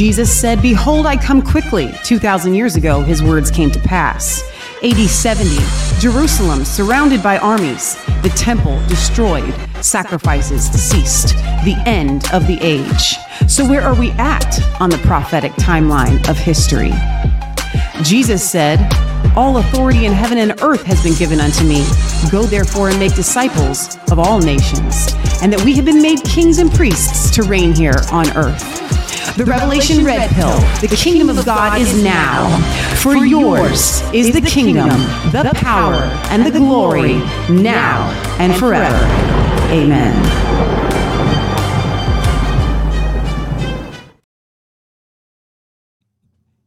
Jesus said, Behold, I come quickly. 2,000 years ago, his words came to pass. AD 70, Jerusalem surrounded by armies, the temple destroyed, sacrifices ceased, the end of the age. So, where are we at on the prophetic timeline of history? Jesus said, All authority in heaven and earth has been given unto me. Go therefore and make disciples of all nations, and that we have been made kings and priests to reign here on earth. The Revelation Red Pill, the kingdom of God is now. For yours is the kingdom, the power, and the glory, now and forever. Amen.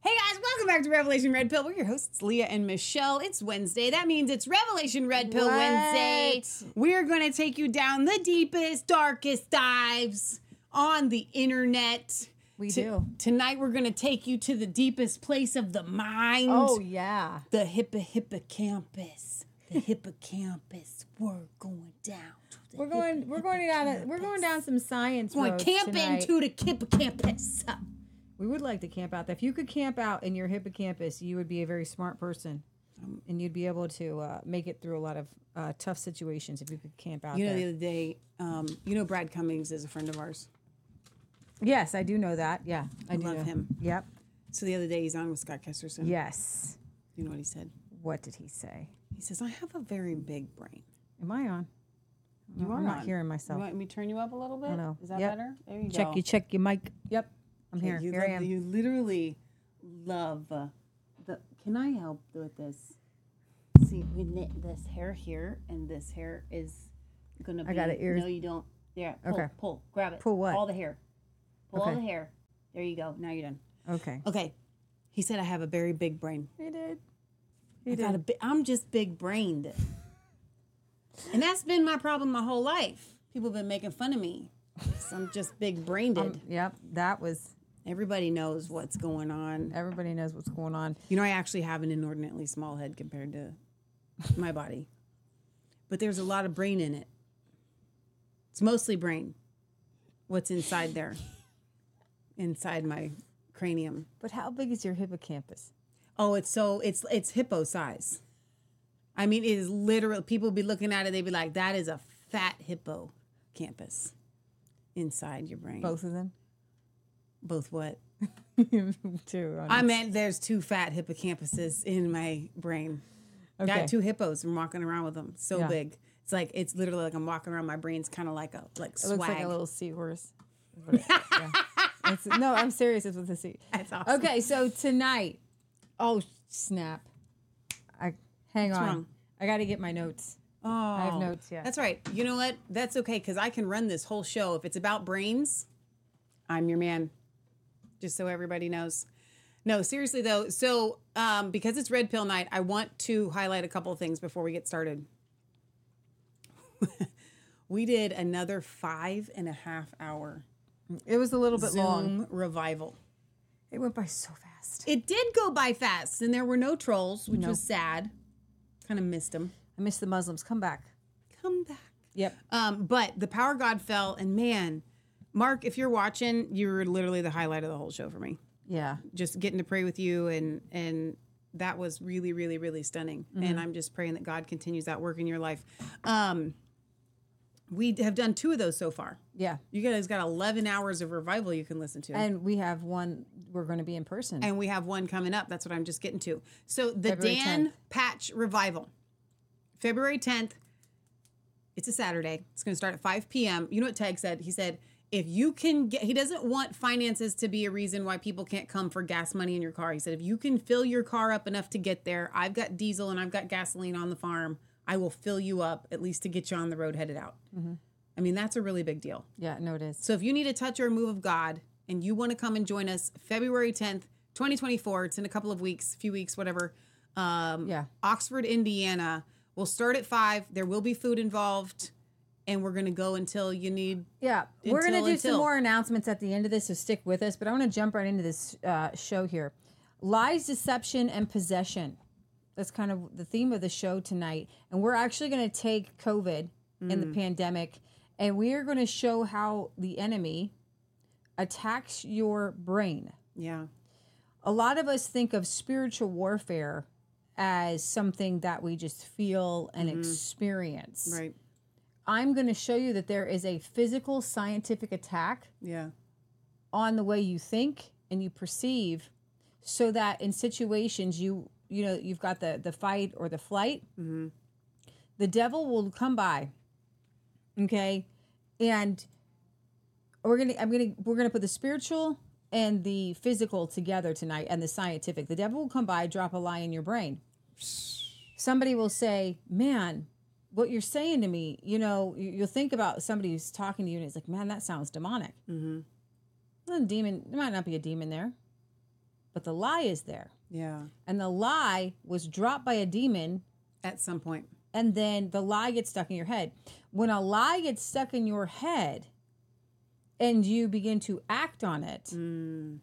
Hey guys, welcome back to Revelation Red Pill. We're your hosts, Leah and Michelle. It's Wednesday. That means it's Revelation Red Pill What? Wednesday. We're going to take you down the deepest, darkest dives on the internet. We T- do. Tonight, we're going to take you to the deepest place of the mind. Oh yeah. the hippo hippocampus. The hippocampus. We're going down. To the We're going we're going down a, we're going down some science Going roads camping tonight. to the hippocampus. We would like to camp out there. If you could camp out in your hippocampus, you would be a very smart person. Um, and you'd be able to uh, make it through a lot of uh, tough situations if you could camp out You know, there. the other day, um, you know, Brad Cummings is a friend of ours. Yes, I do know that. Yeah, I do love know. him. Yep. So the other day, he's on with Scott Kesterson. Yes. You know what he said? What did he say? He says, I have a very big brain. Am I on? You are I'm not hearing myself. You want me to turn you up a little bit? No. Is that Yep. better? There you Check go. you check your mic. Yep. I'm Okay, here. You, here love- I am. you literally love uh, the. Can I help with this? See, we knit this hair here, and this hair is gonna be. I got it, ears. No, you don't. Yeah. Pull, Okay. Pull. Grab it. Pull what? All the hair. Pull all the hair. There you go. Now you're done. Okay. Okay. He said I have a very big brain. He did. I got a bi- I'm just big brained. And that's been my problem my whole life. People have been making fun of me. 'cause I'm just big brained. Um, yep. That was. Everybody knows what's going on. Everybody knows what's going on. You know, I actually have an inordinately small head compared to my body. But there's a lot of brain in it. It's mostly brain. What's inside there? Inside my cranium. But how big is your hippocampus? Oh, it's so it's it's hippo size. I mean, it is literal. People be looking at it, they'd be like, "That is a fat hippo campus inside your brain." Both of them. Both what? Two. I meant there's two fat hippocampuses in my brain. Okay. Got two hippos. I'm walking around with them. So Yeah. big. It's like it's literally like I'm walking around. My brain's kind of like a like It swag. looks like a little seahorse. Yeah. It's- no, I'm serious. It's with a C. That's awesome. Okay, so tonight. Oh snap! I hang on. wrong? I got to get my notes. Oh, I have notes. Yeah. That's right. You know what? That's okay because I can run this whole show. If it's about brains, I'm your man. Just so everybody knows. No, seriously though. So, um, because it's Red Pill Night, I want to highlight a couple of things before we get started. we did another five and a half hour it was a little bit Zoom long. revival. It went by so fast. It did go by fast, and there were no trolls, which was sad. Kind of missed them. I miss the Muslims. Come back. Come back. Yep. Um, but the power god fell, and man, Mark, if you're watching, you're literally the highlight of the whole show for me. Yeah. Just getting to pray with you, and and that was really, really, really stunning. And I'm just praying that God continues that work in your life. Um, we have done two of those so far. Yeah. You guys got 11 hours of revival you can listen to. And we have one. We're going to be in person. and we have one coming up. That's what I'm just getting to. So the February Dan 10th. Patch Revival, February 10th. It's a Saturday. It's going to start at 5 p.m. You know what Tag said? He said, if you can get, he doesn't want finances to be a reason why people can't come for gas money in your car. He said, if you can fill your car up enough to get there, I've got diesel and I've got gasoline on the farm. I will fill you up at least to get you on the road headed out. I mean, that's a really big deal. yeah. No, it is. So if you need a touch or a move of God and you want to come and join us February 10th, 2024, it's in a couple of weeks, few weeks, whatever. Um, Yeah. Oxford, Indiana. We'll start at five. There will be food involved, and we're going to go until you need. Yeah, we're going to Until- do some more announcements at the end of this, so stick with us. But I want to jump right into this uh, show here lies, deception, and possession. That's kind of the theme of the show tonight. And we're actually going to take COVID and Mm. the pandemic, and we are going to show how the enemy attacks your brain Yeah. A lot of us think of spiritual warfare as something that we just feel and experience. Right. I'm going to show you that there is a physical scientific attack Yeah. on the way you think and you perceive so that in situations you you know you've got the the fight or the flight mm-hmm. the devil will come by okay? And we're gonna i'm gonna we're gonna put the spiritual and the physical together tonight and the scientific. The devil will come by drop a lie in your brain. Somebody will say man what you're saying to me you know you- you'll think about somebody who's talking to you and it's like man that sounds demonic. Mm-hmm. Well, a demon, there might not be a demon there, but the lie is there. Yeah. And the lie was dropped by a demon, At some point. and then the lie gets stuck in your head. When a lie gets stuck in your head and you begin to act on it, mm.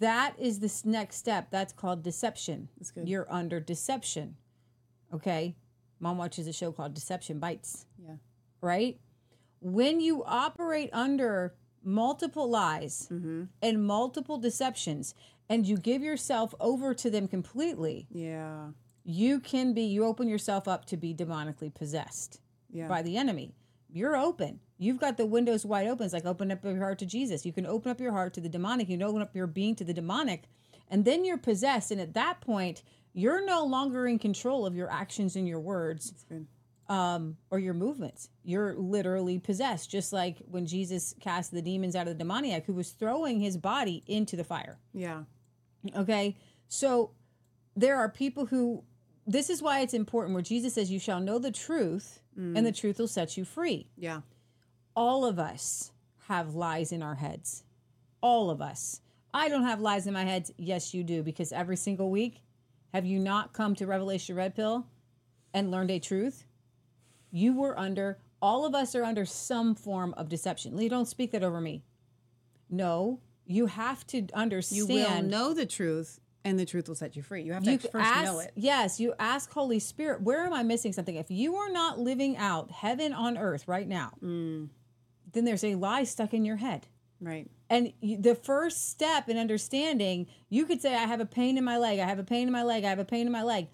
that is this next step. That's called deception. That's good. You're under deception. Okay. Mom watches a show called Deception Bites. Yeah. right? When you operate under multiple lies mm-hmm. and multiple deceptions and you give yourself over to them completely, Yeah. you can be, you open yourself up to be demonically possessed Yeah. by the enemy. You're open. You've got the windows wide open. It's like open up your heart to Jesus. You can open up your heart to the demonic. You can open up your being to the demonic. And then you're possessed. And at that point, you're no longer in control of your actions and your words um, or your movements. You're literally possessed, just like when Jesus cast the demons out of the demoniac who was throwing his body into the fire. Yeah. Okay. So there are people who, this is why it's important where Jesus says, You shall know the truth, and the truth will set you free. Yeah. All of us have lies in our heads. All of us. I don't have lies in my head. Yes, you do, because every single week, have you not come to Revelation Red Pill and learned a truth? You were under, all of us are under some form of deception. Lee, don't speak that over me. No, you have to understand. You will know the truth and the truth will set you free. You have to you first ask, know it. Yes, you ask Holy Spirit, where am I missing something? If you are not living out heaven on earth right now, Mm. then there's a lie stuck in your head. Right. And you, the first step in understanding, you could say, I have a pain in my leg, I have a pain in my leg, I have a pain in my leg,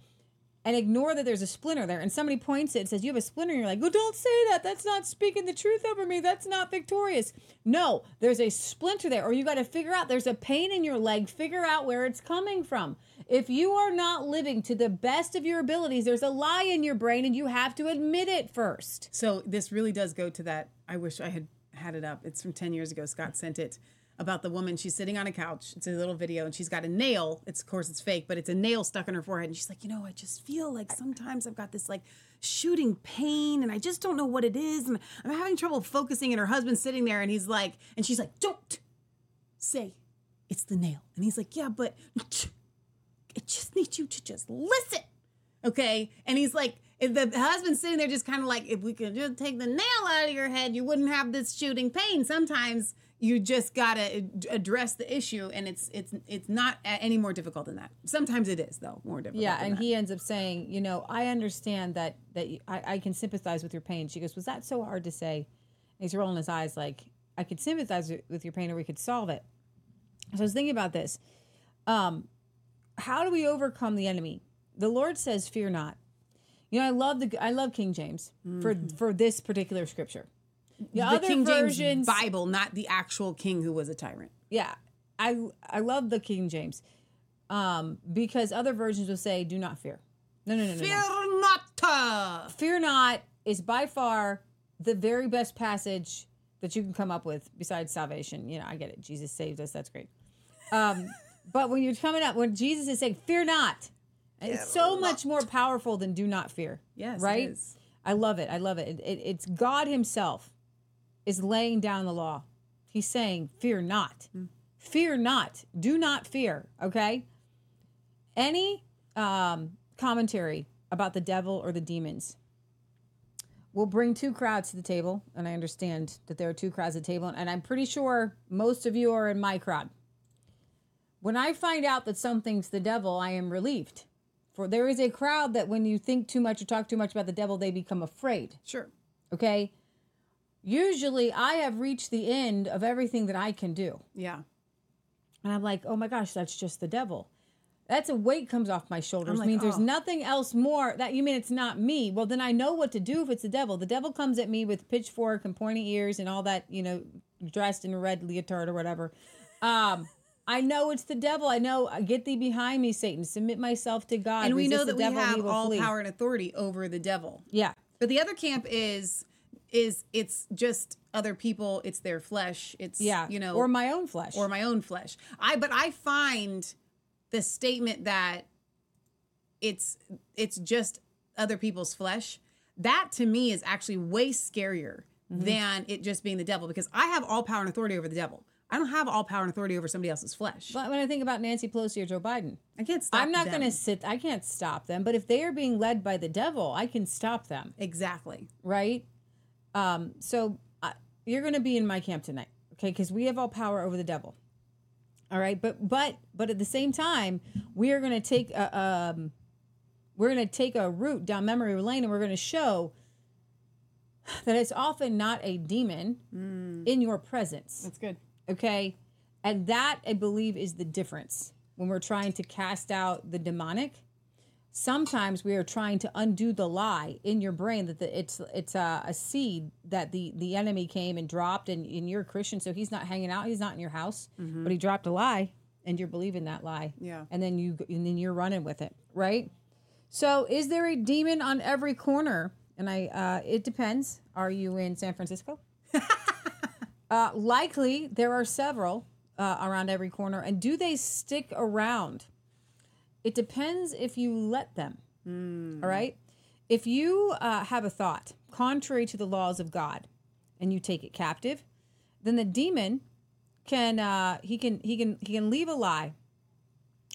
and ignore that there's a splinter there. And somebody points it and says, You have a splinter. And you're like, Well, don't say that. That's not speaking the truth over me. That's not victorious. No, there's a splinter there. Or you got to figure out there's a pain in your leg, figure out where it's coming from. If you are not living to the best of your abilities, there's a lie in your brain and you have to admit it first. So this really does go to that. I wish I had had it up. It's from 10 years ago. Scott sent it about the woman. She's sitting on a couch. It's a little video and she's got a nail. It's of course it's fake, but it's a nail stuck in her forehead. And she's like, you know, I just feel like sometimes I've got this like shooting pain and I just don't know what it is. And I'm having trouble focusing. And her husband's sitting there and he's like, and she's like, don't say it's the nail. And he's like, yeah, but it just needs you to just listen. Okay. And he's like, the husband's sitting there just kind of like, if we could just take the nail out of your head, you wouldn't have this shooting pain. Sometimes you just gotta address the issue, and it's it's it's not any more difficult than that. Sometimes it is though more difficult. Yeah, and that. he ends up saying, you know, I understand that that you, I, I can sympathize with your pain. She goes, was that so hard to say? And he's rolling his eyes like, I could sympathize with- with your pain, or we could solve it. So I was thinking about this. Um, how do we overcome the enemy? The Lord says, "Fear not." You know, I love the I love King James for for this particular scripture. The, the other King versions, James Bible, not the actual king who was a tyrant. yeah, I I love the King James, um, because other versions will say, "Do not fear." No, no, no, no, no. Fear not. Fear not is by far the very best passage that you can come up with besides salvation. You know, I get it. Jesus saved us. That's great. Um, but when you're coming up, when Jesus is saying, fear not, it's so much more powerful than do not fear. Yes, Right? I love it. I love it. It- it- It's God Himself is laying down the law. He's saying, fear not. Fear not. Do not fear. Okay? Any um, commentary about the devil or the demons will bring two crowds to the table. And I understand that there are two crowds at the table. And I'm pretty sure most of you are in my crowd. When I find out that something's the devil, I am relieved. For there is a crowd that when you think too much or talk too much about the devil, they become afraid. Sure. Okay? Usually I have reached the end of everything that I can do. Yeah. And I'm like, oh my gosh, that's just the devil. That's a weight comes off my shoulders. like, means there's oh. nothing else more that you mean it's not me. Well, then I know what to do if it's the devil. The devil comes at me with pitchfork and pointy ears and all that, you know, dressed in a red leotard or whatever. Um, I know it's the devil. I know. Get thee behind me, Satan. Submit myself to God. and we know that we devil, have all flee. power and authority over the devil. Yeah. But the other camp is is it's just other people. It's their flesh. It's Yeah. you know, or my own flesh. or my own flesh. I but I find the statement that it's it's just other people's flesh. That to me is actually way scarier Mm-hmm. than it just being the devil because I have all power and authority over the devil. I don't have all power and authority over somebody else's flesh. but when I think about Nancy Pelosi or Joe Biden, I can't stop. I'm not going to sit. I can't stop them. But if they are being led by the devil, I can stop them. exactly. right? Um, so uh, you're going to be in my camp tonight, okay? Because we have all power over the devil. All right, but but but at the same time, we are going to take a um, we're going to take a route down memory lane, and we're going to show that it's often not a demon in your presence That's good. okay and that i believe is the difference when we're trying to cast out the demonic sometimes we are trying to undo the lie in your brain that the, it's it's a, a seed that the the enemy came and dropped and, and you're a christian so he's not hanging out he's not in your house but he dropped a lie and you're believing that lie Yeah. and then you and then you're running with it right so is there a demon on every corner and i uh it depends are you in san francisco uh, likely there are several uh, around every corner. And do they stick around? It depends if you let them. All right. If you uh, have a thought contrary to the laws of God and you take it captive, then the demon can uh, he can he can he can leave a lie.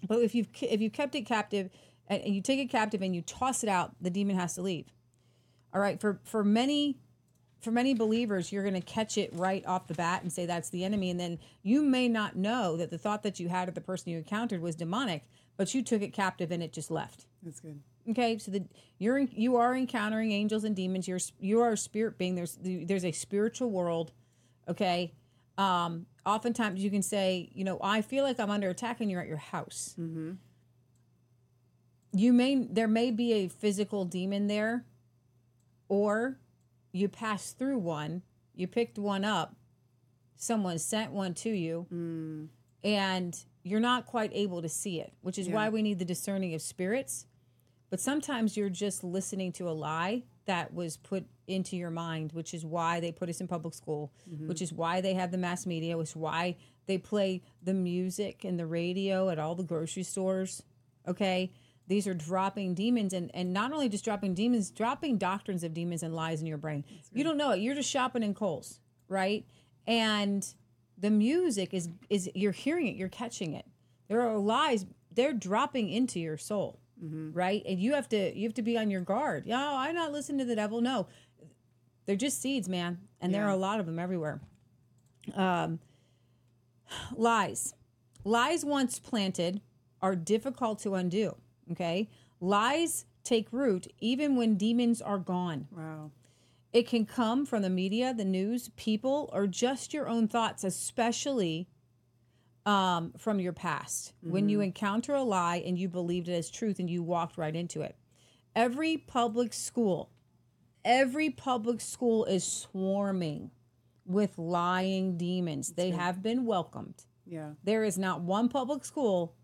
But if you've if you kept it captive and and you take it captive and you toss it out, the demon has to leave. All right. For for many for many believers, you're going to catch it right off the bat and say that's the enemy. And then you may not know that the thought that you had of the person you encountered was demonic, but you took it captive and it just left. That's good. Okay, so the you're you are encountering angels and demons. You're you are a spirit being. There's there's a spiritual world. Okay, um, oftentimes you can say, you know, I feel like I'm under attack, and you're at your house. Mm-hmm. You may there may be a physical demon there, or you pass through one. You picked one up. Someone sent one to you, and you're not quite able to see it, which is why we need the discerning of spirits. But sometimes you're just listening to a lie that was put into your mind, which is why they put us in public school, mm-hmm. which is why they have the mass media, which is why they play the music and the radio at all the grocery stores. Okay. These are dropping demons and, and not only just dropping demons, dropping doctrines of demons and lies in your brain. You don't know it. You're just shopping in Kohl's, right? And the music is is you're hearing it, you're catching it. There are lies, they're dropping into your soul right? And you have to you have to be on your guard. Yeah, I'm not listening to the devil. No, they're just seeds, man, and there are a lot of them everywhere. Um, lies, lies once planted are difficult to undo. Okay, lies take root even when demons are gone. Wow. It can come from the media, the news, people, or just your own thoughts, especially um, from your past. When you encounter a lie and you believed it as truth and you walked right into it. Every public school, every public school is swarming with lying demons. they have been welcomed. Yeah. There is not one public school.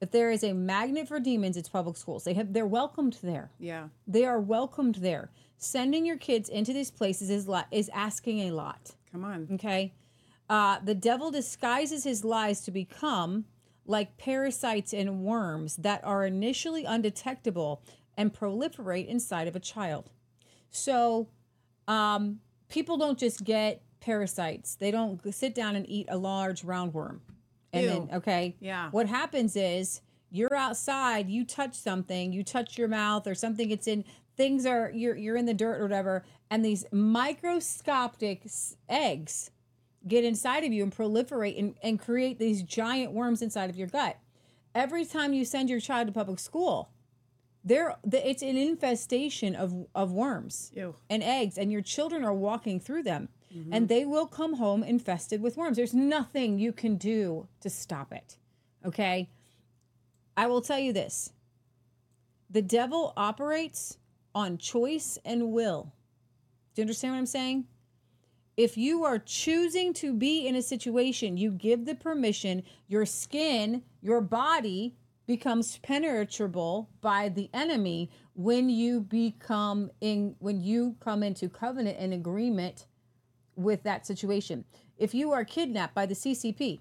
If there is a magnet for demons, it's public schools. They have they're welcomed there. Yeah. They are welcomed there. Sending your kids into these places is li- is asking a lot. Come on. Okay, uh, the devil disguises his lies to become like parasites and worms that are initially undetectable and proliferate inside of a child. So, um, people don't just get parasites; they don't sit down and eat a large roundworm. And then, Ew. okay, Yeah. what happens is you're outside, you touch something, you touch your mouth or something it's in things are you're you're in the dirt or whatever and these microscopic eggs get inside of you and proliferate and, and create these giant worms inside of your gut. Every time you send your child to public school, there it's an infestation of of worms Ew. and eggs and your children are walking through them mm-hmm. and they will come home infested with worms. There's nothing you can do to stop it. Okay? I will tell you this. The devil operates on choice and will. Do you understand what I'm saying? If you are choosing to be in a situation, you give the permission, your skin, your body becomes penetrable by the enemy when you become in when you come into covenant and agreement with that situation. If you are kidnapped by the CCP,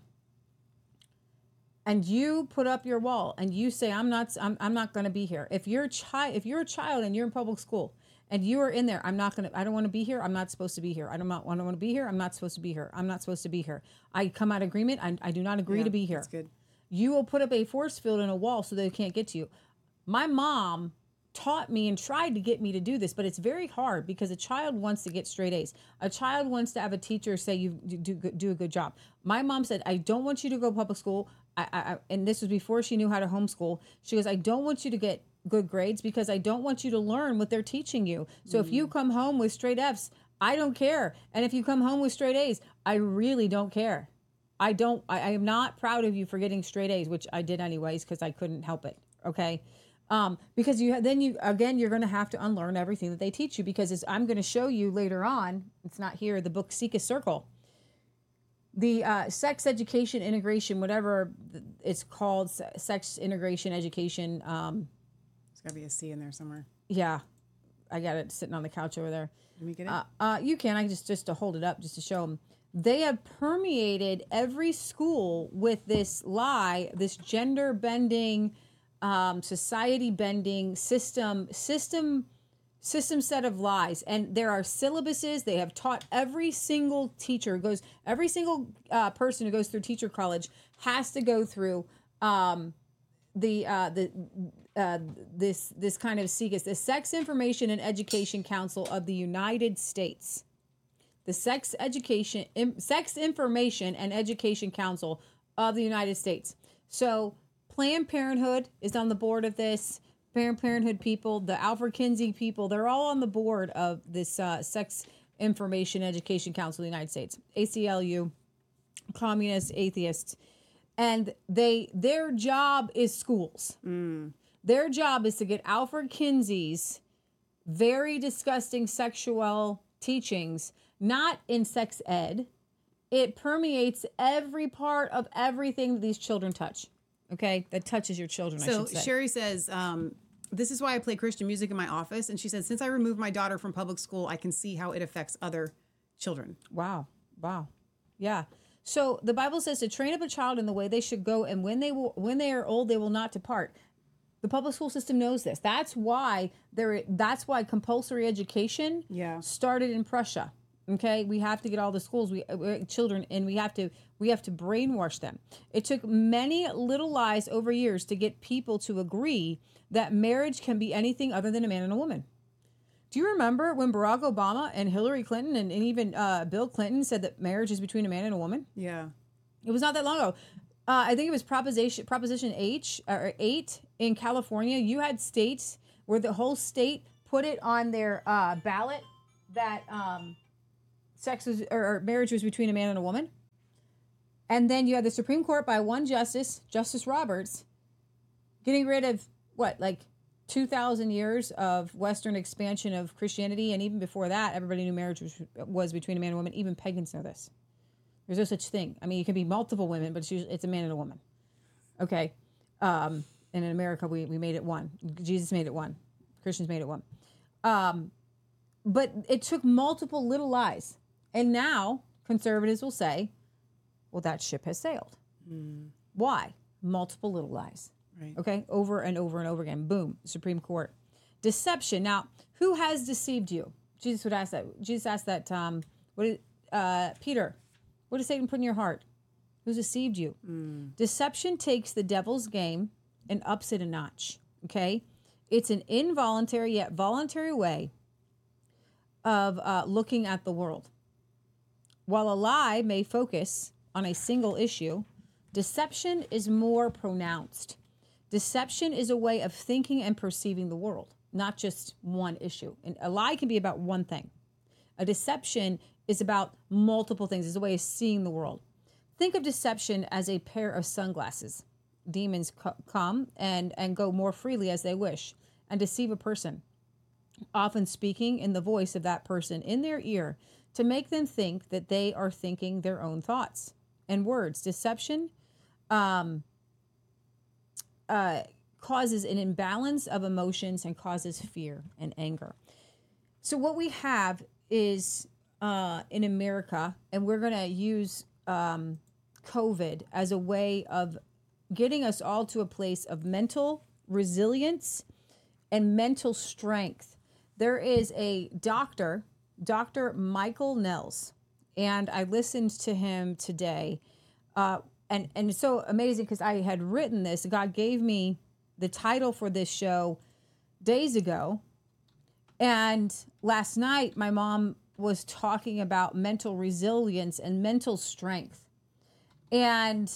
and you put up your wall and you say i'm not i'm, I'm not going to be here if you're a child if you're a child and you're in public school and you are in there i'm not going to i don't want to be here i'm not supposed to be here i don't want to be here i'm not supposed to be here i'm not supposed to be here i come out of agreement i, I do not agree Yeah, to be here That's good. you will put up a force field in a wall so they can't get to you. My mom taught me and tried to get me to do this, but it's very hard because a child wants to get straight A's. A child wants to have a teacher say you do do a good job. My mom said, "I don't want you to go public school." I, I, and this was before she knew how to homeschool. She goes, "I don't want you to get good grades because I don't want you to learn what they're teaching you. So if you come home with straight F's, I don't care. And if you come home with straight A's, I really don't care." I don't. I, I am not proud of you for getting straight A's, which I did anyways because I couldn't help it. Okay, um, because you then you again you're going to have to unlearn everything that they teach you because as I'm going to show you later on. It's not here. The book SIECUS Circle. The uh, sex education integration, whatever it's called, sex integration education. Um, There's got to be a C in there somewhere. yeah, I got it sitting on the couch over there. Let me get it. Uh, uh, you can. I just just to hold it up, just to show them. They have permeated every school with this lie, this gender bending, um, society bending system system system set of lies. And there are syllabuses. They have taught every single teacher goes. Every single uh, person who goes through teacher college has to go through. Um, the uh, the uh, this this kind of SIECUS, the Sex Information and Education Council of the United States, the Sex Education Sex Information and Education Council of the United States. So Planned Parenthood is on the board of this. Planned Parenthood people, the Alfred Kinsey people, they're all on the board of this uh, Sex Information Education Council of the United States, ACLU, communists, atheists and they their job is schools. Their job is to get Alfred Kinsey's very disgusting sexual teachings not in sex ed. It permeates every part of everything these children touch. Okay, that touches your children. I So. Sherry says, um, "This is why I play Christian music in my office." And she said, "Since I removed my daughter from public school, I can see how it affects other children." Wow. Wow. Yeah. So the Bible says to train up a child in the way they should go, and when they will, when they are old, they will not depart. The public school system knows this. That's why there. That's why compulsory education Yeah. started in Prussia. Okay, we have to get all the schools, we uh, children, and we have to we have to brainwash them. It took many little lies over years to get people to agree that marriage can be anything other than a man and a woman. Do you remember when Barack Obama and Hillary Clinton and, and even uh, Bill Clinton said that marriage is between a man and a woman? Yeah. It was not that long ago. Uh, I think it was Proposition Proposition H or eight in California. You had states where the whole state put it on their uh, ballot that um, sex was or, marriage was between a man and a woman. And then you had the Supreme Court by one justice, Justice Roberts, getting rid of what like 2000 years of western expansion of christianity. And even before that everybody knew marriage was, was between a man and a woman. Even pagans know this. There's no such thing. I mean it can be multiple women but it's, usually, it's a man and a woman. Okay? Um, and in america we, we made it one. Jesus made it one. Christians made it one. Um, but it took multiple little lies and now conservatives will say well that ship has sailed why multiple little lies Right. Okay, over and over and over again. Boom, Supreme Court. Deception. Now, who has deceived you? Jesus would ask that. Jesus asked that. Um, what did uh, Peter? What does Satan put in your heart? Who's deceived you? Deception takes the devil's game and ups it a notch. Okay, it's an involuntary yet voluntary way of uh, looking at the world. While a lie may focus on a single issue, deception is more pronounced. Deception is a way of thinking and perceiving the world, not just one issue. And a lie can be about one thing. A deception is about multiple things. It's a way of seeing the world. Think of deception as a pair of sunglasses. Demons co- come and, and go more freely as they wish and deceive a person, often speaking in the voice of that person in their ear to make them think that they are thinking their own thoughts and words. Deception um, uh, causes an imbalance of emotions and causes fear and anger. So, what we have is uh, in America, and we're going to use um, COVID as a way of getting us all to a place of mental resilience and mental strength. There is a doctor, Dr. Michael Nehls, and I listened to him today. Uh, and, and it's so amazing because I had written this. God gave me the title for this show days ago. And last night, my mom was talking about mental resilience and mental strength. And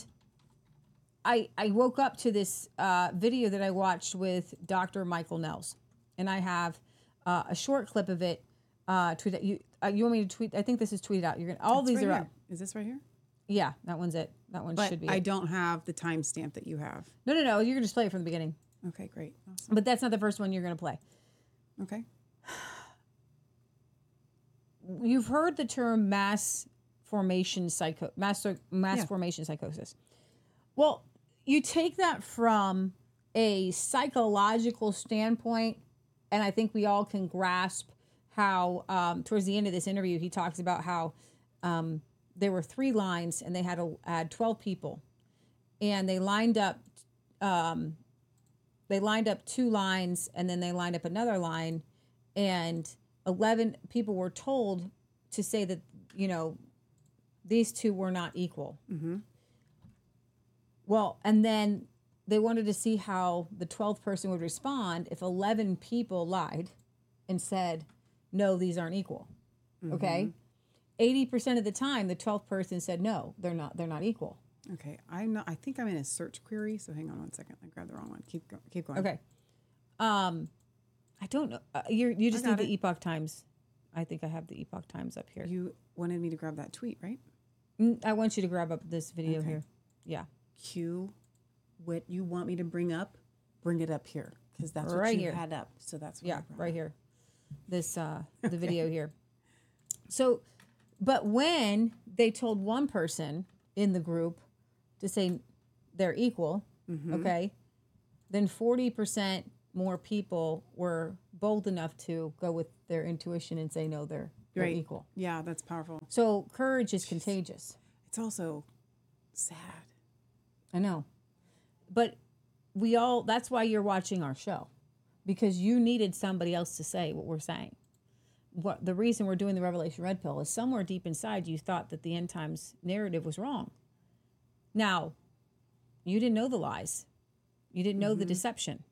I, I woke up to this uh, video that I watched with Dr. Michael Nehls. And I have uh, a short clip of it. Uh, tweet you. Uh, you want me to tweet? I think this is tweeted out. You're gonna. All these right are here. up. Is this right here? Yeah, that one's it. That one But should be. I it. don't have the timestamp that you have. No, no, no. You're gonna just play it from the beginning. Okay, great. Awesome. But that's not the first one you're gonna play. Okay. you've heard the term mass formation psycho mass mass Yeah. formation psychosis. Well, you take that from a psychological standpoint, and I think we all can grasp how um, towards the end of this interview he talks about how um, there were three lines and they had a, had twelve people, and they lined up. Um, they lined up two lines and then they lined up another line. And 11 people were told to say that you know these two were not equal. Well and then they wanted to see how the 12th person would respond if 11 people lied and said no these aren't equal okay 80% of the time the 12th person said no they're not they're not equal Okay. I'm not. I think I'm in a search query. So hang on one second. I grabbed the wrong one. Keep go, keep going. okay um i don't know uh, you you just need the it. epoch times i think i have the epoch times up here You wanted me to grab that tweet, right? Mm, I want you to grab up this video Okay. here. Yeah. Q, what you want me to bring up, bring it up here because that's what you here. had up. So that's Yeah, right up. here. This uh the video here. So but when they told one person in the group to say they're equal, Mm-hmm. okay? Then 40% more people were bold enough to go with their intuition and say no, they're, they're Right. equal. Yeah, that's powerful. So courage is contagious. It's also sad. I know. But we all, that's why you're watching our show because you needed somebody else to say what we're saying. What the reason we're doing the Revelation Red Pill is somewhere deep inside you thought that the end times narrative was wrong. Now, you didn't know the lies, you didn't know the mm-hmm. deception.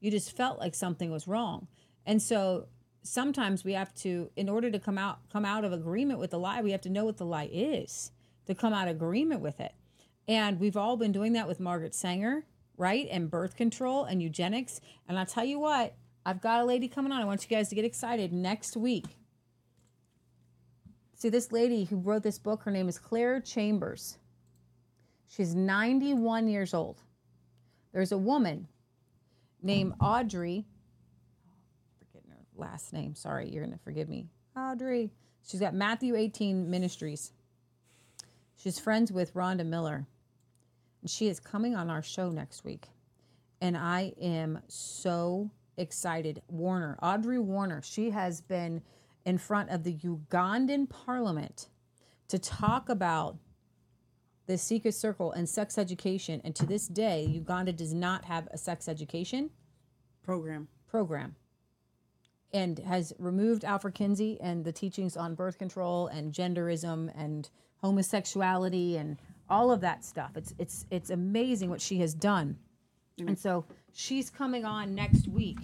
You just felt like something was wrong. And so sometimes we have to, in order to come out come out of agreement with the lie, we have to know what the lie is to come out of agreement with it. And we've all been doing that with Margaret Sanger, right? And birth control and eugenics. And I'll tell you what, I've got a lady coming on. I want you guys to get excited next week. See, this lady who wrote this book, her name is Claire Chambers. She's 91 years old. There's a woman named Audrey. Forgetting her last name. Sorry, you're going to forgive me. Audrey. She's got Matthew 18 Ministries. She's friends with Rhonda Miller. She is coming on our show next week. And I am so excited. Warner, Audrey Warner, she has been in front of the Ugandan parliament to talk about the SIECUS Circle and sex education. And to this day, Uganda does not have a sex education Program. program and has removed Alfred Kinsey and the teachings on birth control and genderism and homosexuality and all of that stuff. It's it's it's amazing what she has done. Mm-hmm. And so she's coming on next week.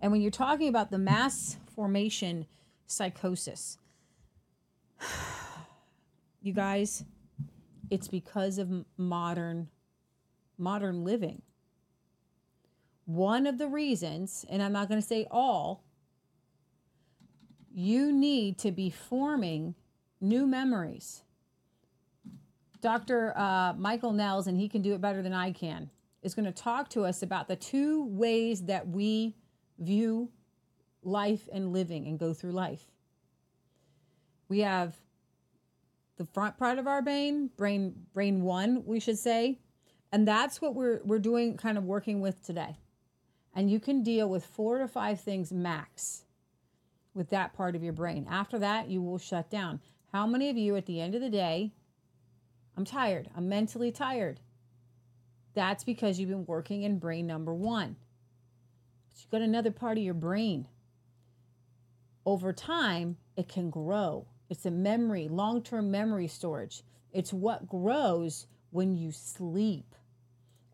And when you're talking about the mass formation psychosis, you guys, it's because of modern modern living. One of the reasons, and I'm not going to say all, you need to be forming new memories. Dr. Uh, Michael Nehls, and he can do it better than I can, is going to talk to us about the two ways that we view life and living and go through life. We have the front part of our brain, brain brain 1, we should say, and that's what we're we're doing kind of working with today. And you can deal with 4 to 5 things max with that part of your brain. After that, you will shut down. How many of you at the end of the day I'm tired. I'm mentally tired. That's because you've been working in brain number one. But you've got another part of your brain. Over time, it can grow. It's a memory, long term memory storage. It's what grows when you sleep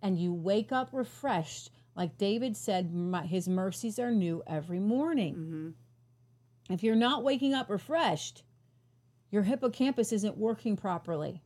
and you wake up refreshed. Like David said, "My- his mercies are new every morning. Mm-hmm. If you're not waking up refreshed, your hippocampus isn't working properly.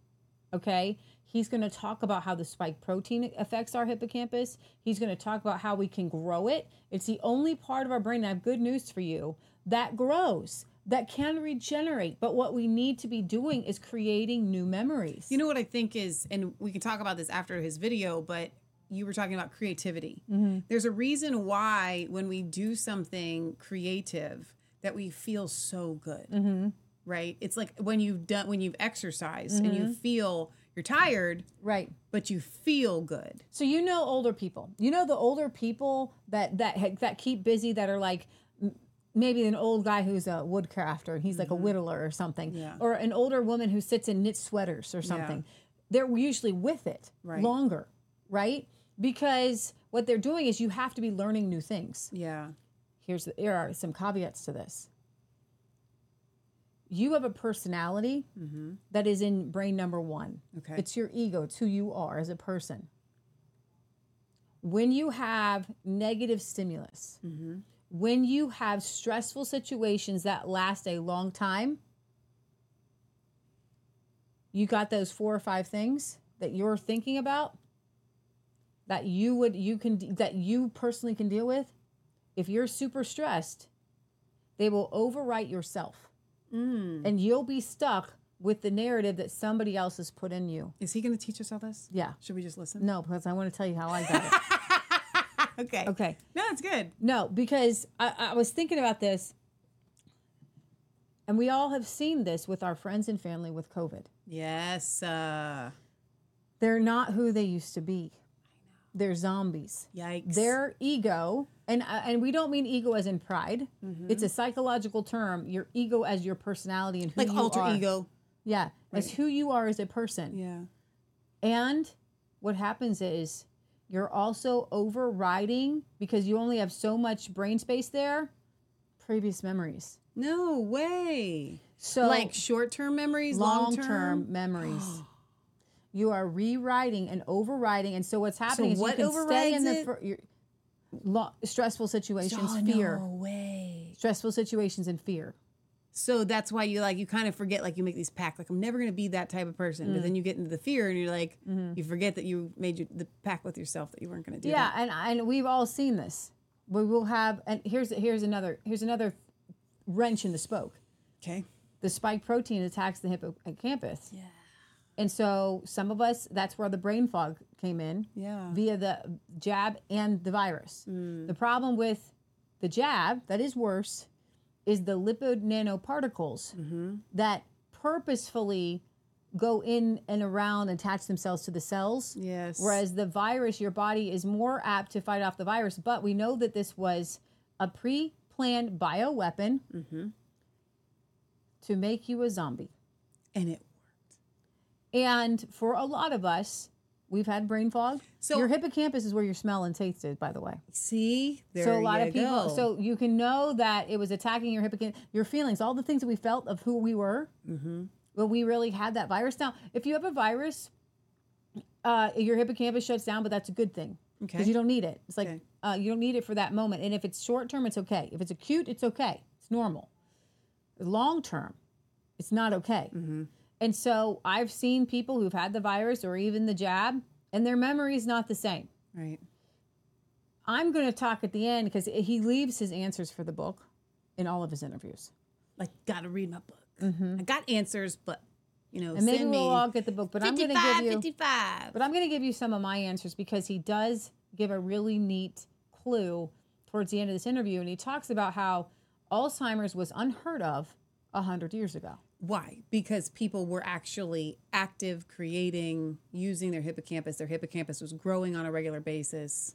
Okay? He's going to talk about how the spike protein affects our hippocampus. He's going to talk about how we can grow it. It's the only part of our brain, I have good news for you, that grows, that can regenerate. But what we need to be doing is creating new memories. You know what I think is, and we can talk about this after his video, but you were talking about creativity. Mm-hmm. There's a reason why when we do something creative that we feel so good. Mm-hmm. Right? It's like when you've done when you've exercised and Mm-hmm. you feel you're tired, right. but you feel good. So you know older people. You know the older people that that that keep busy that are like maybe an old guy who's a woodcrafter and he's like a whittler or something, Mm-hmm. Yeah. or an older woman who sits and knits sweaters or something. They're usually with it Right. longer, right? Because what they're doing is you have to be learning new things. Yeah. Here's the, here are some caveats to this. You have a personality mm-hmm. that is in brain number one. Okay. It's your ego, it's who you are as a person. When you have negative stimulus, mm-hmm. when you have stressful situations that last a long time, you got those four or five things that you're thinking about that you would you can that you personally can deal with if you're super stressed they will overwrite yourself and you'll be stuck with the narrative that somebody else has put in you Is he going to teach us all this? yeah Should we just listen? no because i want to tell you how i got it Okay. okay No, it's good. no because I, I was thinking about this and we all have seen this with our friends and family with covid Yes. Uh, they're not who they used to be they're zombies yikes. their ego and uh, and we don't mean ego as in pride Mm-hmm. it's a psychological term your ego as your personality and who you are. like you alter are. ego. yeah as who you are as a person Yeah. and what happens is you're also overriding because you only have so much brain space there previous memories No way. so like short term memories, long long term term. memories you are rewriting and overriding and so what's happening is what you can stay in the it? fir- your, lo- stressful situations Oh, fear No way. stressful situations and fear So that's why you like you kind of forget like you make these pacts like I'm never gonna be that type of person, but mm. then you get into the fear and you're like mm-hmm. you forget that you made you, the pact with yourself that you weren't gonna do. yeah that. and and we've all seen this we will have and here's here's another here's another wrench in the spoke Okay. the spike protein attacks the hippocampus yeah and so some of us that's where the brain fog came in Yeah. via the jab and the virus mm. the problem with the jab that is worse is the lipid nanoparticles mm-hmm. that purposefully go in and around and attach themselves to the cells Yes. Whereas the virus, your body is more apt to fight off the virus. But we know that this was a pre planned bioweapon mm-hmm. to make you a zombie. and it And for a lot of us, we've had brain fog. So- your hippocampus is where your smell and taste is, by the way. see there so a lot you of people, go. so you can know that it was attacking your hippocampus, your feelings, all the things that we felt of who we were. Mm-hmm. When we really had that virus. Now, if you have a virus, uh, your hippocampus shuts down, but that's a good thing because Okay. you don't need it. It's like Okay. uh, you don't need it for that moment. And if it's short term, it's okay. If it's acute, it's okay. It's normal. Long term, it's not okay. Mm-hmm. And so I've seen people who've had the virus or even the jab, and their memory is not the same. right. I'm going to talk at the end because he leaves his answers for the book in all of his interviews. like gotta read my book. I got answers, but you know, Mm-hmm. And maybe we'll all get the book, but I'm going to give you 55. But I'm going to give you some of my answers because he does give a really neat clue towards the end of this interview. And he talks about how Alzheimer's was unheard of 100 years ago. Why? Because people were actually active, creating, using their hippocampus. Their hippocampus was growing on a regular basis.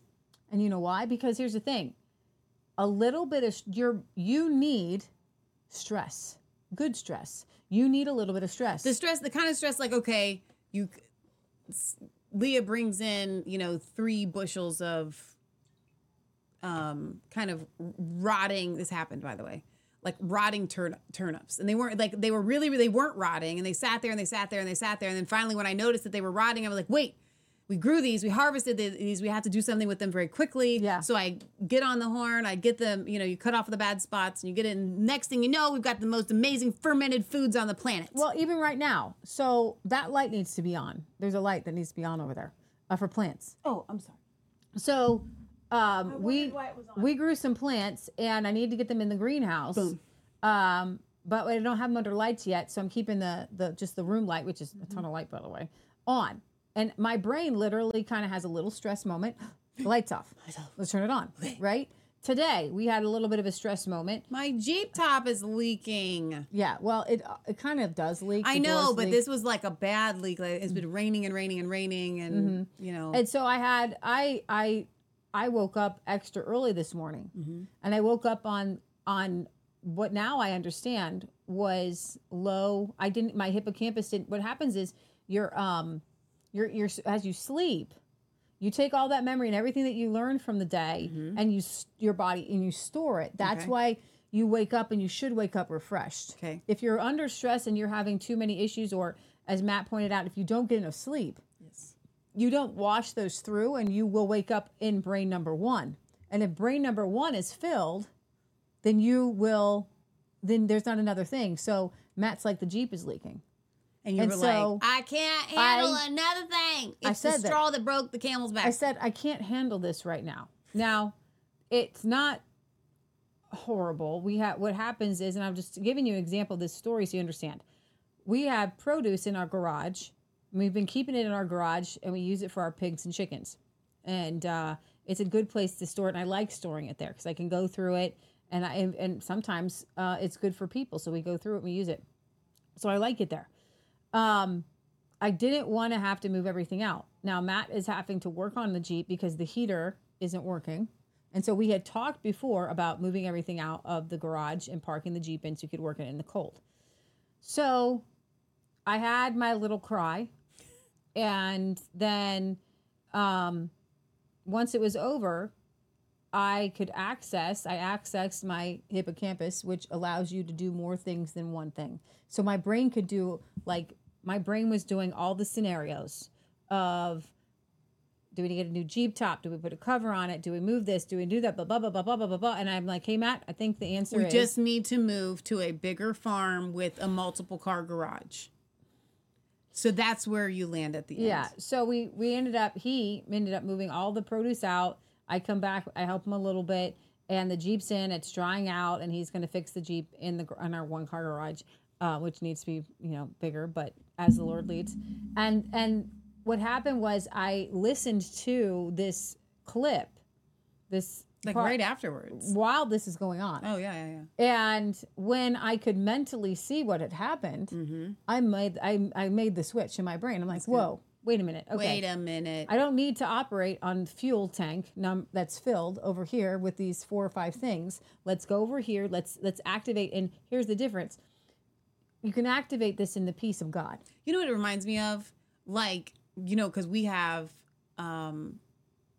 And you know why? Because here's the thing a little bit of your you need stress, good stress. You need a little bit of stress. The stress, the kind of stress, like okay, you, Leah brings in, you know, three bushels of, um, kind of rotting. This happened, by the way, like rotting turn, turnips, and they weren't like they were really, they weren't rotting, and they sat there and they sat there and they sat there, and then finally, when I noticed that they were rotting, I was like, wait. We grew these, we harvested these, we have to do something with them very quickly. Yeah. So I get on the horn, I get them, you know, you cut off the bad spots and you get in. Next thing you know, we've got the most amazing fermented foods on the planet. well, even right now. So that light needs to be on. There's a light that needs to be on over there uh, for plants. oh, I'm sorry. So um, we we grew some plants, and I need to get them in the greenhouse. Um, but I don't have them under lights yet, so I'm keeping the the just the room light, which is a ton of light by the way, on. And my brain literally kind of has a little stress moment. Lights off. Let's turn it on. Right. Today we had a little bit of a stress moment. My Jeep uh, top is leaking. Yeah. Well, it uh, it kind of does leak. I know, but leak. this was like a bad leak. Like it's mm. been raining and raining and raining, and mm-hmm. you know, And so I had I I I woke up extra early this morning, and I woke up on on what now I understand was low. I didn't my hippocampus didn't. What happens is your um your your as you sleep, you take all that memory and everything that you learned from the day, and you your body and you store it. That's Okay. why you wake up and you should wake up refreshed. Okay. If you're under stress and you're having too many issues, or as Matt pointed out, if you don't get enough sleep, you don't wash those through and you will wake up in brain number one. And if brain number one is filled, then you will, then there's not another thing. So Matt's like the Jeep is leaking. and you and were so like, I can't handle I- another thing. It's I the said that. straw that broke the camel's back. I said, I can't handle this right now. Now, it's not horrible. We have what happens is, and I'm just giving you an example of this story so you understand. We have produce in our garage. We've been keeping it in our garage, and we use it for our pigs and chickens. And uh, it's a good place to store it. And I like storing it there because I can go through it, and I and, sometimes uh, it's good for people. So we go through it, and we use it. So I like it there. Um, I didn't want to have to move everything out. Now Matt is having to work on the Jeep because the heater isn't working. And so we had talked before about moving everything out of the garage and parking the Jeep in so you could work it in the cold. So I had my little cry. And then um, once it was over, I could access, I accessed my hippocampus, which allows you to do more things than one thing. So my brain could do, like, my brain was doing all the scenarios of do we get a new Jeep top? Do we put a cover on it? Do we move this? Do we do that? Blah, blah, blah, blah, blah, blah, blah, blah. And I'm like, hey, Matt, I think the answer we is We just need to move to a bigger farm with a multiple car garage. So that's where you land at the end. Yeah. So we we ended up he ended up moving all the produce out. I come back, I help him a little bit, and the Jeep's in. It's drying out, and he's going to fix the Jeep in the in our one car garage, uh, which needs to be you know bigger, but as the Lord leads. And and what happened was I listened to this clip, this Like right afterwards. while this is going on. Oh yeah, yeah, yeah. And when I could mentally see what had happened, I made I, I made the switch in my brain. I'm like, whoa, wait a minute. Okay. Wait a minute. I don't need to operate on fuel tank num- that's filled over here with these four or five things. Let's go over here. Let's let's activate. And here's the difference: you can activate this in the peace of God. You know what it reminds me of? Like, you know, because we have um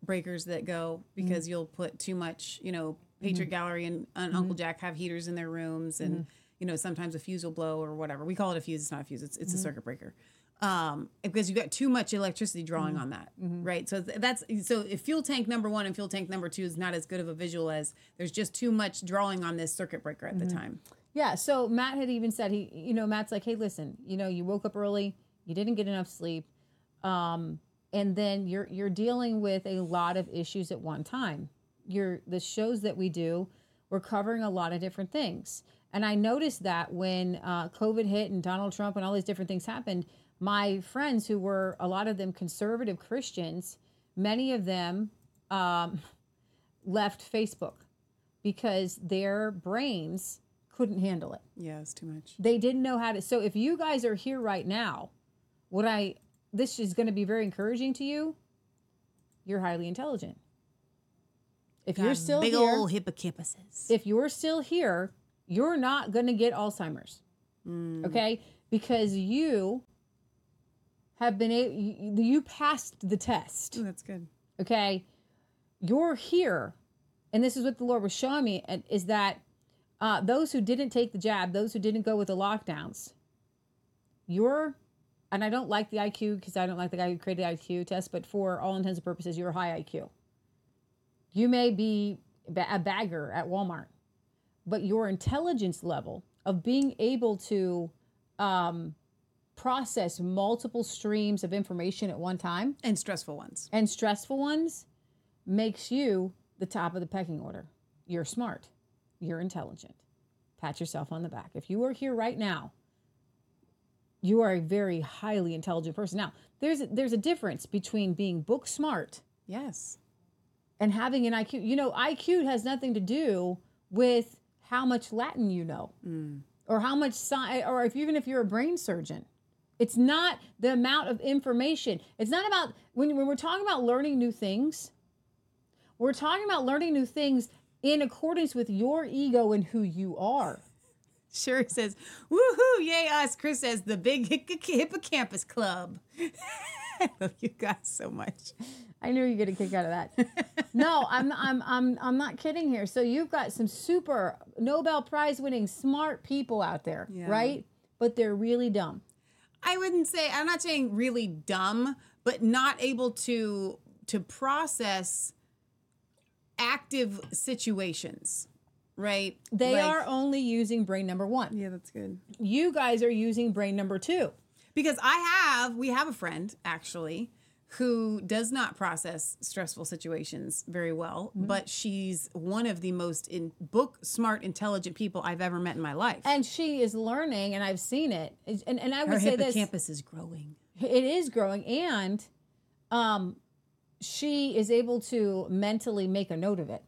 breakers that go mm-hmm. because you'll put too much, you know, Patriot mm-hmm. Gallery and, and mm-hmm. Uncle Jack have heaters in their rooms and you know, sometimes a fuse will blow or whatever. We call it a fuse, it's not a fuse, it's it's a circuit breaker. Um, because you got too much electricity drawing on that, right? So that's so if fuel tank number one and fuel tank number two is not as good of a visual as there's just too much drawing on this circuit breaker at the time. Yeah. So Matt had even said he, you know, Matt's like, hey, listen, you know, you woke up early, you didn't get enough sleep, um, and then you're you're dealing with a lot of issues at one time. You're the shows that we do, we're covering a lot of different things, And I noticed that when uh, COVID hit and Donald Trump and all these different things happened, my friends who were a lot of them conservative Christians, many of them um, left Facebook because their brains couldn't handle it. Yeah, it's too much. They didn't know how to. So if you guys are here right now, what I this is going to be very encouraging to you. You're highly intelligent. If you're still big here, old hippocampuses. if you're still here, you're not going to get Alzheimer's. Okay? Because you have been able, you, you passed the test. Ooh, that's good. Okay? You're here. And this is what the Lord was showing me and is that uh, those who didn't take the jab, those who didn't go with the lockdowns, you're, and I don't like the IQ because I don't like the guy who created the IQ test, but for all intents and purposes, you're high IQ. You may be a bagger at Walmart, but your intelligence level of being able to um, process multiple streams of information at one time And stressful ones. and stressful ones makes you the top of the pecking order. You're smart. You're intelligent. Pat yourself on the back. If you are here right now, you are a very highly intelligent person. Now, there's there's a difference between being book smart Yes. and having an IQ. You know, IQ has nothing to do with how much Latin you know mm. or how much science, or if even if you're a brain surgeon. It's not the amount of information. It's not about when, when we're talking about learning new things, we're talking about learning new things in accordance with your ego and who you are. Sure says, woohoo, yay us. Chris says, the big hippocampus club. I love you guys so much. I knew you'd get a kick out of that. no, I'm I'm I'm I'm not kidding here. So you've got some super Nobel Prize winning smart people out there, Yeah. right? But they're really dumb. I wouldn't say I'm not saying really dumb, but not able to to process active situations, right? They Like- are only using brain number 1. Yeah, that's good. You guys are using brain number 2. Because I have, we have a friend actually who does not process stressful situations very well, Mm-hmm. but she's one of the most in book smart, intelligent people I've ever met in my life. And she is learning and I've seen it. And and I Her would say this campus is growing. it is growing and um she is able to mentally make a note of it.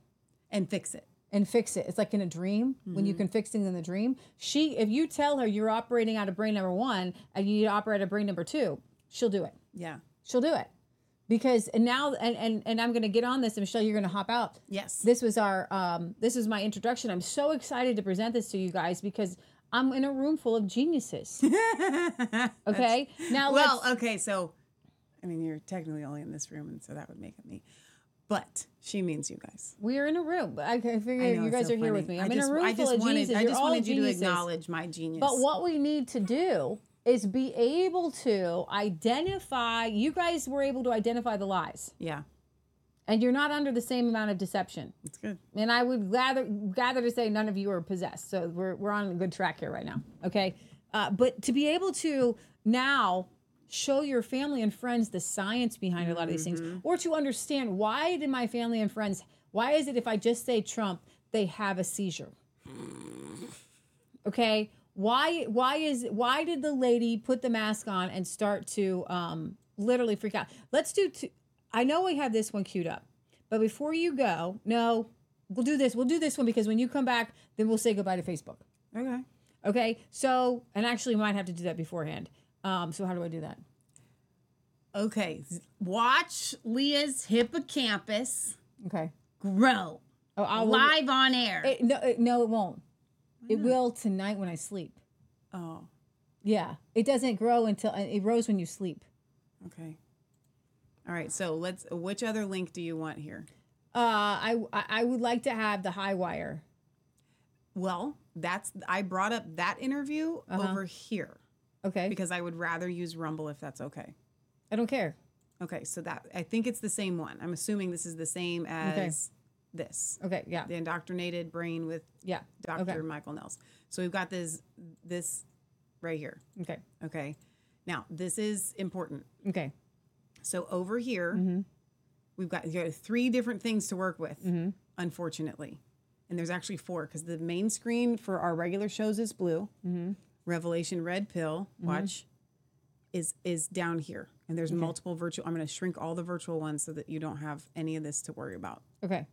And fix it. And fix it. It's like in a dream when you can fix things in the dream. She, if you tell her you're operating out of brain number one and you need to operate out of brain number two, she'll do it. Yeah. She'll do it because and now and and and I'm going to get on this. And Michelle, you're going to hop out. Yes. This was our um this is my introduction. I'm so excited to present this to you guys because I'm in a room full of geniuses. Okay, now well, let's. okay, so I mean, you're technically only in this room, and so that would make it me. But she means you guys. We're in a room. I, I figure you guys so are here with me. I'm in a room I full just of wanted, geniuses. I You're just wanted you to acknowledge my genius. But what we need to do is be able to identify. You guys were able to identify the lies, Yeah, and you're not under the same amount of deception. it's good. And I would gather gather to say none of you are possessed. So we're we're on a good track here right now. Okay, uh, but to be able to now show your family and friends the science behind a lot of these things, or to understand why did my family and friends? Why is it if I just say Trump, they have a seizure? Okay, why why is why did the lady put the mask on and start to um, literally freak out? Let's do. Two, I know we have this one queued up, but before you go, no, we'll do this. We'll do this one because when you come back, then we'll say goodbye to Facebook. Okay. Okay, so and actually, we might have to do that beforehand. Um, so how do I do that? Okay. Watch Leah's hippocampus Okay. grow Oh, I'll live on air. It, no, it, no, it won't. It will tonight when I sleep. oh, Yeah, it doesn't grow until it grows when you sleep. okay. All right. So let's. Which other link do you want here? Uh, I I I would like to have the high wire. Well, that's I brought up that interview Uh-huh. over here Okay, because I would rather use Rumble if that's okay. I don't care. Okay, so that I think it's the same one. I'm assuming this is the same as this. Okay, yeah, The indoctrinated brain with yeah. Dr. Okay, Michael Nehls. So we've got this this right here. okay, Okay. Now, this is important. okay. So over here, Mm-hmm. we've got you got three different things to work with, Hmm. unfortunately. and there's actually four because the main screen for our regular shows is blue. Revelation Red Pill, mm-hmm. watch, is is down here, and there's multiple virtual. I'm going to shrink all the virtual ones so that you don't have any of this to worry about. Okay.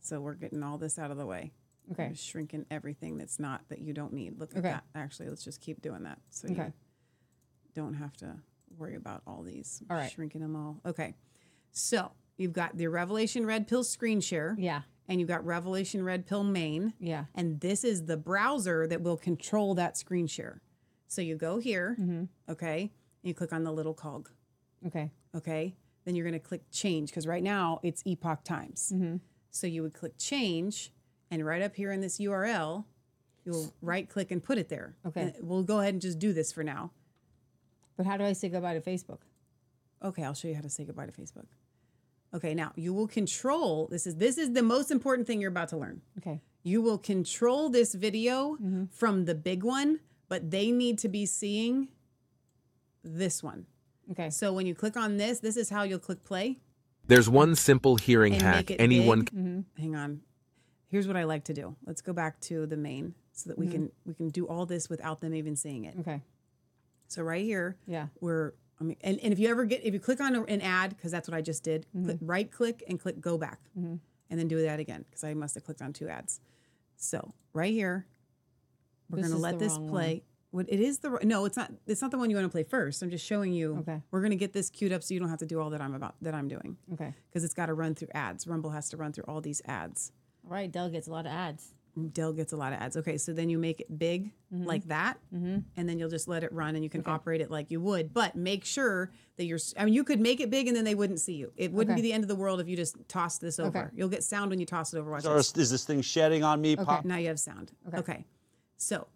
So we're getting all this out of the way. Okay. We're shrinking everything that's not that you don't need. Look at Okay. that. Actually, let's just keep doing that so Okay. you don't have to worry about all these. All right. Shrinking them all. Okay. So you've got the Revelation Red Pill screen share. Yeah. And you've got Revelation Red Pill main. Yeah. And this is the browser that will control that screen share. So you go here, Mm-hmm. okay, and you click on the little cog, Okay. okay? Then you're going to click change because right now it's Epoch Times. Mm-hmm. So you would click change, and right up here in this URL, you'll right click and put it there. Okay. And we'll go ahead and just do this for now. But how do I say goodbye to Facebook? Okay, I'll show you how to say goodbye to Facebook. Okay, now you will control this is this is the most important thing you're about to learn. Okay. You will control this video Mm-hmm. from the big one, but they need to be seeing this one. Okay. So when you click on this, this is how you'll click play There's one simple hearing and hack make it anyone big. Hang on. Here's what I like to do. Let's go back to the main so that we Mm-hmm. can we can do all this without them even seeing it. Okay. So right here, Yeah. we're I mean, and, and if you ever get if you click on an ad because that's what I just did, Mm-hmm. click right click and click go back, and then do that again because I must have clicked on two ads. So right here, we're gonna let this play. What it is the no, it's not. It's not the one you want to play first. I'm just showing you. Okay. We're gonna get this queued up so you don't have to do all that I'm about that I'm doing Okay. because it's got to run through ads. Rumble has to run through all these ads. All right. Dell gets a lot of ads. Dell gets a lot of ads. Okay, so then you make it big Mm-hmm. like that, and then you'll just let it run, and you can operate it like you would. But make sure that you're. I mean, you could make it big, and then they wouldn't see you. It wouldn't Okay. be the end of the world if you just toss this over. Okay. You'll get sound when you toss it over. Watch Or this. is this thing shedding on me? Pop? Now you have sound. Okay. Okay. So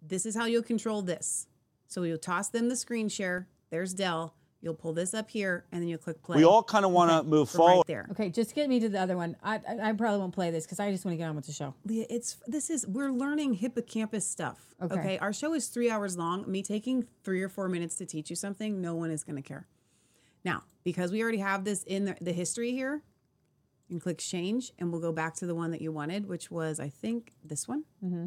this is how you'll control this. So you'll toss them the screen share. There's Dell. You'll pull this up here, and then you'll click play. We all kind of want to move for forward. right there. Okay. Just get me to the other one. I I, I probably won't play this because I just want to get on with the show. Leah, it's this is we're learning hippocampus stuff. Okay. Okay. Our show is three hours long. Me taking three or four minutes to teach you something, no one is going to care. Now, because we already have this in the, the history here, you can click change, and we'll go back to the one that you wanted, which was I think this one. Mm-hmm.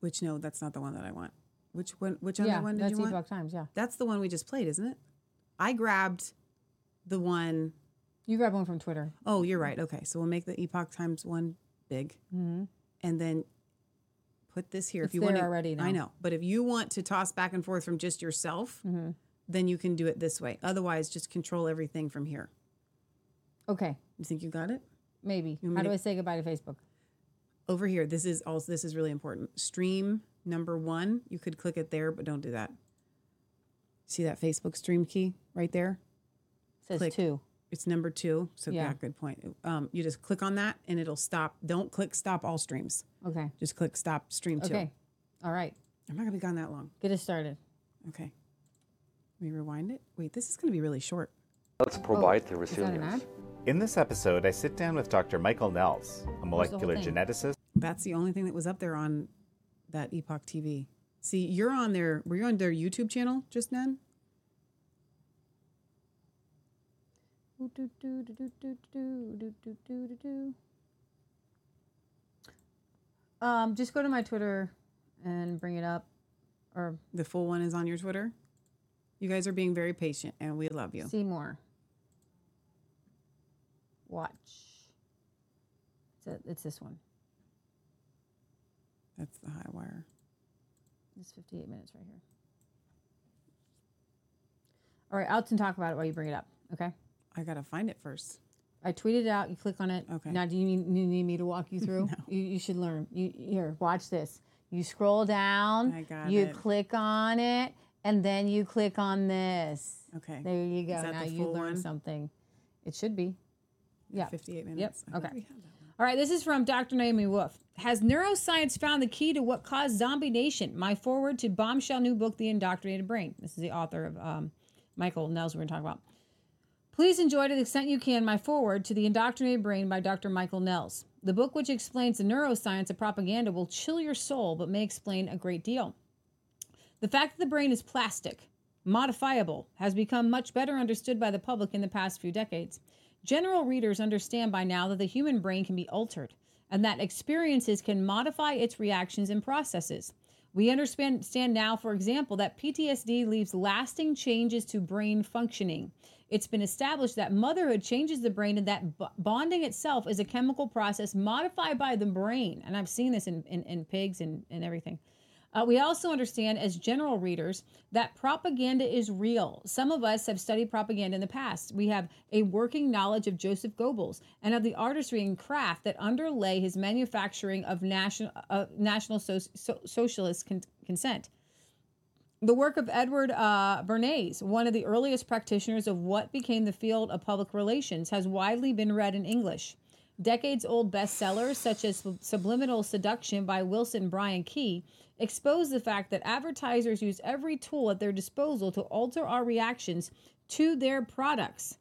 Which no, that's not the one that I want. Which one? Which other one did That's you want? Epoch Times. Yeah. That's the one we just played, isn't it? I grabbed the one You grabbed one from Twitter. Oh, you're right. Okay, so we'll make the epoch times one big, and then put this here. Mm-hmm. It's if you want to, already now. I know, but if you want to toss back and forth from just yourself, then you can do it this way. Otherwise, just control everything from here. Okay. You think you got it? Maybe. How do to- I say goodbye to Facebook? Over here, this is also this is really important. Stream number one. You could click it there, but don't do that. See that Facebook stream key right there? It says Click. two. It's number two. So Yeah. yeah, good point. Um, you just click on that and it'll stop. Don't click stop all streams. Okay. Just click stop stream two. Okay. All right. I'm not gonna be gone that long. Get us started. Okay. Let me rewind it. Wait, this is gonna be really short. Let's provide the Oh, Is that an resilience. ad? In this episode, I sit down with Dr. Michael Nehls, a molecular geneticist That's the only thing that was up there on that Epoch TV. See, you're on their were you on their YouTube channel just then? Um, just go to my Twitter and bring it up. Or the full one is on your Twitter. You guys are being very patient, and we love you. See more. Watch. It's, a, it's this one. That's the high wire. It's 58 minutes right here. All right, I'll talk about it while you bring it up. Okay. I gotta find it first. I tweeted it out. You click on it. Okay. Now, do you need, you need me to walk you through? you, you should learn. You here, watch this. You scroll down. I got you it. click on it, and then you click on this. Okay. There you go. that Now the you full learned one? something. It should be. Yeah. 58 minutes. Thought okay. we had that one. All right, this is from Dr. Naomi Wolf. Has neuroscience found the key to what caused zombie nation? My forward to bombshell new book, The Indoctrinated Brain. This is the author of um, Michael Nehls, we're going to talk about. Please enjoy to the extent you can my forward to The Indoctrinated Brain by Dr. Michael Nehls. The book, which explains the neuroscience of propaganda, will chill your soul but may explain a great deal. The fact that the brain is plastic, modifiable, has become much better understood by the public in the past few decades. General readers understand by now that the human brain can be altered and that experiences can modify its reactions and processes. We understand now, for example, that PTSD leaves lasting changes to brain functioning. It's been established that motherhood changes the brain and that b- bonding itself is a chemical process modified by the brain. And I've seen this in, in, in pigs and, and everything. Uh, we also understand as general readers that propaganda is real. Some of us have studied propaganda in the past. We have a working knowledge of Joseph Goebbels and of the artistry and craft that underlay his manufacturing of national uh, national so- so- socialist con- consent. The work of Edward uh, Bernays, one of the earliest practitioners of what became the field of public relations, has widely been read in English. Decades old bestsellers such as Subliminal Seduction by Wilson Bryan Key expose the fact that advertisers use every tool at their disposal to alter our reactions to their products.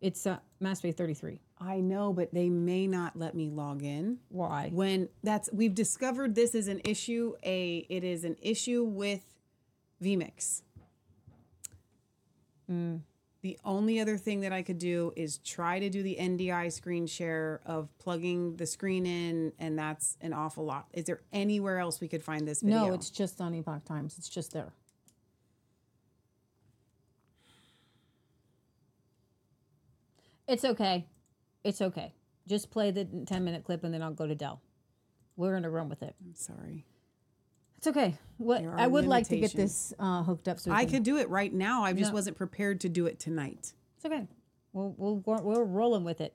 It's uh, Master 33. I know, but they may not let me log in. Why? When that's we've discovered this is an issue. A it is an issue with vMix. The only other thing that I could do is try to do the NDI screen share of plugging the screen in, and that's an awful lot. Is there anywhere else we could find this video? No, it's just on Epoch Times. It's just there. It's okay. It's okay. Just play the 10 minute clip and then I'll go to Dell. We're going to run with it. I'm sorry. It's okay. What There are I would like to get this uh, hooked up so we I can- could do it right now. I just wasn't prepared to do it tonight. It's okay. We'll, we'll, we're, we're rolling with it.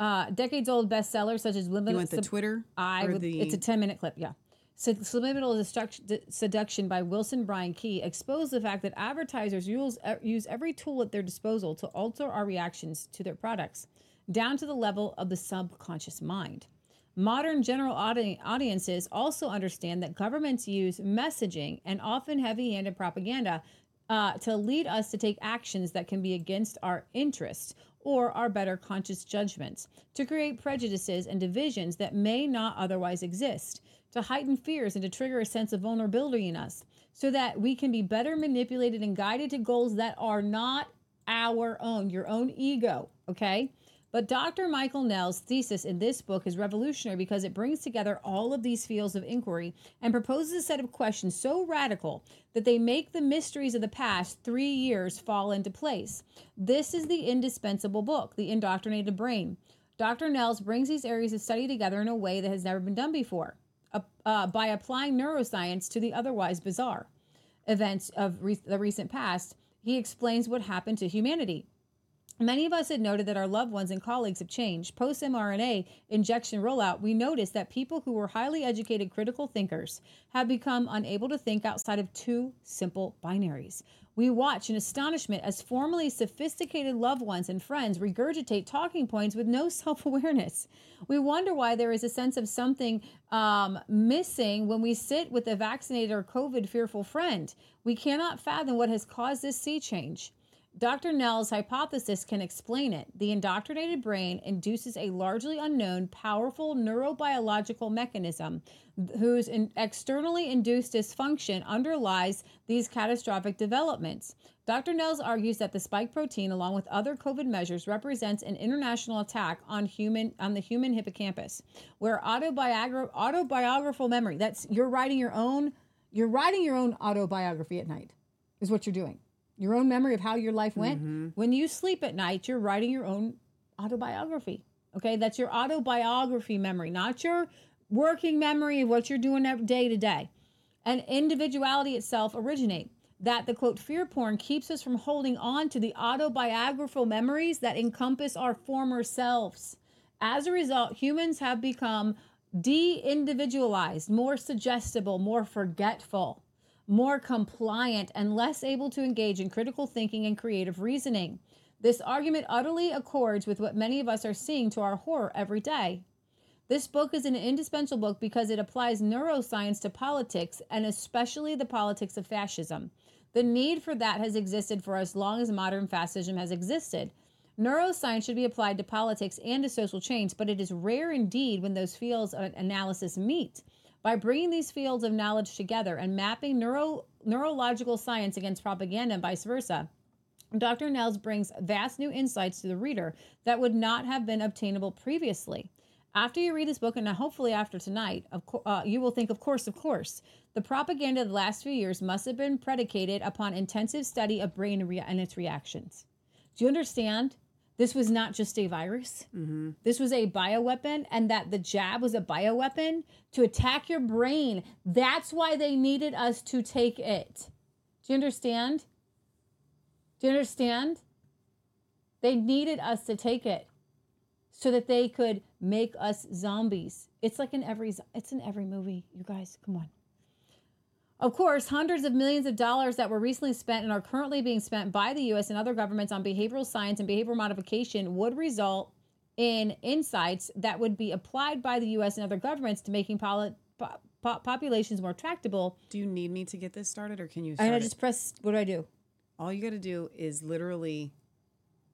Uh, decades old bestsellers such as Limited. You want the Twitter? I or would, the, it's a 10 minute clip, yeah. So, Subliminal Destruct- D- Seduction by Wilson Bryan Key exposed the fact that advertisers use, uh, use every tool at their disposal to alter our reactions to their products, down to the level of the subconscious mind. Modern general audi- audiences also understand that governments use messaging and often heavy handed propaganda uh, to lead us to take actions that can be against our interests or our better conscious judgments, to create prejudices and divisions that may not otherwise exist, to heighten fears and to trigger a sense of vulnerability in us, so that we can be better manipulated and guided to goals that are not our own, your own ego, okay? But Dr. Michael Nehls' thesis in this book is revolutionary because it brings together all of these fields of inquiry and proposes a set of questions so radical that they make the mysteries of the past three years fall into place. This is the indispensable book, The Indoctrinated Brain. Dr. Nehls brings these areas of study together in a way that has never been done before uh, uh, by applying neuroscience to the otherwise bizarre events of re- the recent past. He explains what happened to humanity. Many of us had noted that our loved ones and colleagues have changed. Post mRNA injection rollout, we noticed that people who were highly educated critical thinkers have become unable to think outside of two simple binaries. We watch in astonishment as formerly sophisticated loved ones and friends regurgitate talking points with no self awareness. We wonder why there is a sense of something um, missing when we sit with a vaccinated or COVID fearful friend. We cannot fathom what has caused this sea change. Dr. Nehls' hypothesis can explain it. The indoctrinated brain induces a largely unknown, powerful neurobiological mechanism whose externally induced dysfunction underlies these catastrophic developments. Dr. Nehls argues that the spike protein, along with other COVID measures, represents an international attack on human on the human hippocampus, where autobiogra- autobiographical memory, that's you're writing your own, you're writing your own autobiography at night, is what you're doing your own memory of how your life went. Mm-hmm. When you sleep at night, you're writing your own autobiography. Okay, that's your autobiography memory, not your working memory of what you're doing every day to day. And individuality itself originate that the quote fear porn keeps us from holding on to the autobiographical memories that encompass our former selves. As a result, humans have become de individualized, more suggestible, more forgetful more compliant, and less able to engage in critical thinking and creative reasoning. This argument utterly accords with what many of us are seeing to our horror every day. This book is an indispensable book because it applies neuroscience to politics and especially the politics of fascism. The need for that has existed for as long as modern fascism has existed. Neuroscience should be applied to politics and to social change, but it is rare indeed when those fields of analysis meet. By bringing these fields of knowledge together and mapping neuro, neurological science against propaganda and vice versa, Dr. Nehls brings vast new insights to the reader that would not have been obtainable previously. After you read this book, and hopefully after tonight, co- uh, you will think, of course, of course, the propaganda of the last few years must have been predicated upon intensive study of brain and its reactions. Do you understand? This was not just a virus. Mm-hmm. This was a bioweapon, and that the jab was a bioweapon to attack your brain. That's why they needed us to take it. Do you understand? Do you understand? They needed us to take it so that they could make us zombies. It's like in every it's in every movie, you guys. Come on. Of course, hundreds of millions of dollars that were recently spent and are currently being spent by the US and other governments on behavioral science and behavioral modification would result in insights that would be applied by the US and other governments to making poli- po- po- populations more tractable. Do you need me to get this started, or can you? Start And I it? just press what do I do? All you got to do is literally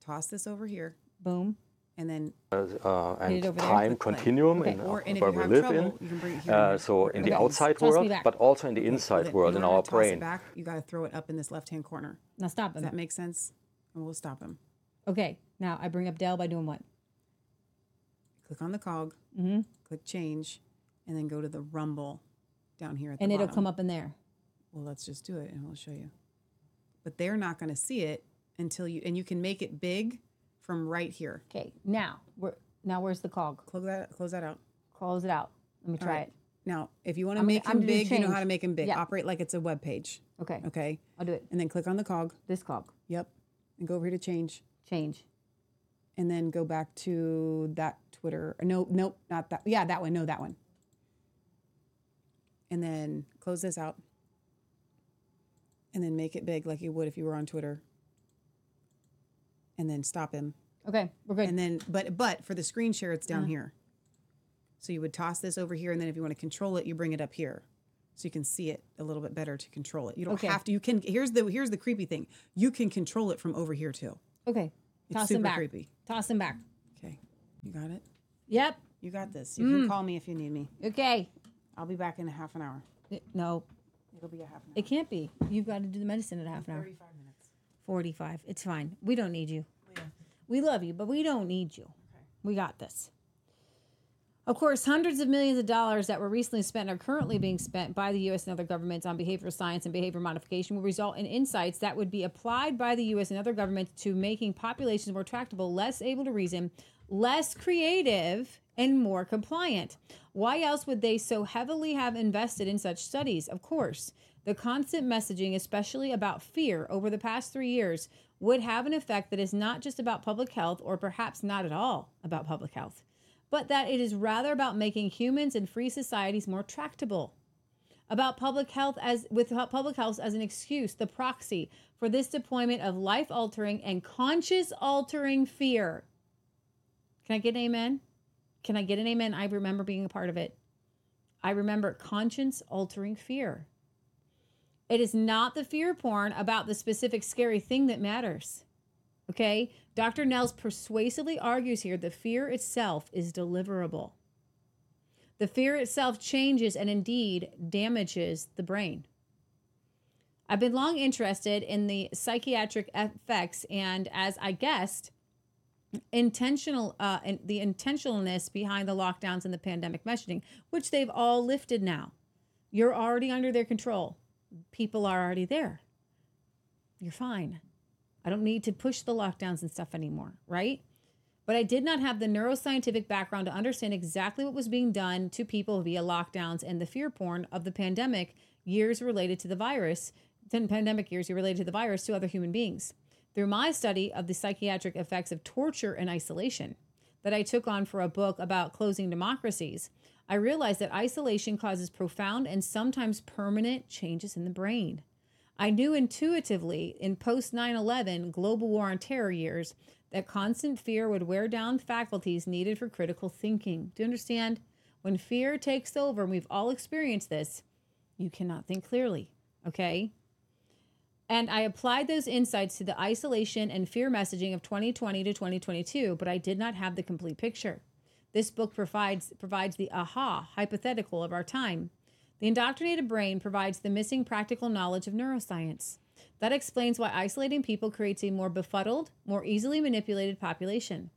toss this over here, Boom. And then uh, Hit and over time Click continuum Okay. in, Or- uh, and where we live trouble, in. you can bring it here Uh, so there. in the Okay. outside Toss world, but also in the inside it. world, in in our to toss it brain. back, you got to throw it up in this left-hand corner. Now stop Does that make sense? And we'll stop him. Okay. Now I bring up Dell by doing what? Click on the cog. Mm-hmm. Click change, and then go to the rumble down here at the And it'll bottom. come up in there. Well, let's just do it, and we'll show you. But they're not going to see it until you, and you can make it big from right here. Okay. Now where now where's the cog? Close that. Close that out. Close it out. Let me try right. it. Now, if you want to make I'm gonna do big, you know how to make him big. Yeah. Operate like it's a web page. Okay. Okay. I'll do it. And then click on the cog. This cog. Yep. And go over here to change. Change. And then go back to that Twitter. Uh, no, nope, not that. Yeah, that one. No, that one. And then close this out. And then make it big like you would if you were on Twitter. And then stop him. Okay. We're good. And then, but but for the screen share, it's down here. So you would toss this over here, and then if you want to control it, you bring it up here, so you can see it a little bit better to control it. You don't Okay. have to. You can. Here's the here's the creepy thing. You can control it from over here too. okay. It's Toss him super back. creepy. Toss him back. Okay, you got it. Yep. You got this. You Mm. can call me if you need me. Okay. I'll be back in a half an hour. It- no, It'll be a half an hour. it can't be. You've got to do the medicine in a half an hour. Thirty-five minutes. 45. It's fine. We don't need you. We love you, but we don't need you. We got this. Of course, hundreds of millions of dollars that were recently spent and are currently being spent by the U.S. and other governments on behavioral science and behavior modification will result in insights that would be applied by the U.S. and other governments to making populations more tractable, less able to reason, less creative, and more compliant. Why else would they so heavily have invested in such studies? Of course, the constant messaging, especially about fear over the past three years, would have an effect that is not just about public health, or perhaps not at all about public health, but that it is rather about making humans and free societies more tractable. About public health as with public health as an excuse, the proxy for this deployment of life altering and conscious altering fear. Can I get an amen? Can I get an amen? I remember being a part of it. I remember conscience altering fear. It is not the fear porn about the specific scary thing that matters. Okay? Dr. Nehls persuasively argues here the fear itself is deliverable. The fear itself changes and indeed damages the brain. I've been long interested in the psychiatric effects, and as I guessed, intentional uh, the intentionalness behind the lockdowns and the pandemic messaging, which they've all lifted now. You're already under their control. People are already there. You're fine. I don't need to push the lockdowns and stuff anymore, right? But I did not have the neuroscientific background to understand exactly what was being done to people via lockdowns and the fear porn of the pandemic years related to the virus, 10 pandemic years related to the virus to other human beings. Through my study of the psychiatric effects of torture and isolation that I took on for a book about closing democracies, I realized that isolation causes profound and sometimes permanent changes in the brain. I knew intuitively in post 9 11 global war on terror years that constant fear would wear down faculties needed for critical thinking. Do you understand? When fear takes over, and we've all experienced this, you cannot think clearly. Okay? And I applied those insights to the isolation and fear messaging of 2020 to 2022, but I did not have the complete picture. This book provides provides the aha hypothetical of our time. The indoctrinated brain provides the missing practical knowledge of neuroscience. That explains why isolating people creates a more befuddled, more easily manipulated population.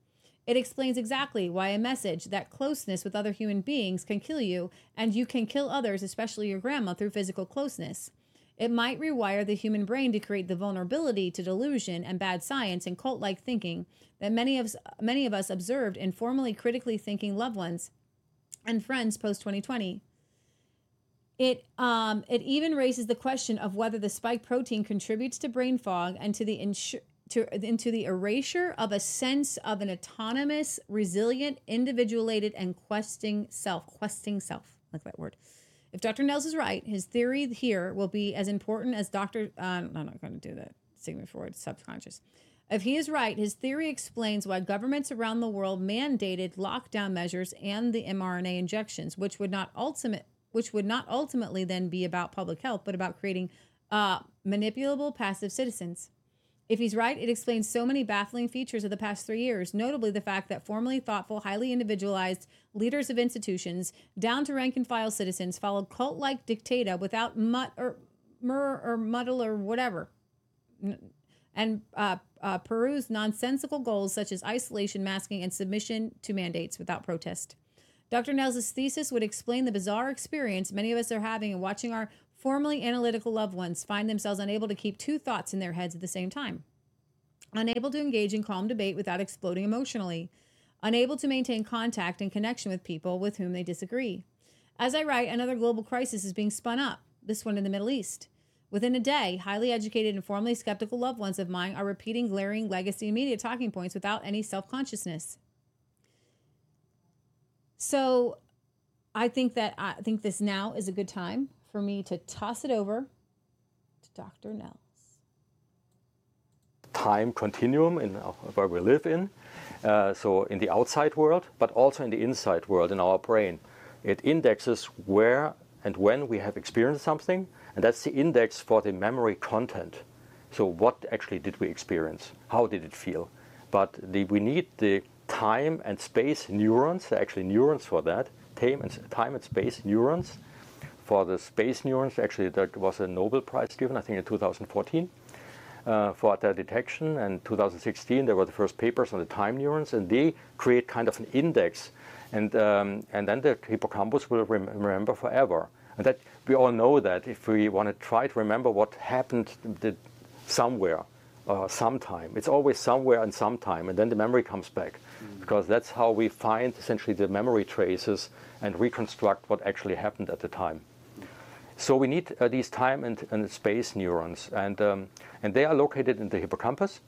It explains exactly why a message that closeness with other human beings can kill you and you can kill others, especially your grandma, through physical closeness. It might rewire the human brain to create the vulnerability to delusion and bad science and cult like thinking that many of, many of us observed in formerly critically thinking loved ones and friends post 2020. It um, it even raises the question of whether the spike protein contributes to brain fog and to the insu- to into the erasure of a sense of an autonomous, resilient, individuated, and questing self. Questing self, like that word. If Dr. Nehls is right, his theory here will be as important as Dr. Uh, I'm not going to do that. Sigmund Freud, subconscious. If he is right, his theory explains why governments around the world mandated lockdown measures and the mRNA injections, which would not ultimate which would not ultimately then be about public health, but about creating uh, manipulable passive citizens. If he's right, it explains so many baffling features of the past three years, notably the fact that formerly thoughtful, highly individualized leaders of institutions, down to rank and file citizens, followed cult like dictata without mut or mur or muddle or whatever, and uh, uh, nonsensical goals such as isolation, masking, and submission to mandates without protest. Dr. Nehls' thesis would explain the bizarre experience many of us are having in watching our formerly analytical loved ones find themselves unable to keep two thoughts in their heads at the same time, unable to engage in calm debate without exploding emotionally, unable to maintain contact and connection with people with whom they disagree. As I write, another global crisis is being spun up, this one in the Middle East. Within a day, highly educated and formerly skeptical loved ones of mine are repeating glaring legacy media talking points without any self consciousness. So I think that I think this now is a good time for me to toss it over to Dr. Nehls. Time continuum in where we live in, uh, so in the outside world, but also in the inside world in our brain. It indexes where and when we have experienced something, and that's the index for the memory content. So what actually did we experience? How did it feel? But the, we need the time and space neurons, actually neurons for that, time and, time and space neurons. For the space neurons, actually, there was a Nobel Prize given, I think, in 2014 uh, for their detection. And 2016, there were the first papers on the time neurons, and they create kind of an index. And, um, and then the hippocampus will rem remember forever. And that we all know that if we want to try to remember what happened somewhere, uh, sometime. It's always somewhere and sometime, and then the memory comes back, mm. because that's how we find essentially the memory traces and reconstruct what actually happened at the time. So we need uh, these time and, and, space neurons, and um, and they are located in the hippocampus.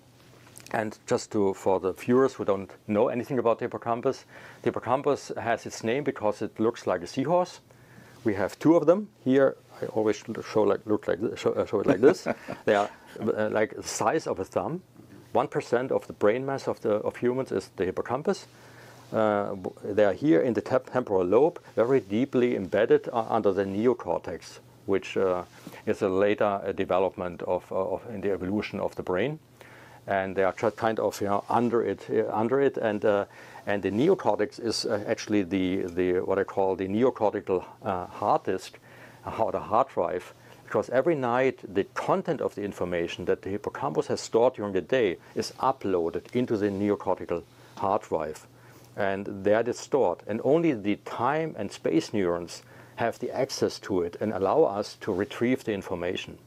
And just to for the viewers who don't know anything about the hippocampus, the hippocampus has its name because it looks like a seahorse. We have two of them here. I always show like look like this, show, uh, show it like this. they are uh, like the size of a thumb. One percent of the brain mass of the of humans is the hippocampus. Uh, they are here in the temporal lobe, very deeply embedded uh, under the neocortex, which uh, is a later uh, development of, of, in the evolution of the brain. And they are kind of you know under it, under it, and and the neocortex is actually the the what I call the neocortical hard disk, or the hard drive, because every night the content of the information that the hippocampus has stored during the day is uploaded into the neocortical hard drive. And they are stored. And only the time and space neurons have the access to it and allow us to retrieve the information.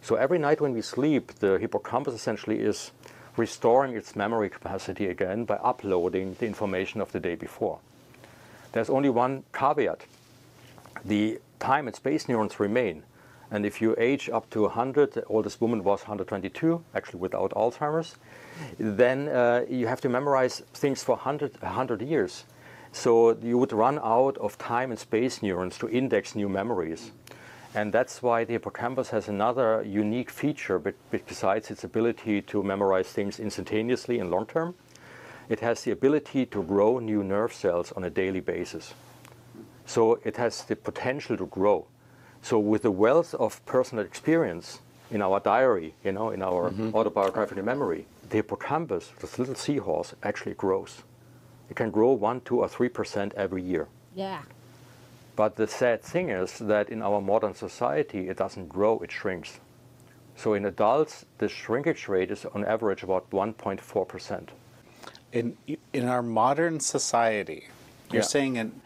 So every night when we sleep, the hippocampus essentially is restoring its memory capacity again by uploading the information of the day before. There's only one caveat. The time and space neurons remain, and if you age up to 100, the oldest woman was 122, actually without Alzheimer's, then uh, you have to memorize things for 100, 100 years. So you would run out of time and space neurons to index new memories. And that's why the hippocampus has another unique feature, but besides its ability to memorize things instantaneously and long term, it has the ability to grow new nerve cells on a daily basis. So it has the potential to grow. So with the wealth of personal experience in our diary, you know, in our mm-hmm. autobiographical memory, the hippocampus, this little seahorse, actually grows. It can grow one, two, or three percent every year. Yeah. But the sad thing is that in our modern society, it doesn't grow; it shrinks. So in adults, the shrinkage rate is on average about 1.4%. In in our modern society, you're Yeah. saying in,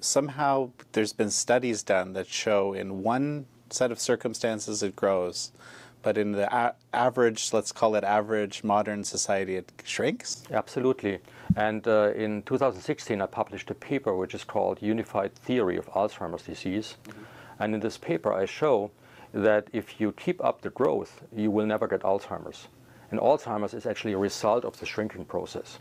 somehow there's been studies done that show in one set of circumstances it grows, but in the a- average, let's call it average modern society, it shrinks. Absolutely. And uh, in 2016, I published a paper which is called Unified Theory of Alzheimer's Disease. And in this paper, I show that if you keep up the growth, you will never get Alzheimer's. And Alzheimer's is actually a result of the shrinking process.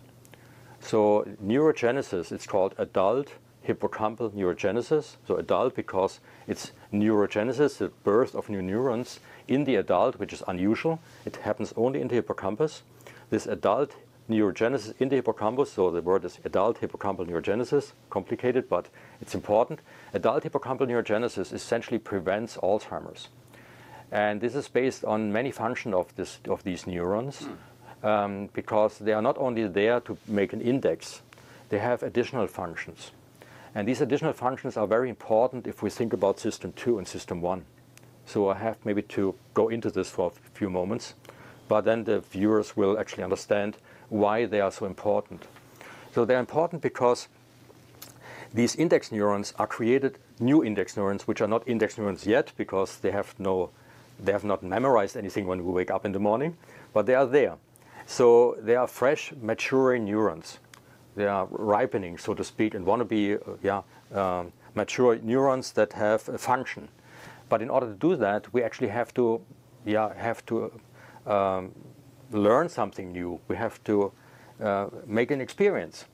So neurogenesis, it's called adult hippocampal neurogenesis. So adult because it's neurogenesis, the birth of new neurons in the adult, which is unusual. It happens only in the hippocampus. This adult neurogenesis in the hippocampus, so the word is adult hippocampal neurogenesis, complicated, but it's important. Adult hippocampal neurogenesis essentially prevents Alzheimer's. And this is based on many functions of, this, of these neurons um, because they are not only there to make an index, they have additional functions. And these additional functions are very important if we think about system 2 and system 1. So I have maybe to go into this for a few moments, but then the viewers will actually understand why they are so important. So they're important because these index neurons are created new index neurons, which are not index neurons yet because they have no, they have not memorized anything when we wake up in the morning, but they are there. So they are fresh, maturing neurons. They are ripening, so to speak, and want to be, uh, yeah, um, mature neurons that have a function. But in order to do that, we actually have to, yeah, have to um, learn something new. We have to uh, make an experience.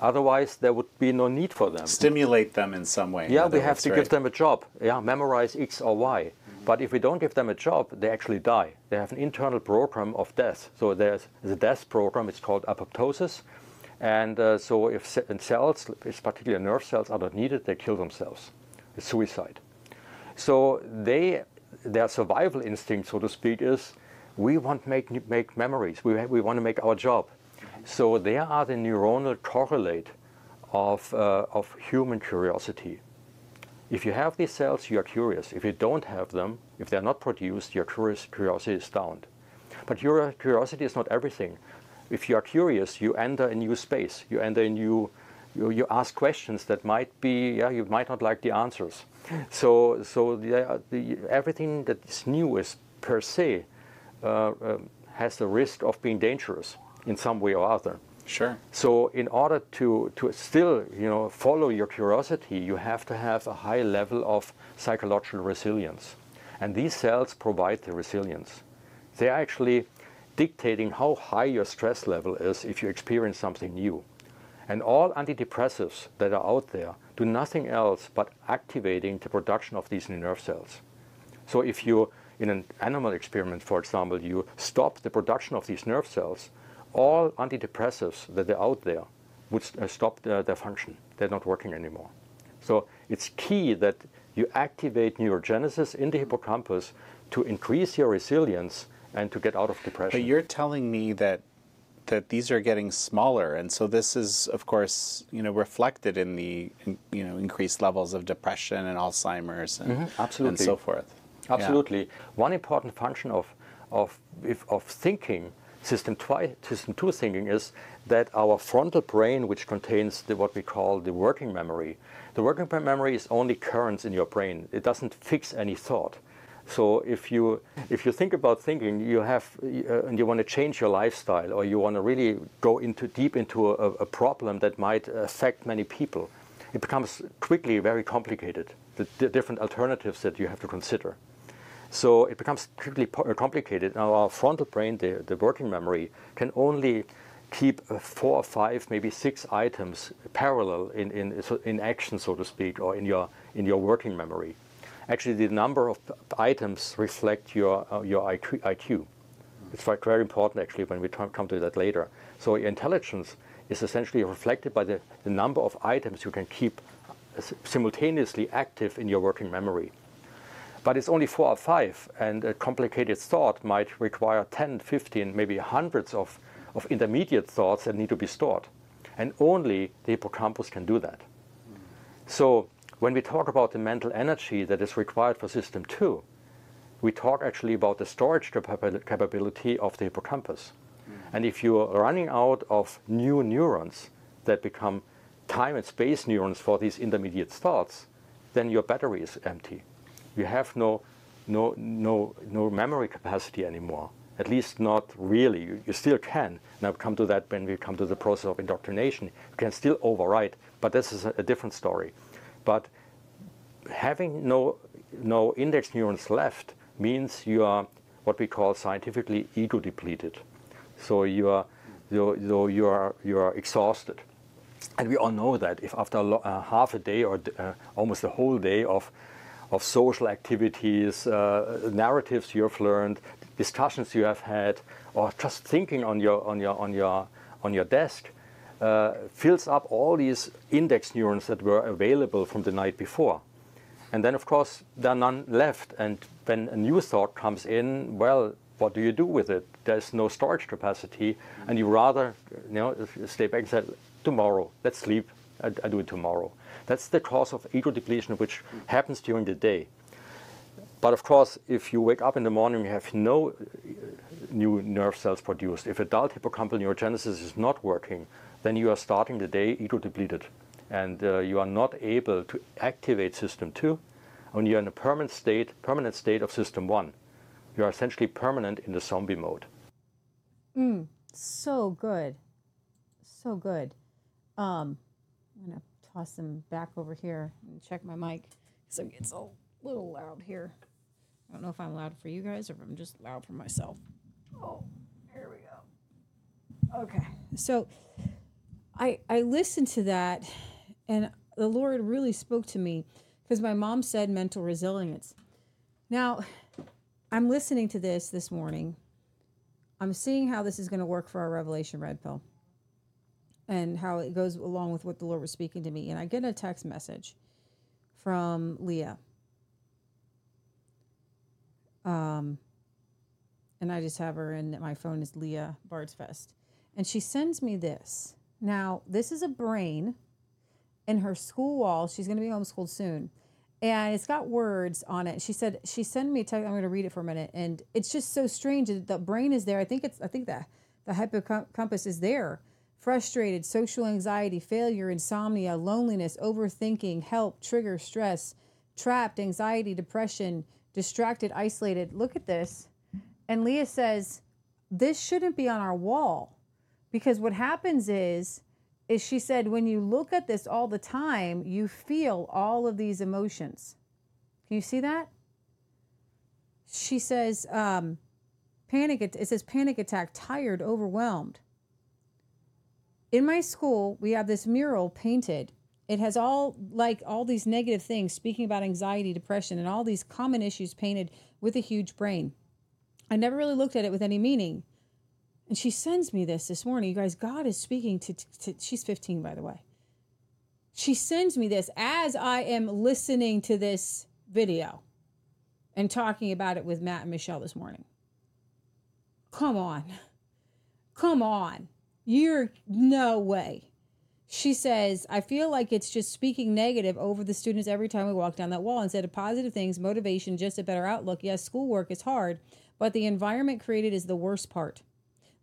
Otherwise, there would be no need for them. Stimulate them in some way. Yeah, we have to right? give them a job. Yeah, memorize X or Y. But if we don't give them a job, they actually die. They have an internal program of death. So there's the death program. It's called apoptosis. And uh, so if cells, if particularly nerve cells, are not needed, they kill themselves. It's suicide. So they, their survival instinct, so to speak, is we want to make, make memories. We, we want to make our job. So there are the neuronal correlate of, uh, of human curiosity. If you have these cells, you are curious. If you don't have them, if they're not produced, your curiosity is down. But your curiosity is not everything. If you are curious, you enter a new space. You enter a new, you, you ask questions that might be, yeah, you might not like the answers. So, so the, the, everything that is new is per se uh, um, has the risk of being dangerous in some way or other. Sure. So in order to, to still you know, follow your curiosity, you have to have a high level of psychological resilience. And these cells provide the resilience. They're actually dictating how high your stress level is if you experience something new. And all antidepressives that are out there do nothing else but activating the production of these new nerve cells. So if you, in an animal experiment, for example, you stop the production of these nerve cells, all antidepressives that are out there would uh, stop their, their function. They're not working anymore. So it's key that you activate neurogenesis in the hippocampus to increase your resilience and to get out of depression. But you're telling me that that these are getting smaller, and so this is, of course, you know, reflected in the in- you know increased levels of depression and Alzheimer's and, mm-hmm. and absolutely. so forth. Yeah. Absolutely. One important function of, of, if, of thinking, system, twi- system 2 thinking, is that our frontal brain, which contains the, what we call the working memory, the working memory is only currents in your brain. It doesn't fix any thought. So if you, if you think about thinking, you have, uh, and you want to change your lifestyle, or you want to really go into deep into a, a problem that might affect many people, it becomes quickly very complicated. The, different alternatives that you have to consider. So it becomes quickly uh, complicated. Now our frontal brain, the, the working memory, can only keep uh, four or five, maybe six items parallel in, in, in action, so to speak, or in your, in your working memory. Actually, the number of items reflect your, uh, your IQ, IQ. It's very important, actually, when we come to that later. So intelligence is essentially reflected by the, the number of items you can keep uh, simultaneously active in your working memory. But it's only four or five, and a complicated thought might require 10, 15, maybe hundreds of, of intermediate thoughts that need to be stored. And only the hippocampus can do that. So when we talk about the mental energy that is required for system two, we talk actually about the storage capability of the hippocampus. Mm. And if you are running out of new neurons that become time and space neurons for these intermediate thoughts, then your battery is empty. You have no, no, no, no memory capacity anymore. At least not really. You, you still can. Now come to that when we come to the process of indoctrination. You can still overwrite, but this is a, a different story. But having no, no index neurons left means you are what we call scientifically ego depleted. So you are, you, you, are, you are exhausted. And we all know that if after uh, half a day or uh, almost a whole day of, of social activities, uh, narratives you have learned, discussions you have had, or just thinking on your, on your, on your, on your desk, uh, fills up all these index neurons that were available from the night before. And then, of course, there are none left. And when a new thought comes in, well, what do you do with it? There's no storage capacity, and you rather, you know, stay back and say, tomorrow, let's sleep. I, I do it tomorrow. That's the cause of ego depletion, which happens during the day. But of course, if you wake up in the morning, you have no uh, new nerve cells produced. If adult hippocampal neurogenesis is not working, then you are starting the day ego depleted. And uh, you are not able to activate system two, and you're in a permanent state, permanent state of system one. You are essentially permanent in the zombie mode. so good. So good. Um i'm gonna toss them back over here and check my mic so it gets a little loud here. I don't know if i'm loud for you guys or if i'm just loud for myself. Oh here we go. Okay. So i i listened to that and the lord really spoke to me because my mom said mental resilience now i'm listening to this this morning I'm seeing how this is going to work for our Revelation Red Pill and how it goes along with what the Lord was speaking to me. And I get a text message from Leah. Um, and I just have her, and my phone is Leah Bardsfest. And she sends me this. Now, this is a brain in her school wall. She's going to be homeschooled soon. And it's got words on it. She said she sent me a text. I'm going to read it for a minute, and it's just so strange. that The brain is there. I think it's. I think that the hippocampus is there. Frustrated, social anxiety, failure, insomnia, loneliness, overthinking, help, trigger, stress, trapped, anxiety, depression, distracted, isolated. Look at this. And Leah says, This shouldn't be on our wall. Because what happens is, is she said, when you look at this all the time, you feel all of these emotions. Can you see that? She says, um, panic, it says panic attack, tired, overwhelmed. In my school, we have this mural painted. It has all like all these negative things speaking about anxiety, depression, and all these common issues painted with a huge brain. I never really looked at it with any meaning. And she sends me this this morning. You guys, God is speaking to, to, she's 15, by the way. She sends me this as I am listening to this video and talking about it with Matt and Michelle this morning. Come on. Come on. You're no way. She says, I feel like it's just speaking negative over the students every time we walk down that wall instead of positive things, motivation, just a better outlook. Yes, schoolwork is hard, but the environment created is the worst part.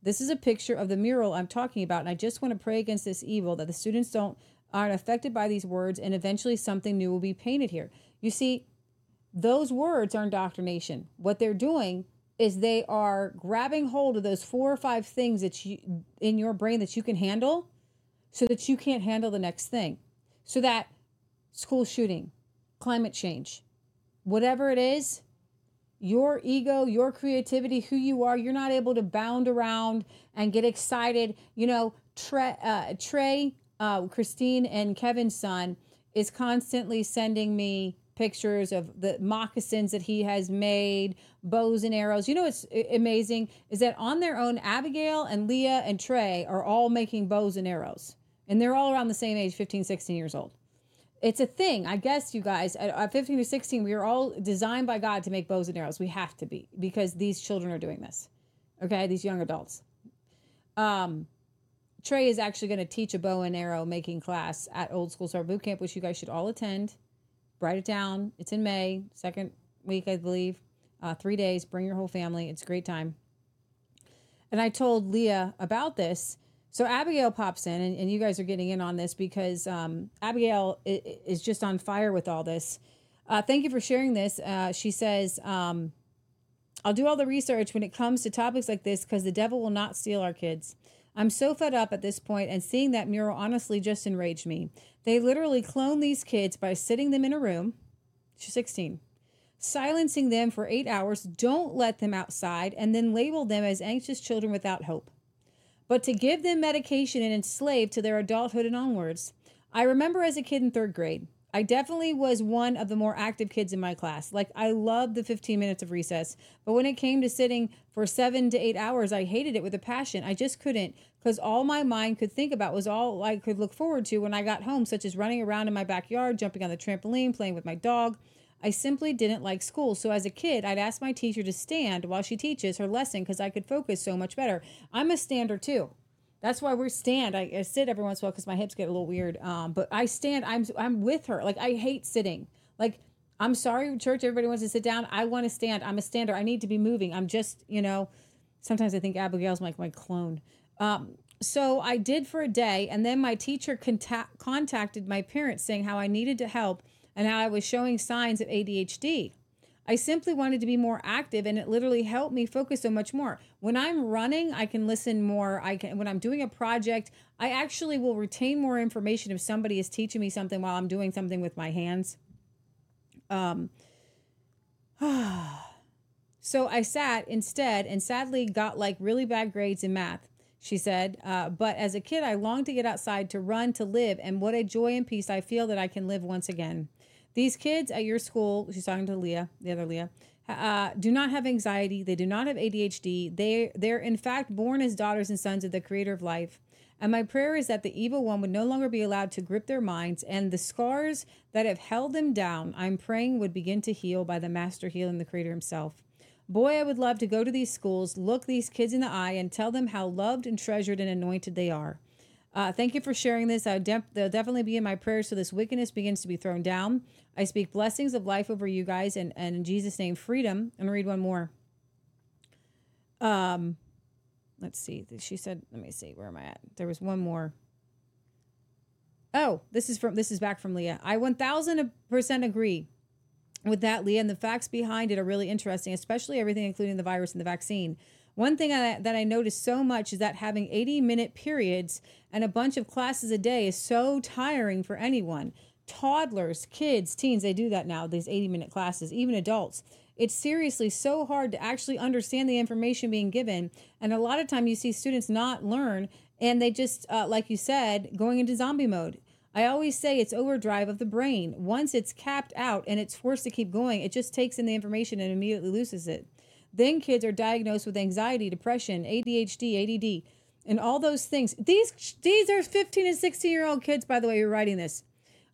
This is a picture of the mural I'm talking about, and I just want to pray against this evil that the students don't aren't affected by these words, and eventually something new will be painted here. You see, those words are indoctrination. What they're doing is they are grabbing hold of those four or five things that you in your brain that you can handle, so that you can't handle the next thing. So that school shooting, climate change, whatever it is, your ego, your creativity, who you are, you're not able to bound around and get excited. You know, Trey, uh, Trey uh, Christine, and Kevin's son is constantly sending me pictures of the moccasins that he has made, bows and arrows. You know what's amazing is that on their own, Abigail and Leah and Trey are all making bows and arrows. And they're all around the same age, 15, 16 years old it's a thing. I guess you guys at, at 15 to 16, we are all designed by God to make bows and arrows. We have to be because these children are doing this. Okay, these young adults. Um, Trey is actually going to teach a bow and arrow making class at Old School Star Boot Camp, which you guys should all attend. Write it down. It's in May, second week, I believe. Uh, three days, bring your whole family. It's a great time. And I told Leah about this. So Abigail pops in, and, and you guys are getting in on this because um, Abigail is, is just on fire with all this. Uh, thank you for sharing this. Uh, she says, um, I'll do all the research when it comes to topics like this because the devil will not steal our kids. I'm so fed up at this point, and seeing that mural honestly just enraged me. They literally clone these kids by sitting them in a room. She's 16 silencing them for eight hours, don't let them outside, and then label them as anxious children without hope. But to give them medication and enslave to their adulthood and onwards. I remember as a kid in third grade, I definitely was one of the more active kids in my class. Like, I loved the 15 minutes of recess. But when it came to sitting for seven to eight hours, I hated it with a passion. I just couldn't because all my mind could think about was all I could look forward to when I got home, such as running around in my backyard, jumping on the trampoline, playing with my dog. I simply didn't like school. So as a kid, I'd ask my teacher to stand while she teaches her lesson because I could focus so much better. I'm a stander too. That's why we stand. I, I, sit every once in a while because my hips get a little weird. Um, but I stand. I'm I'm with her. Like I hate sitting. Like I'm sorry, church. Everybody wants to sit down. I want to stand. I'm a stander. I need to be moving. I'm just you know. Sometimes I think Abigail's like my clone. Um, so I did for a day, and then my teacher contact, contacted my parents saying how I needed to help and how I was showing signs of ADHD. I simply wanted to be more active and it literally helped me focus so much more. When I'm running, I can listen more. I can when I'm doing a project, I actually will retain more information if somebody is teaching me something while I'm doing something with my hands. Um so I sat instead and sadly got like really bad grades in math. She said, uh, but as a kid, I longed to get outside, to run, to live, and what a joy and peace I feel that I can live once again. These kids at your school, she's talking to Leah, the other Leah, uh, do not have anxiety. They do not have ADHD. They they're in fact born as daughters and sons of the Creator of life. And my prayer is that the evil one would no longer be allowed to grip their minds, and the scars that have held them down, I'm praying would begin to heal by the Master healing the Creator Himself. Boy, I would love to go to these schools, look these kids in the eye, and tell them how loved and treasured and anointed they are. Uh, thank you for sharing this. I de- they'll definitely be in my prayers so this wickedness begins to be thrown down. I speak blessings of life over you guys and, and in Jesus' name, freedom. To read one more. Um, let's see. She said, let me see, where am I at? There was one more. Oh, this is from this is back from Leah. I 1000% agree with that, Leah, and the facts behind it are really interesting, especially everything including the virus and the vaccine. One thing I, that I noticed so much is that having 80 minute periods and a bunch of classes a day is so tiring for anyone. Toddlers, kids, teens, they do that now, these 80 minute classes, even adults. It's seriously so hard to actually understand the information being given. And a lot of time you see students not learn and they just, uh, like you said, going into zombie mode. I always say it's overdrive of the brain. Once it's capped out and it's forced to keep going, it just takes in the information and immediately loses it. Then kids are diagnosed with anxiety, depression, ADHD, ADD, and all those things. These these are 15 and 16 year old kids, by the way, who are writing this,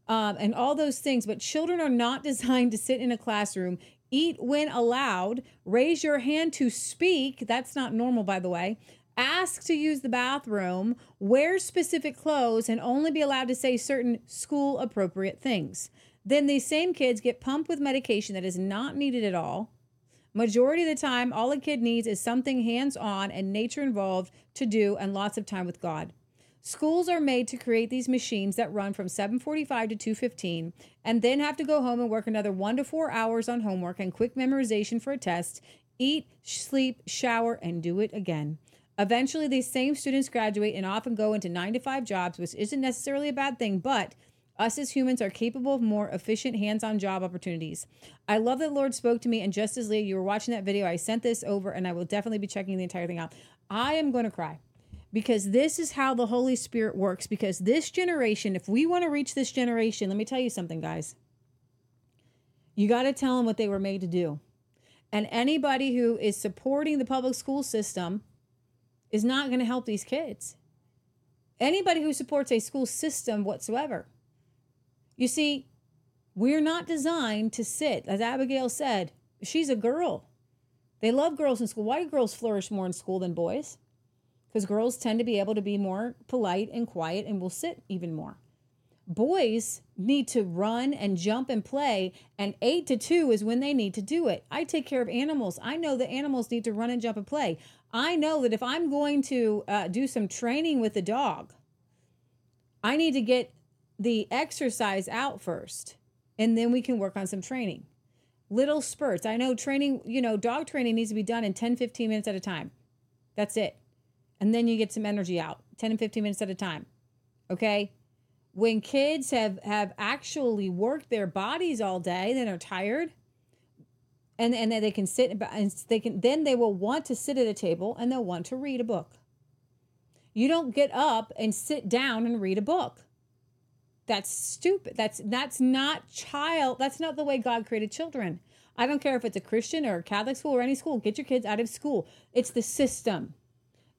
um, and all those things. But children are not designed to sit in a classroom, eat when allowed, raise your hand to speak. That's not normal, by the way. Ask to use the bathroom, wear specific clothes, and only be allowed to say certain school appropriate things. Then these same kids get pumped with medication that is not needed at all Majority of the time, all a kid needs is something hands on and nature involved to do and lots of time with God. Schools are made to create these machines that run from 7:45 to 2:15 and then have to go home and work another 1 to 4 hours on homework and quick memorization for a test, eat, sleep, shower and do it again. Eventually, these same students graduate and often go into 9 to 5 jobs, which isn't necessarily a bad thing, but us as humans are capable of more efficient hands on job opportunities. I love that Lord spoke to me, and just as Leah, you were watching that video, I sent this over and I will definitely be checking the entire thing out. I am going to cry because this is how the Holy Spirit works. Because this generation, if we want to reach this generation, let me tell you something, guys. You got to tell them what they were made to do. And anybody who is supporting the public school system is not going to help these kids. Anybody who supports a school system whatsoever you see, we're not designed to sit, as Abigail said, she's a girl. They love girls in school. Why do girls flourish more in school than boys? Because girls tend to be able to be more polite and quiet and will sit even more. boys need to run and jump and play and 8 to 2 is when they need to do it i take care of animals i know that animals need to run and jump and play i know that if i'm going to uh, do some training with the dog i need to get the exercise out first and then we can work on some training. Little spurts. I know training you know dog training needs to be done in 10 15 minutes at a time. That's it. And then you get some energy out 10 and 15 minutes at a time okay? When kids have have actually worked their bodies all day then are tired and and then they can sit and they can then they will want to sit at a table and they'll want to read a book. You don't get up and sit down and read a book that's stupid that's that's not child that's not the way god created children i don't care if it's a christian or a catholic school or any school get your kids out of school it's the system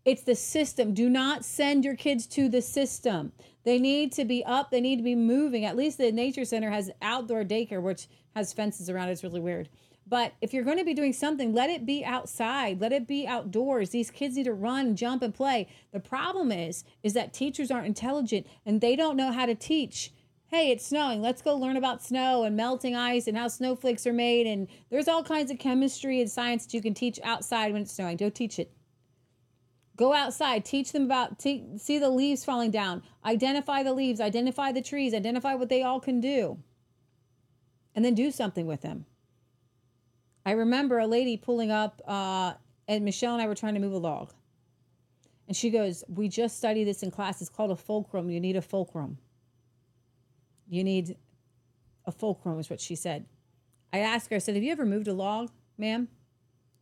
it's the system. Do not send your kids to the system. They need to be up, they need to be moving. At least the nature center has outdoor daycare, which has fences around it. It's really weird. But if you're going to be doing something, let it be outside. Let it be outdoors. These kids need to run, jump, and play. The problem is, is that teachers aren't intelligent and they don't know how to teach. Hey, it's snowing. Let's go learn about snow and melting ice and how snowflakes are made. And there's all kinds of chemistry and science that you can teach outside when it's snowing. Go teach it. Go outside, teach them about, te- see the leaves falling down, identify the leaves, identify the trees, identify what they all can do, and then do something with them. I remember a lady pulling up, uh, and Michelle and I were trying to move a log. And she goes, We just studied this in class. It's called a fulcrum. You need a fulcrum. You need a fulcrum, is what she said. I asked her, I said, Have you ever moved a log, ma'am?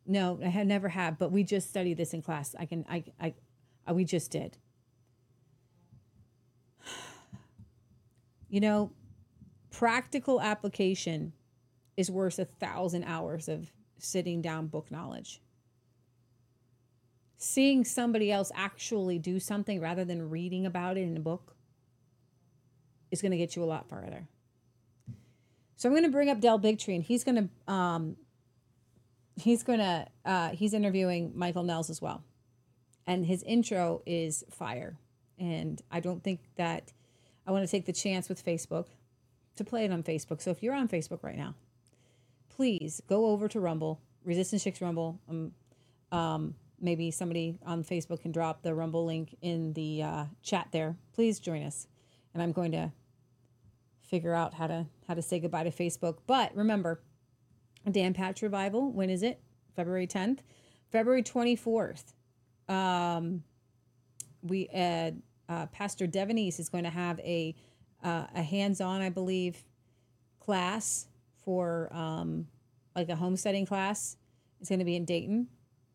No, I had never have, but we just studied this in class. I can, I, I, I we just did. You know, practical application is worth a thousand hours of sitting down book knowledge. Seeing somebody else actually do something rather than reading about it in a book is going to get you a lot farther. So I'm going to bring up Del Bigtree, and he's going to um, he's gonna uh, he's interviewing Michael Nehls as well, and his intro is fire. And I don't think that I want to take the chance with Facebook to play it on Facebook. So if you're on Facebook right now, please go over to Rumble, Resistance Chicks Rumble. Um, um, maybe somebody on Facebook can drop the Rumble link in the uh, chat there. Please join us, and I'm going to figure out how to how to say goodbye to Facebook. But remember, Dan Patch Revival. When is it? February 10th. February 24th. Um, we uh, uh, Pastor Devonese is going to have a uh, a hands-on, I believe, class for um, like a homesteading class. It's going to be in Dayton.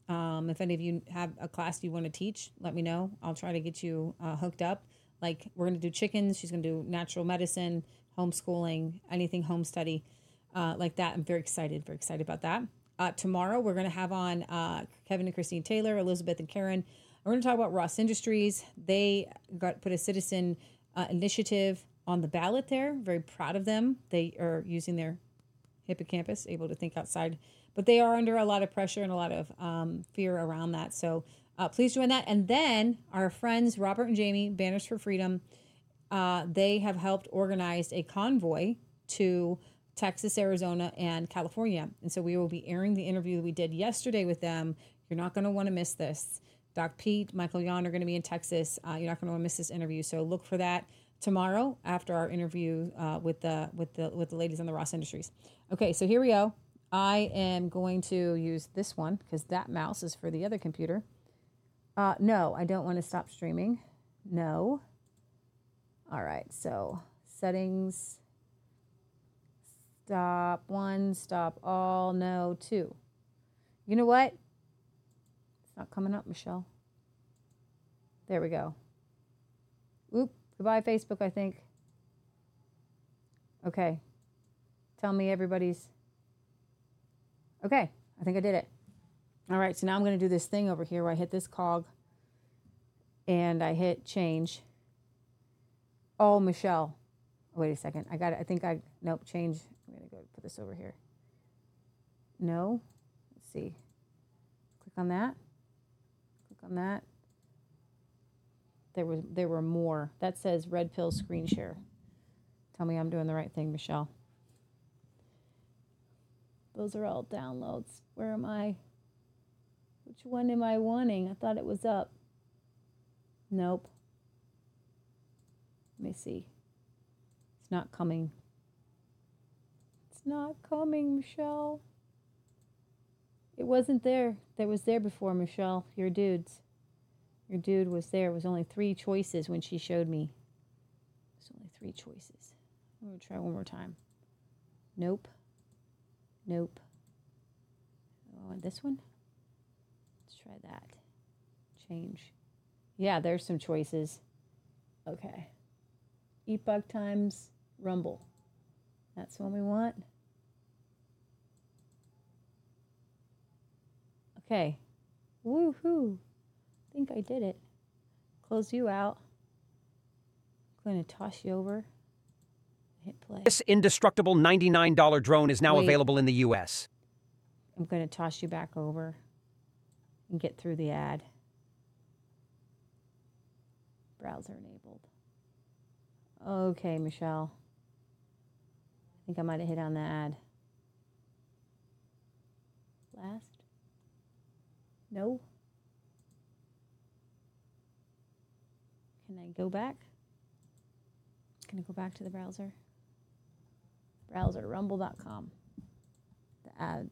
Um, if any of you have a class you want to teach, let me know. I'll try to get you uh, hooked up. Like we're going to do chickens. She's going to do natural medicine, homeschooling, anything home study uh, like that. I'm very excited, very excited about that. Uh, tomorrow, we're going to have on uh, Kevin and Christine Taylor, Elizabeth and Karen. We're going to talk about Ross Industries. They got put a citizen uh, initiative on the ballot there. Very proud of them. They are using their hippocampus, able to think outside, but they are under a lot of pressure and a lot of um, fear around that. So uh, please join that. And then our friends Robert and Jamie, Banners for Freedom, uh, they have helped organize a convoy to Texas, Arizona, and California. And so we will be airing the interview that we did yesterday with them. You're not going to want to miss this. Doc Pete, Michael Yon are going to be in Texas. Uh, you're not going to want to miss this interview. So look for that tomorrow after our interview uh, with the with the with the ladies in the Ross Industries. Okay, so here we go. I am going to use this one because that mouse is for the other computer. Uh, no, I don't want to stop streaming. No. All right, so settings Stop one, stop all, no, two. You know what? It's not coming up, Michelle. There we go. Goodbye, Facebook, I think. Okay. Tell me everybody's. Okay, I think I did it. All right, so now I'm going to do this thing over here where I hit this cog and I hit change. Oh, Michelle. Oh, wait a second. I got it. I think I, nope, change I'm going to go put this over here. No. Let's see. Click on that. Click on that. There was there were more. That says red pill screen share. Tell me I'm doing the right thing, Michelle. Those are all downloads. Where am I? Which one am I wanting? I thought it was up. Nope. Let me see. It's not coming. It's not coming, Michelle. It wasn't there. That was there before, Michelle. Your dudes. Your dude was there. It was only three choices when she showed me. It was only three choices. I'm going to try one more time. Nope. Nope. Oh, and this one? Let's try that. Change. Yeah, there's some choices. Okay. Epoch times Rumble. That's what we want. Okay. Woohoo. I think I did it. Close you out. I'm going to toss you over. Hit play. This indestructible $99 drone is now Wait. available in the U.S. I'm going to toss you back over and get through the ad. Browser enabled. Okay, Michelle. I think I might have hit on the ad. Last? No? Can I go back? Can I go back to the browser? Browser, rumble.com. The ad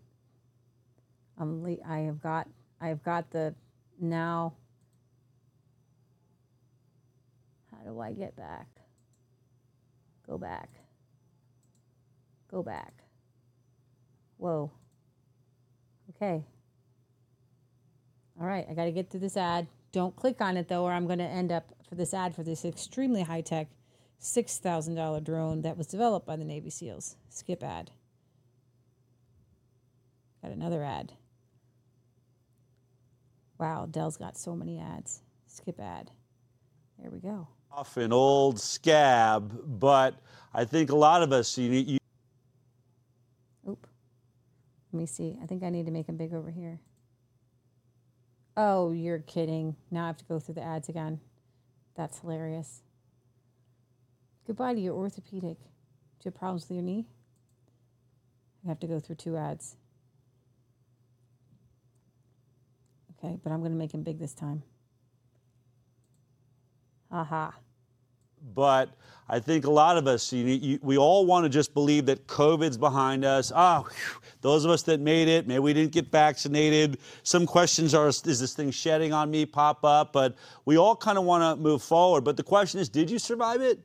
I'm le- I have got I have got the now. How do I get back? Go back. Go back. Whoa. Okay. All right, I got to get through this ad. Don't click on it though, or I'm going to end up for this ad for this extremely high tech $6,000 drone that was developed by the Navy SEALs. Skip ad. Got another ad. Wow, Del's got so many ads. Skip ad. There we go. Off an old scab, but I think a lot of us, you, need. you Oop. Let me see. I think I need to make them big over here. Oh, you're kidding. Now I have to go through the ads again. That's hilarious. Goodbye to your orthopedic. Do you have problems with your knee? I have to go through two ads. Okay, but I'm going to make him big this time. Aha. But I think a lot of us, you, you, we all want to just believe that COVID's behind us. Ah, those of us that made it, maybe we didn't get vaccinated. Some questions are, is this thing shedding on me? Pop up, but we all kind of want to move forward. But the question is, did you survive it?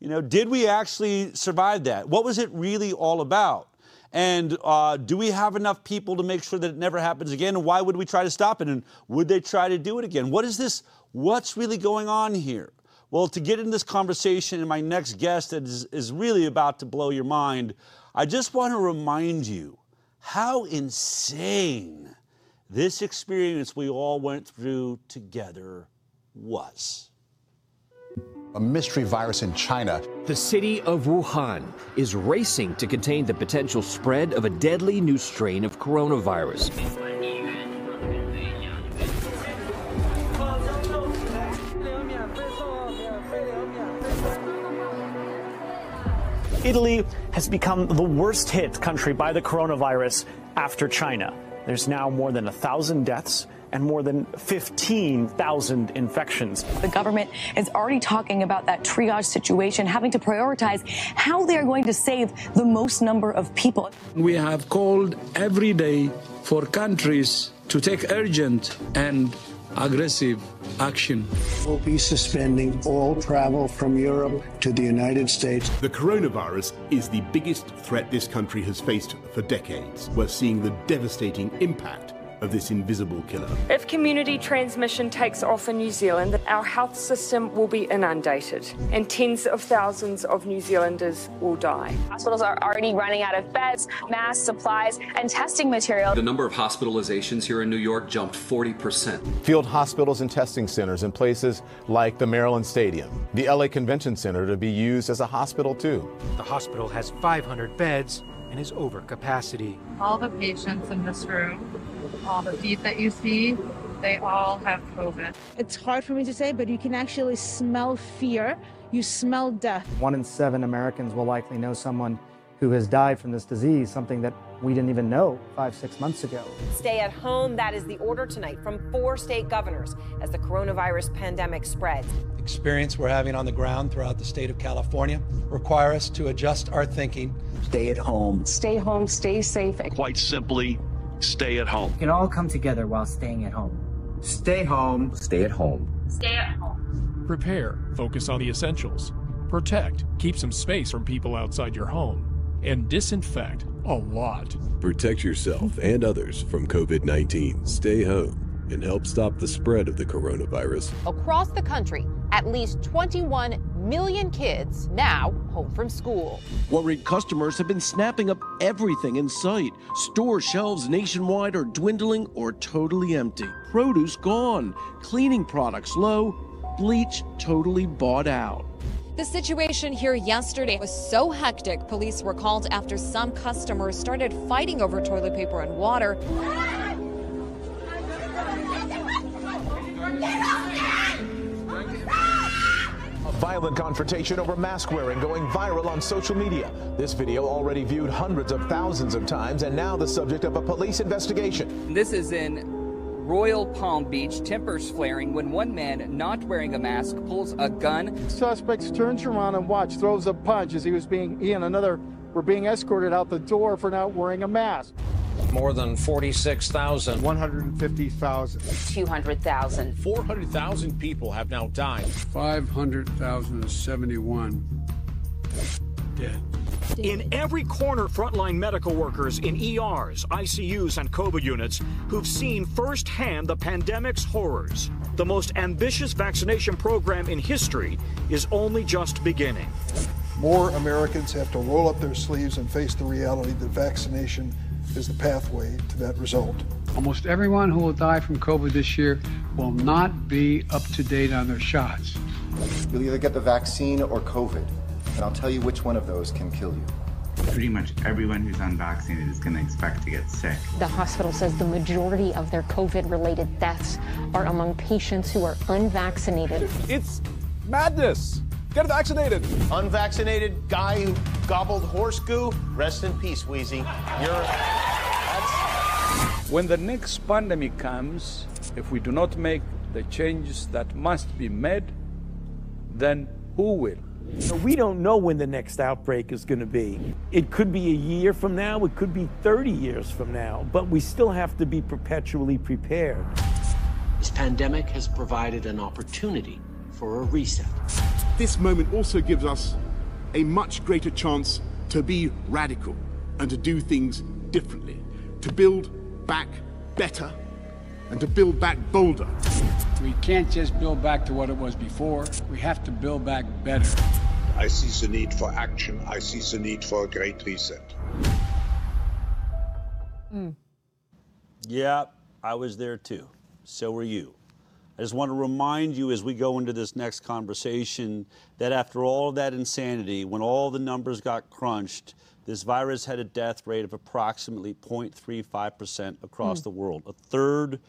You know, did we actually survive that? What was it really all about? And uh, do we have enough people to make sure that it never happens again? And why would we try to stop it? And would they try to do it again? What is this? What's really going on here? Well, to get in this conversation, and my next guest that is, is really about to blow your mind, I just want to remind you how insane this experience we all went through together was. A mystery virus in China. The city of Wuhan is racing to contain the potential spread of a deadly new strain of coronavirus. Italy has become the worst hit country by the coronavirus after China. There's now more than a 1,000 deaths and more than 15,000 infections. The government is already talking about that triage situation, having to prioritize how they are going to save the most number of people. We have called every day for countries to take urgent and aggressive action. We'll be suspending all travel from Europe to the United States. The coronavirus is the biggest threat this country has faced for decades. We're seeing the devastating impact of this invisible killer. If community transmission takes off in New Zealand, our health system will be inundated and tens of thousands of New Zealanders will die. Hospitals are already running out of beds, masks, supplies, and testing material. The number of hospitalizations here in New York jumped 40%. Field hospitals and testing centers in places like the Maryland Stadium, the LA Convention Center to be used as a hospital too. The hospital has 500 beds and is over capacity. All the patients in this room, all the feet that you see, they all have COVID. It's hard for me to say, but you can actually smell fear. You smell death. One in seven Americans will likely know someone who has died from this disease, something that we didn't even know five, six months ago. Stay at home. That is the order tonight from four state governors as the coronavirus pandemic spreads. The Experience we're having on the ground throughout the state of California require us to adjust our thinking. Stay at home. Stay home, stay safe. Quite simply, stay at home. We can all come together while staying at home. Stay home. Stay at home. Stay at home. Prepare. Focus on the essentials. Protect. Keep some space from people outside your home. And disinfect a lot. Protect yourself and others from COVID 19. Stay home and help stop the spread of the coronavirus. Across the country, at least 21 million kids now home from school. Worried customers have been snapping up everything in sight. Store shelves nationwide are dwindling or totally empty. Produce gone. Cleaning products low. Bleach totally bought out. The situation here yesterday was so hectic, police were called after some customers started fighting over toilet paper and water. A violent confrontation over mask wearing going viral on social media. This video already viewed hundreds of thousands of times and now the subject of a police investigation. This is in Royal Palm Beach, tempers flaring when one man not wearing a mask pulls a gun. Suspects turns around and watch, throws a punch as he was being he and another were being escorted out the door for not wearing a mask. More than 46,000. 150,000. 200,000. 400,000 people have now died. 500,071 dead. In every corner, frontline medical workers in ERs, ICUs, and COVID units who've seen firsthand the pandemic's horrors. The most ambitious vaccination program in history is only just beginning. More Americans have to roll up their sleeves and face the reality that vaccination is the pathway to that result. Almost everyone who will die from COVID this year will not be up to date on their shots. You'll either get the vaccine or COVID, and I'll tell you which one of those can kill you. Pretty much everyone who's unvaccinated is going to expect to get sick. The hospital says the majority of their COVID related deaths are among patients who are unvaccinated. It's madness. Get vaccinated. Unvaccinated guy who gobbled horse goo. Rest in peace, Wheezy. You're. That's... When the next pandemic comes, if we do not make the changes that must be made, then who will? We don't know when the next outbreak is going to be. It could be a year from now, it could be 30 years from now, but we still have to be perpetually prepared. This pandemic has provided an opportunity for a reset. This moment also gives us a much greater chance to be radical and to do things differently, to build back better and to build back bolder. We can't just build back to what it was before. We have to build back better. I see the need for action. I see the need for a great reset. Mm. Yeah, I was there too. So were you. I just want to remind you as we go into this next conversation that after all of that insanity, when all the numbers got crunched, this virus had a death rate of approximately 0.35% across mm. the world, a third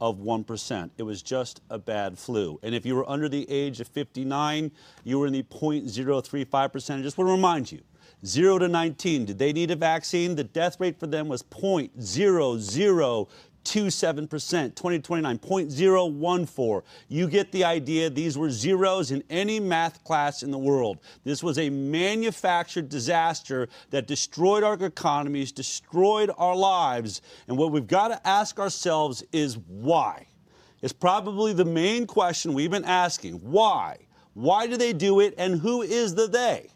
of 1%. It was just a bad flu. And if you were under the age of 59, you were in the 0.035%. I just want to remind you 0 to 19, did they need a vaccine? The death rate for them was 0.00 0.27%, 2029, 0.014. You get the idea. These were zeros in any math class in the world. This was a manufactured disaster that destroyed our economies, destroyed our lives. And what we've got to ask ourselves is why? It's probably the main question we've been asking. Why? Why do they do it, and who is the they?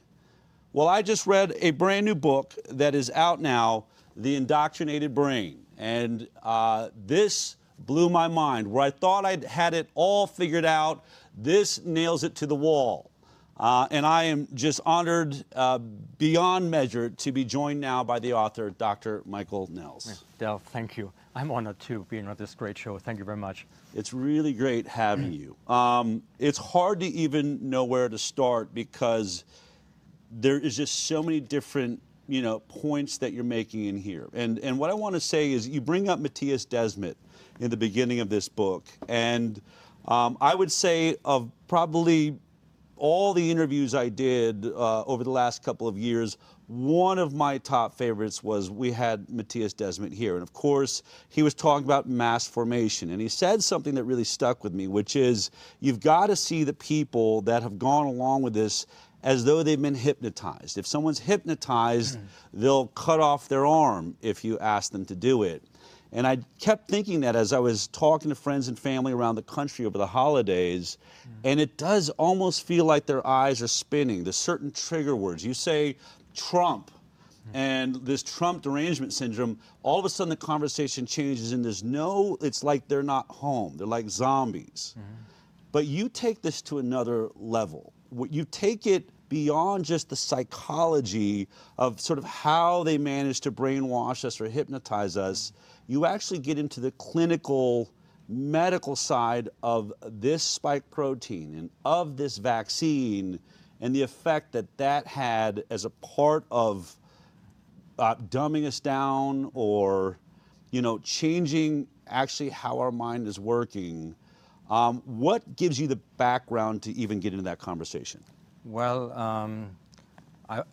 Well, I just read a brand new book that is out now, The Indoctrinated Brain. And uh, this blew my mind. Where I thought I had it all figured out, this nails it to the wall. Uh, and I am just honored uh, beyond measure to be joined now by the author, Dr. Michael Nehls. Del, thank you. I'm honored to be on this great show. Thank you very much. It's really great having you. Um, it's hard to even know where to start because there is just so many different you know, points that you're making in here. And, and what I want to say is you bring up Matthias Desmet in the beginning of this book. And um, I would say of probably all the interviews I did uh, over the last couple of years, one of my top favorites was we had Matthias Desmet here. And of course, he was talking about mass formation. And he said something that really stuck with me, which is you've got to see the people that have gone along with this as though they've been hypnotized. If someone's hypnotized, hmm. they'll cut off their arm if you ask them to do it. And I kept thinking that as I was talking to friends and family around the country over the holidays, hmm. and it does almost feel like their eyes are spinning. There's certain trigger words. You say Trump hmm. and this Trump derangement syndrome, all of a sudden the conversation changes and there's no, it's like they're not home. They're like zombies. But you take this to another level. You take it beyond just the psychology of sort of how they manage to brainwash us or hypnotize us. You actually get into the clinical medical side of this spike protein and of this vaccine and the effect that that had as a part of uh, dumbing us down or you know changing actually how our mind is working um, what gives you the background to even get into that conversation Well, um,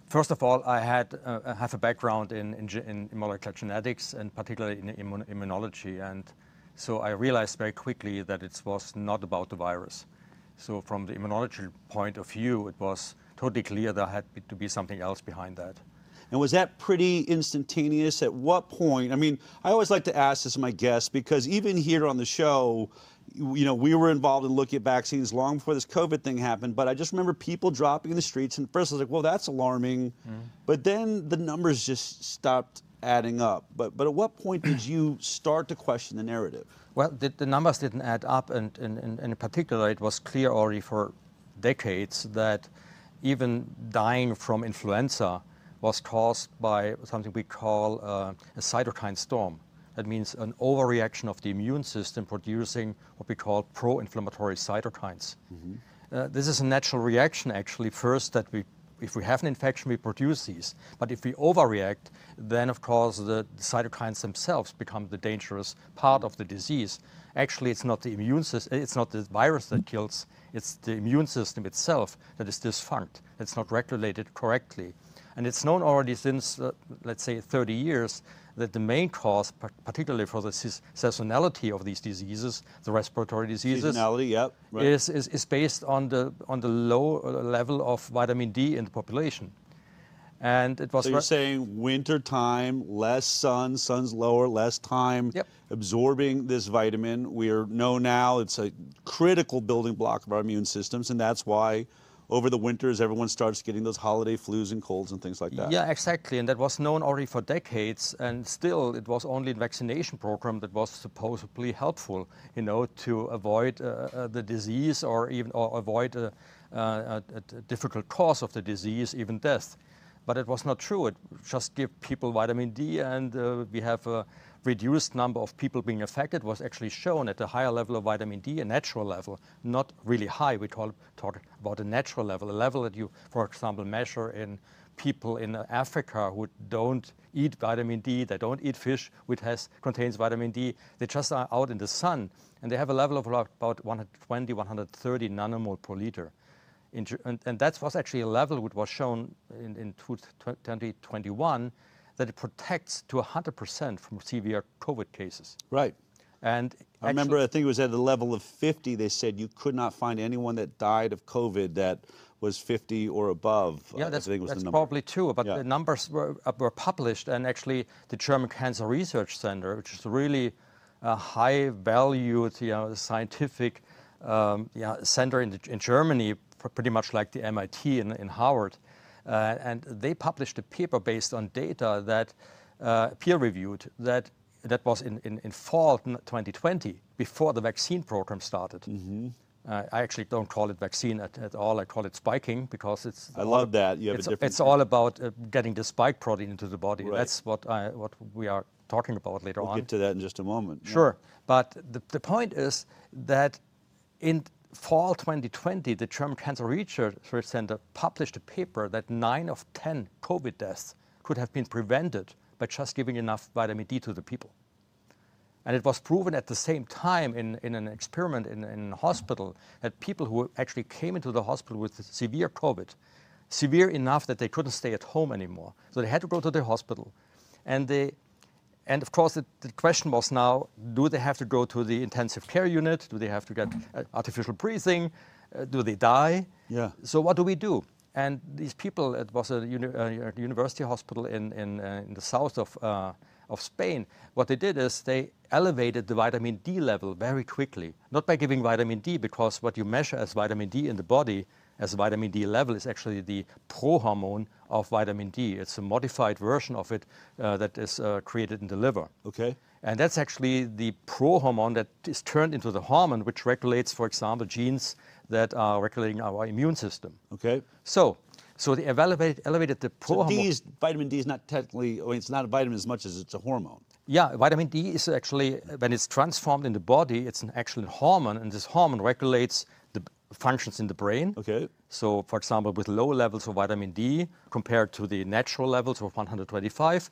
first of all, I had uh, have a background in, molecular genetics and particularly in immun- immunology, and so I realized very quickly that it was not about the virus. So from the immunology point of view, it was totally clear there had to be something else behind that. And was that pretty instantaneous? At what point? I mean, I always like to ask this my guests because even here on the show, you know, we were involved in looking at vaccines long before this COVID thing happened. But I just remember people dropping in the streets, and first I was like, "Well, that's alarming," but then the numbers just stopped adding up. But but at what point did you start to question the narrative? Well, the, the numbers didn't add up, and, and, and in particular, it was clear already for decades that even dying from influenza was caused by something we call uh, a cytokine storm. That means an overreaction of the immune system producing what we call pro inflammatory cytokines. Uh, this is a natural reaction, actually, first, that we if we have an infection, we produce these. But if we overreact, then of course the, the cytokines themselves become the dangerous part of the disease. Actually, it's not the immune system, it's not the virus that kills, it's the immune system itself that is dysfunct, that's not regulated correctly. And it's known already since, uh, let's say, 30 years that the main cause, particularly for the seasonality of these diseases, the respiratory diseases, Seasonality, yep, right. is, is, is based on the, on the low uh, level of vitamin D in the population. And it was So you're saying winter time, less sun, sun's lower, less time absorbing this vitamin. We are know now it's a critical building block of our immune systems, and that's why over the winters everyone starts getting those holiday flus and colds and things like that. Yeah, exactly. And that was known already for decades. And still, it was only a vaccination program that was supposedly helpful, you know, to avoid uh, uh, the disease or even or avoid a, uh, a, a difficult cause of the disease, even death. But it was not true. It just gave people vitamin D, and uh, we have a reduced number of people being affected. Was actually shown at a higher level of vitamin D, a natural level, not really high. We call, talk about a natural level, a level that you, for example, measure in people in Africa who don't eat vitamin D, they don't eat fish which has contains vitamin D. They just are out in the sun, and they have a level of about 120, 130 nanomole per liter. And, and that was actually a level which was shown in, in 2021 that it protects to 100% from severe COVID cases. Right. And I remember, I think it was at the level of 50, they said you could not find anyone that died of COVID that was 50 or above. Yeah, uh, that's, I think was that's the probably true. But Yeah. the numbers were, uh, were published, and actually, the German Cancer Research Center, which is really a high-valued, you know, scientific um, yeah, center in, the, in Germany, pretty much like the MIT in, in Harvard, and they published a paper based on data that uh, peer-reviewed that that was in, in, in fall 2020, before the vaccine program started. Mm-hmm. Uh, I actually don't call it vaccine at, at all. I call it spiking because it's. I love that. You have a it's, different- It's all about uh, getting the spike protein into the body. Right. That's what I what we are talking about later on. We'll get to that in just a moment. yeah. Sure, but the, the point is that in fall 2020, the German Cancer Research Center published a paper that nine of 10 COVID deaths could have been prevented by just giving enough vitamin D to the people. And it was proven at the same time in, in an experiment in, in a hospital that people who actually came into the hospital with severe COVID, severe enough that they couldn't stay at home anymore. So they had to go to the hospital. And, they, of course, the, question was now do they have to go to the intensive care unit? Do they have to get uh, artificial breathing? Uh, do they die? Yeah. So what do we do? And these people, it was a uh, university hospital in, in, uh, in the south of, uh, of Spain. What they did is they elevated the vitamin D level very quickly. Not by giving vitamin D, because what you measure as vitamin D in the body as vitamin D level is actually the prohormone of vitamin D. It's a modified version of it uh, that is uh, created in the liver. Okay. And that's actually the prohormone that is turned into the hormone which regulates, for example, genes that are regulating our immune system. Okay. So, so they elevated, elevated the So prohormone. D is, vitamin D is not technically, I mean, it's not a vitamin as much as it's a hormone. Yeah, vitamin D is actually, when it's transformed in the body, it's an actual hormone, and this hormone regulates the functions in the brain. Okay. So, for example, with low levels of vitamin D compared to the natural levels of 125,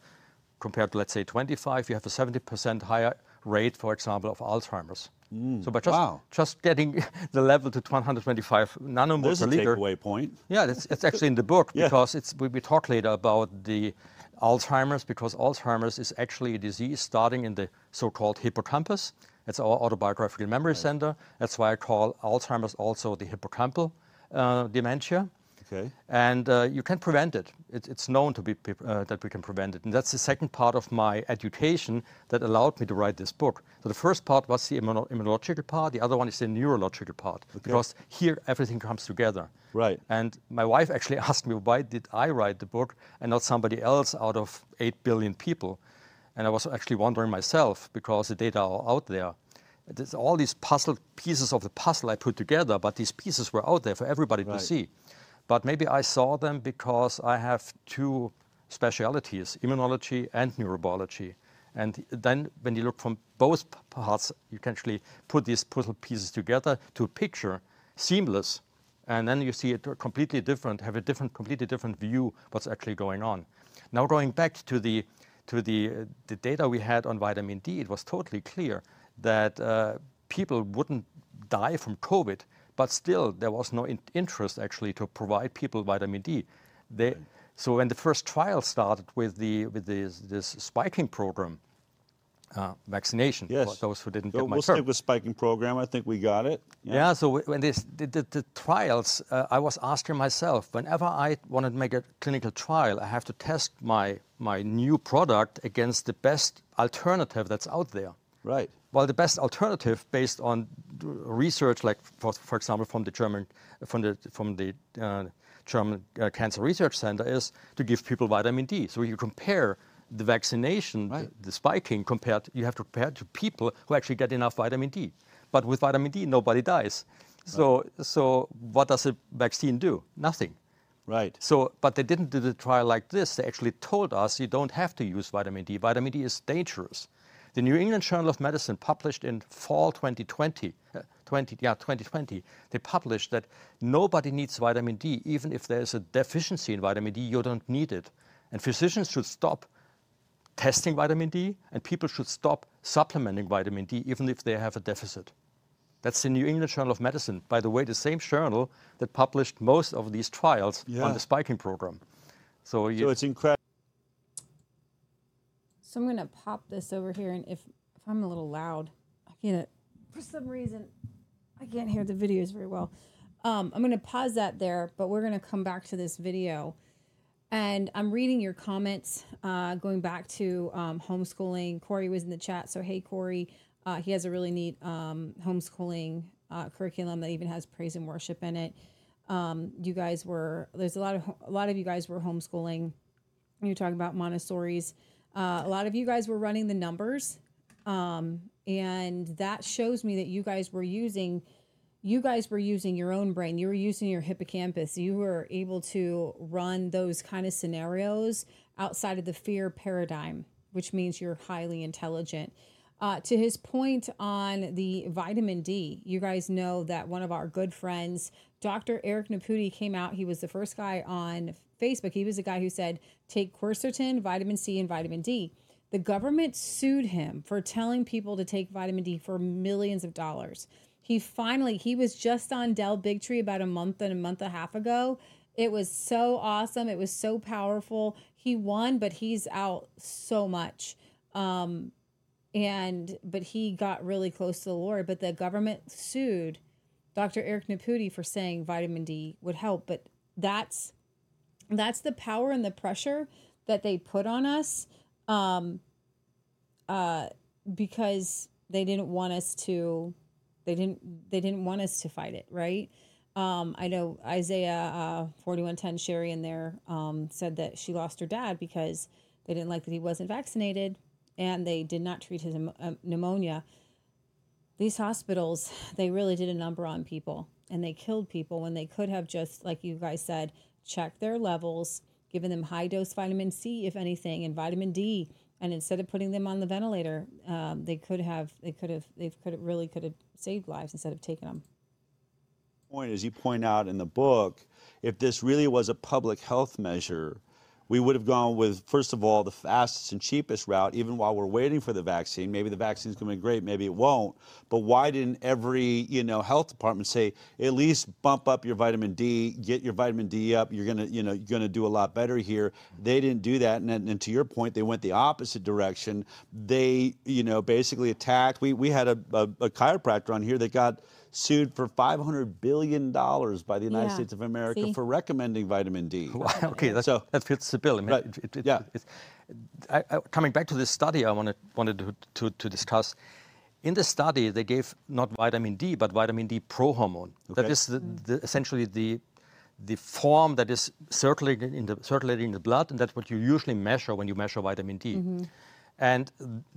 compared to, let's say, 25, you have a 70% higher rate, for example, of Alzheimer's. Mm. so by just, wow. just getting the level to 125 nanomoles There's per a liter. takeaway point. Yeah, it's, it's actually in the book Yeah. because it's, we, we talk later about the Alzheimer's because Alzheimer's is actually a disease starting in the so-called hippocampus. It's our autobiographical memory center. That's why I call Alzheimer's also the hippocampal uh, dementia. Okay. And uh, you can prevent it. it it's known to be uh, that we can prevent it. And that's the second part of my education that allowed me to write this book. So the first part was the immuno- immunological part. The other one is the neurological part because here everything comes together. Right. And my wife actually asked me why did I write the book and not somebody else out of eight billion people. And I was actually wondering myself because the data are out there. There's all these puzzle pieces of the puzzle I put together, but these pieces were out there for everybody Right. to see. But maybe I saw them because I have two specialities, immunology and neurobiology. And then when you look from both parts, you can actually put these puzzle pieces together to a picture, seamless. And then you see it completely different, have a different, completely different view what's actually going on. Now going back to the, to the, the data we had on vitamin D, it was totally clear that uh, people wouldn't die from COVID, but still there was no in- interest actually to provide people vitamin D. They, So when the first trial started with, the, with this, this spiking program, uh, vaccination Yes. for those who didn't So get my we'll term. stick with spiking program. I think we got it. Yeah. so when this, the, the, the trials, uh, I was asking myself, whenever I want to make a clinical trial, I have to test my, my new product against the best alternative that's out there. Right. Well, the best alternative based on research, like for, for example from the German, from the, from the uh, German uh, Cancer Research Center, is to give people vitamin D. So you compare the vaccination, the, the spiking, compared, you have to compare to people who actually get enough vitamin D. But with vitamin D, nobody dies. So, so what does a vaccine do? Nothing. Right. So, but they didn't do the trial like this. They actually told us you don't have to use vitamin D. Vitamin D is dangerous. The New England Journal of Medicine published in fall 2020, uh, 20, yeah, 2020, they published that nobody needs vitamin D. Even if there's a deficiency in vitamin D, you don't need it. And physicians should stop testing vitamin D, and people should stop supplementing vitamin D, even if they have a deficit. That's the New England Journal of Medicine. By the way, the same journal that published most of these trials Yeah. on the spiking program. So, you, So it's incredible. So I'm gonna pop this over here, and if if I'm a little loud, I can't. For some reason, I can't hear the videos very well. Um, I'm gonna pause that there, but we're gonna come back to this video. And I'm reading your comments, uh, going back to um, homeschooling. Corey was in the chat, so hey Corey, uh, he has a really neat um, homeschooling uh, curriculum that even has praise and worship in it. Um, you guys were there's a lot of a lot of you guys were homeschooling. You're talking about Montessori's. Uh, a lot of you guys were running the numbers, um, and that shows me that you guys were using you guys were using your own brain. You were using your hippocampus. You were able to run those kind of scenarios outside of the fear paradigm, which means you're highly intelligent. Uh, to his point on the vitamin D, you guys know that one of our good friends, Dr. Eric Nepute came out. He was the first guy on Facebook. He was the guy who said, take quercetin, vitamin C, and vitamin D. The government sued him for telling people to take vitamin D for millions of dollars. He finally, he was just on Del Bigtree about a month and a month and a half ago. It was so awesome. It was so powerful. He won, but he's out so much. Um, and but he got really close to the Lord. But the government sued Dr. Eric Nepute for saying vitamin D would help. But that's that's the power and the pressure that they put on us um, uh, because they didn't want us to they didn't they didn't want us to fight it right um, i know isaiah uh, 4110 sherry in there um, said that she lost her dad because they didn't like that he wasn't vaccinated and they did not treat his um, pneumonia these hospitals they really did a number on people and they killed people when they could have just like you guys said checked their levels given them high dose vitamin c if anything and vitamin d and instead of putting them on the ventilator, um, they could have they could have they could have really could have saved lives instead of taking them. Point as you point out in the book, if this really was a public health measure, we would have gone with, first of all, the fastest and cheapest route, even while we're waiting for the vaccine. Maybe the vaccine's going to be great, maybe it won't. But why didn't every you know health department say at least bump up your vitamin D, get your vitamin D up? You're gonna you know you're gonna do a lot better here. They didn't do that, and, and to your point, they went the opposite direction. They you know basically attacked. We we had a, a, a chiropractor on here that got sued for $500 billion by the United Yeah. States of America See? for recommending vitamin D. okay, that, So- that fits the bill. I mean, Right. it- it- it- Yeah. it's- I, I, coming back to this study, I wanted wanted to, to, to discuss. In the study, they gave not vitamin D, but vitamin D prohormone. That Okay. is the, the, essentially the the form that is circulating in the circulating in the blood, and that's what you usually measure when you measure vitamin D. Mm-hmm. And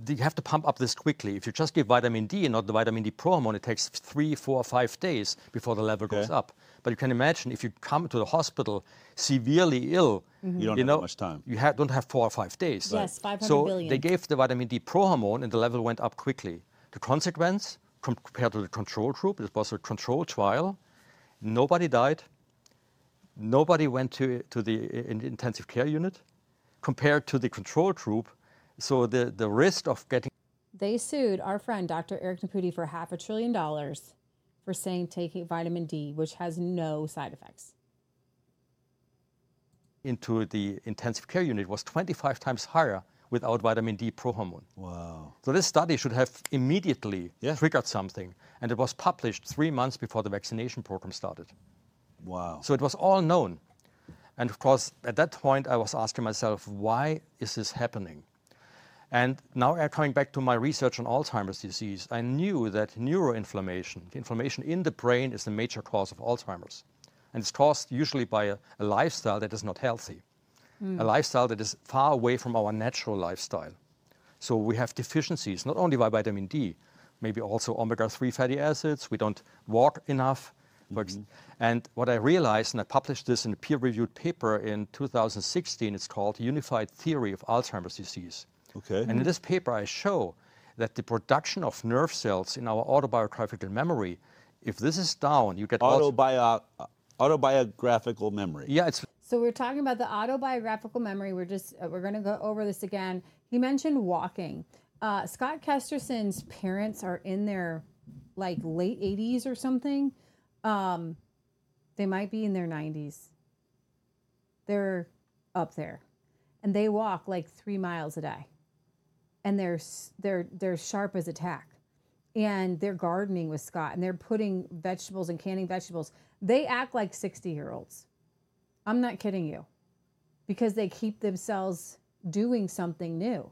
you have to pump up this quickly. If you just give vitamin D and not the vitamin D prohormone, it takes three, four, five days before the level goes up. But you can imagine if you come to the hospital severely ill, Mm-hmm. You don't have know, much time. You ha- don't have four or five days. Yes, 500 so billion. they gave the vitamin D prohormone and the level went up quickly. The consequence, compared to the control group, it was a control trial. Nobody died. Nobody went to, to the intensive care unit. Compared to the control group, so the, the risk of getting They sued our friend Dr. Eric Nepute for half a trillion dollars for saying taking vitamin D, which has no side effects. into the intensive care unit was 25 times higher without vitamin D prohormone. Wow. So this study should have immediately Yeah. triggered something, and it was published three months before the vaccination program started. Wow. So it was all known. And of course, at that point, I was asking myself, why is this happening? And now coming back to my research on Alzheimer's disease. I knew that neuroinflammation, the inflammation in the brain, is the major cause of Alzheimer's. And it's caused usually by a, a lifestyle that is not healthy, hmm. a lifestyle that is far away from our natural lifestyle. So we have deficiencies, not only by vitamin D, maybe also omega 3 fatty acids. We don't walk enough. ex- mm-hmm. And what I realized, and I published this in a peer reviewed paper in 2016, it's called Unified Theory of Alzheimer's Disease. Okay. And in this paper, I show that the production of nerve cells in our autobiographical memory, if this is down, you get Autobio- autobiographical memory. yeah, it's So we're talking about the autobiographical memory. We're just uh, we're going to go over this again. He mentioned walking. Uh, Scott Kesterson's parents are in their like late 80s or something. Um, they might be in their 90s. They're up there, and they walk like three miles a day, and they're they're they're sharp as a tack and they're gardening with Scott and they're putting vegetables and canning vegetables. They act like 60 year olds. I'm not kidding you because they keep themselves doing something new.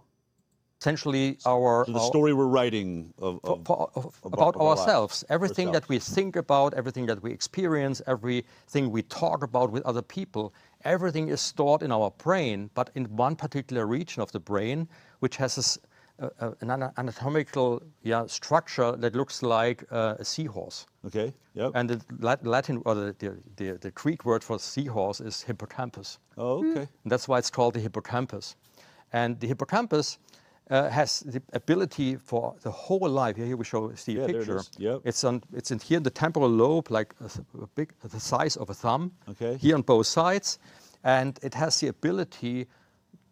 essentially our, So the our- story we're writing of, of, for- of- of about our lives, ourselves. Everything that we think about, everything that we experience, everything we talk about with other people, everything is stored in our brain, but in one particular region of the brain, which has this, uh, uh, an anatomical yeah, structure that looks like uh, a seahorse. Okay. Yep. And the Latin or the, the, the, Greek word for seahorse is hippocampus. oh, okay. And that's why it's called the hippocampus. And the hippocampus Uh, has the ability for the whole life. Here we show see Yeah, a there it picture. Yep. It's on. It's in here in the temporal lobe, like a, a big, the size of a thumb. Okay. Here on both sides, and it has the ability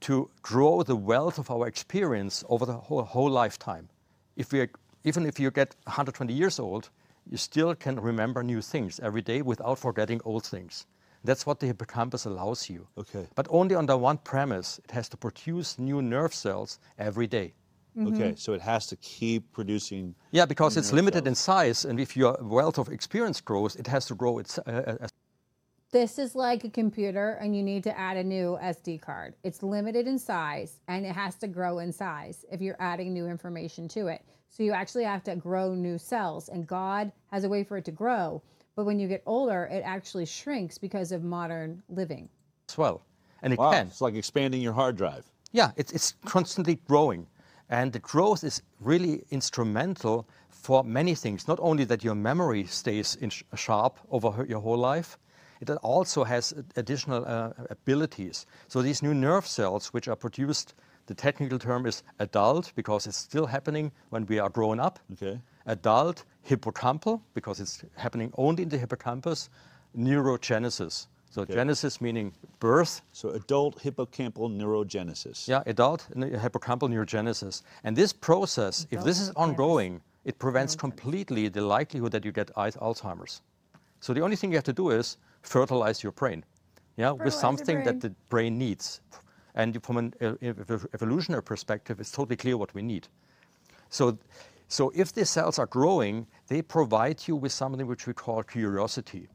to grow the wealth of our experience over the whole, whole lifetime. If we, even if you get 120 years old, you still can remember new things every day without forgetting old things. That's what the hippocampus allows you. Okay. But only under one premise it has to produce new nerve cells every day. Okay, so it has to keep producing. Yeah, because new it's nerve limited cells. in size, and if your wealth of experience grows, it has to grow its, uh, uh, This is like a computer, and you need to add a new SD card. It's limited in size, and it has to grow in size if you're adding new information to it. So you actually have to grow new cells, and God has a way for it to grow. But when you get older, it actually shrinks because of modern living. as well. And it Wow, can. it's like expanding your hard drive. Yeah, it's, it's constantly growing. And the growth is really instrumental for many things. Not only that your memory stays in sh- sharp over her- your whole life, it also has additional uh, abilities. So these new nerve cells, which are produced, the technical term is adult because it's still happening when we are grown up. Okay. Adult hippocampal because it's happening only in the hippocampus. Neurogenesis. So genesis meaning birth, So adult hippocampal neurogenesis. yeah, adult hippocampal neurogenesis. And this process, if this is ongoing, it prevents completely the likelihood that you get al- Alzheimer's. So the only thing you have to do is fertilize your brain, yeah, with Fertilize your something that the brain needs. And from an evolutionary perspective, it's totally clear what we need. So, so if these cells are growing, they provide you with something which we call curiosity.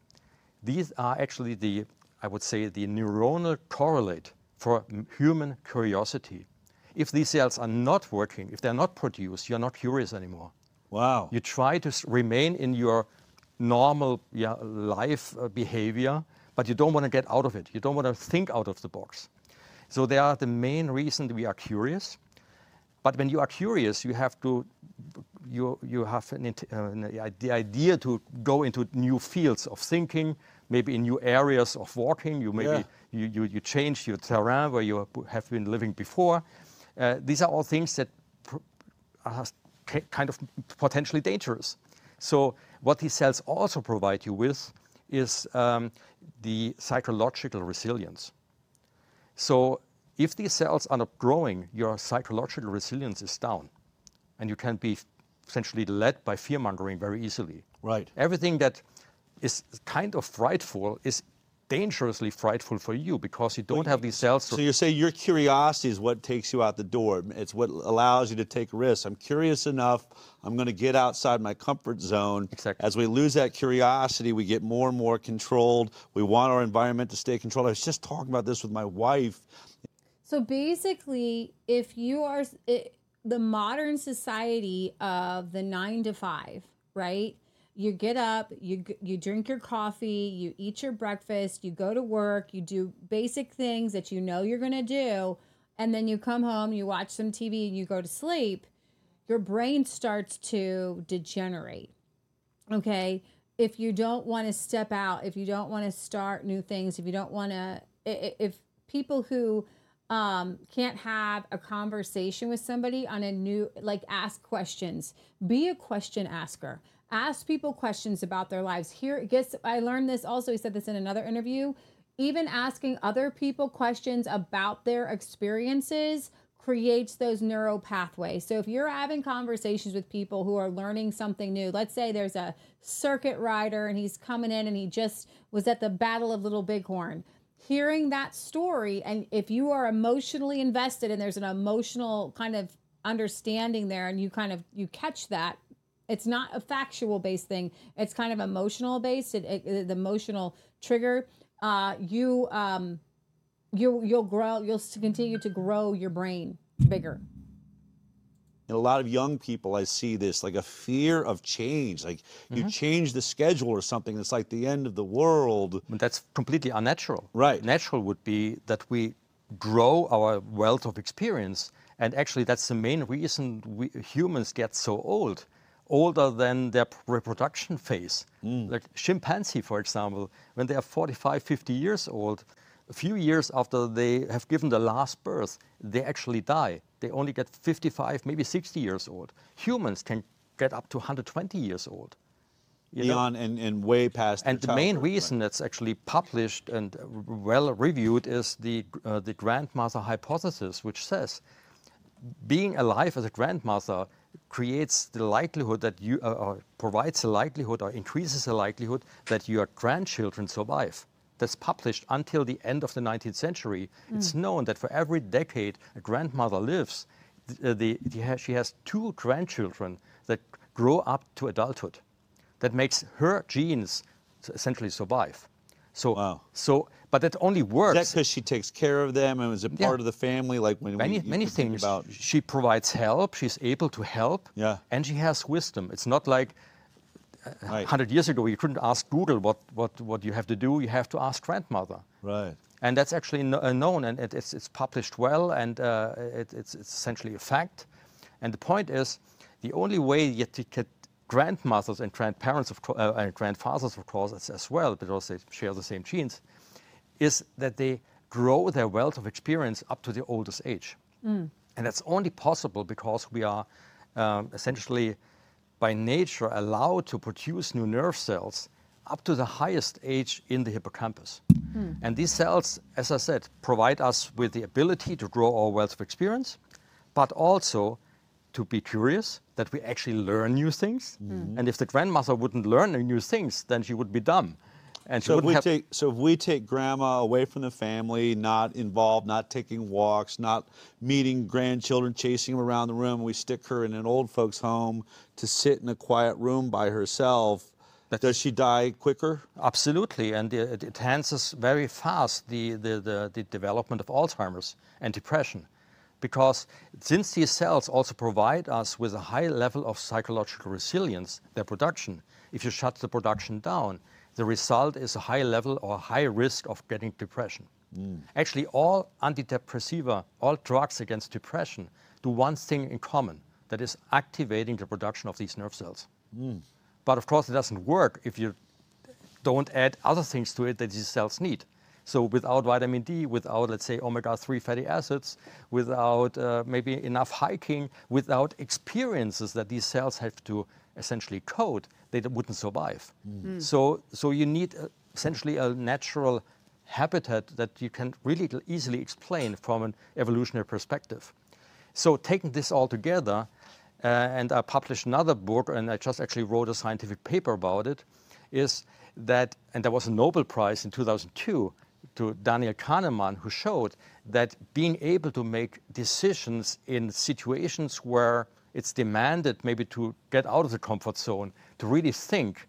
These are actually the, I would say, the neuronal correlate for human curiosity. If these cells are not working, if they're not produced, you're not curious anymore. Wow. You try to remain in your normal yeah, life uh, behavior, but you don't want to get out of it. You don't want to think out of the box. So they are the main reason we are curious. But when you are curious, you have to, you, you have an, uh, the idea to go into new fields of thinking, maybe in new areas of walking. You maybe Yeah. you, you, you change your terrain where you have been living before. Uh, these are all things that are kind of potentially dangerous. So what these cells also provide you with is um, the psychological resilience. So if these cells are not growing, your psychological resilience is down. And you can be essentially led by fear mongering very easily. Right. Everything that is kind of frightful is dangerously frightful for you because you don't have these cells. So you're saying your curiosity is what takes you out the door. It's what allows you to take risks. I'm curious enough. I'm going to get outside my comfort zone. Exactly. As we lose that curiosity, we get more and more controlled. We want our environment to stay controlled. I was just talking about this with my wife. So basically, if you are it, the modern society of the nine to five, right? You get up, you you drink your coffee, you eat your breakfast, you go to work, you do basic things that you know you're gonna do, and then you come home, you watch some TV, and you go to sleep. Your brain starts to degenerate okay if you don't want to step out if you don't want to start new things if you don't want to if people who um, can't have a conversation with somebody on a new like ask questions be a question asker ask people questions about their lives here guess i learned this also he said this in another interview even asking other people questions about their experiences creates those neural pathways. So if you're having conversations with people who are learning something new, let's say there's a circuit rider and he's coming in and he just was at the Battle of Little Bighorn. Hearing that story, and if you are emotionally invested and there's an emotional kind of understanding there, and you kind of you catch that, it's not a factual based thing. It's kind of emotional based. It, it, the emotional trigger. Uh, you um, you you'll grow. You'll continue to grow your brain bigger. and a lot of young people, I see this like a fear of change. Like you Mm-hmm. change the schedule or something, it's like the end of the world. But that's completely unnatural. Right. Natural would be that we grow our wealth of experience. And actually, that's the main reason we humans get so old, older than their reproduction phase. Like chimpanzee, for example, when they are 45, 50 years old, a few years after they have given the last birth, they actually die. They only get 55, maybe 60 years old. Humans can get up to 120 years old. You know? Beyond and, and way past. And the main childhood, right. reason that's actually published and well reviewed is the, uh, the grandmother hypothesis, which says being alive as a grandmother creates the likelihood that you, uh, or provides the likelihood or increases the likelihood that your grandchildren survive. That's published until the end of the 19th century. It's Mm. known that for every decade a grandmother lives, th- uh, the, the, she has two grandchildren that grow up to adulthood. That makes her genes essentially survive. So, so, but that only works. Is that because she takes care of them and is a Yeah. part of the family? Like when many we, many you things. about She provides help. She's able to help. Yeah. And she has wisdom. It's not like uh, 100 years ago you couldn't ask Google what, what, what you have to do. You have to ask grandmother. Right. And that's actually uh, known, and it, it's, it's published well, and uh, it, it's, it's essentially a fact. And the point is, the only way yet to get grandmothers and grandparents of, uh, and grandfathers, of course, as, as well, because they share the same genes, is that they grow their wealth of experience up to the oldest age. Mm. And that's only possible because we are um, essentially, by nature, allowed to produce new nerve cells up to the highest age in the hippocampus. Mm. And these cells, as I said, provide us with the ability to grow our wealth of experience, but also to be curious, that we actually learn new things. Mhm. And if the grandmother wouldn't learn new things, then she would be dumb. And So if we take so if we take grandma away from the family, not involved, not taking walks, not meeting grandchildren, chasing them around the room, we stick her in an old folks' home to sit in a quiet room by herself. does she die quicker? Absolutely, and it, it enhances very fast the, the, the, the development of Alzheimer's and depression. Because since these cells also provide us with a high level of psychological resilience, their production, if you shut the production down, the result is a high level or high risk of getting depression. Actually, all antidepressiva, all drugs against depression, do one thing in common that is activating the production of these nerve cells. Mm. But of course, it doesn't work if you don't add other things to it that these cells need. So without vitamin D, without, let's say, omega-3 fatty acids, without uh, maybe enough hiking, without experiences that these cells have to essentially code, they wouldn't survive. Mm. So, so you need uh, essentially a natural habitat that you can really easily explain from an evolutionary perspective. So taking this all together, uh, and I published another book, and I just actually wrote a scientific paper about it, is that, and there was a Nobel Prize in 2002 to Daniel Kahneman, who showed that being able to make decisions in situations where it's demanded maybe to get out of the comfort zone, to really think,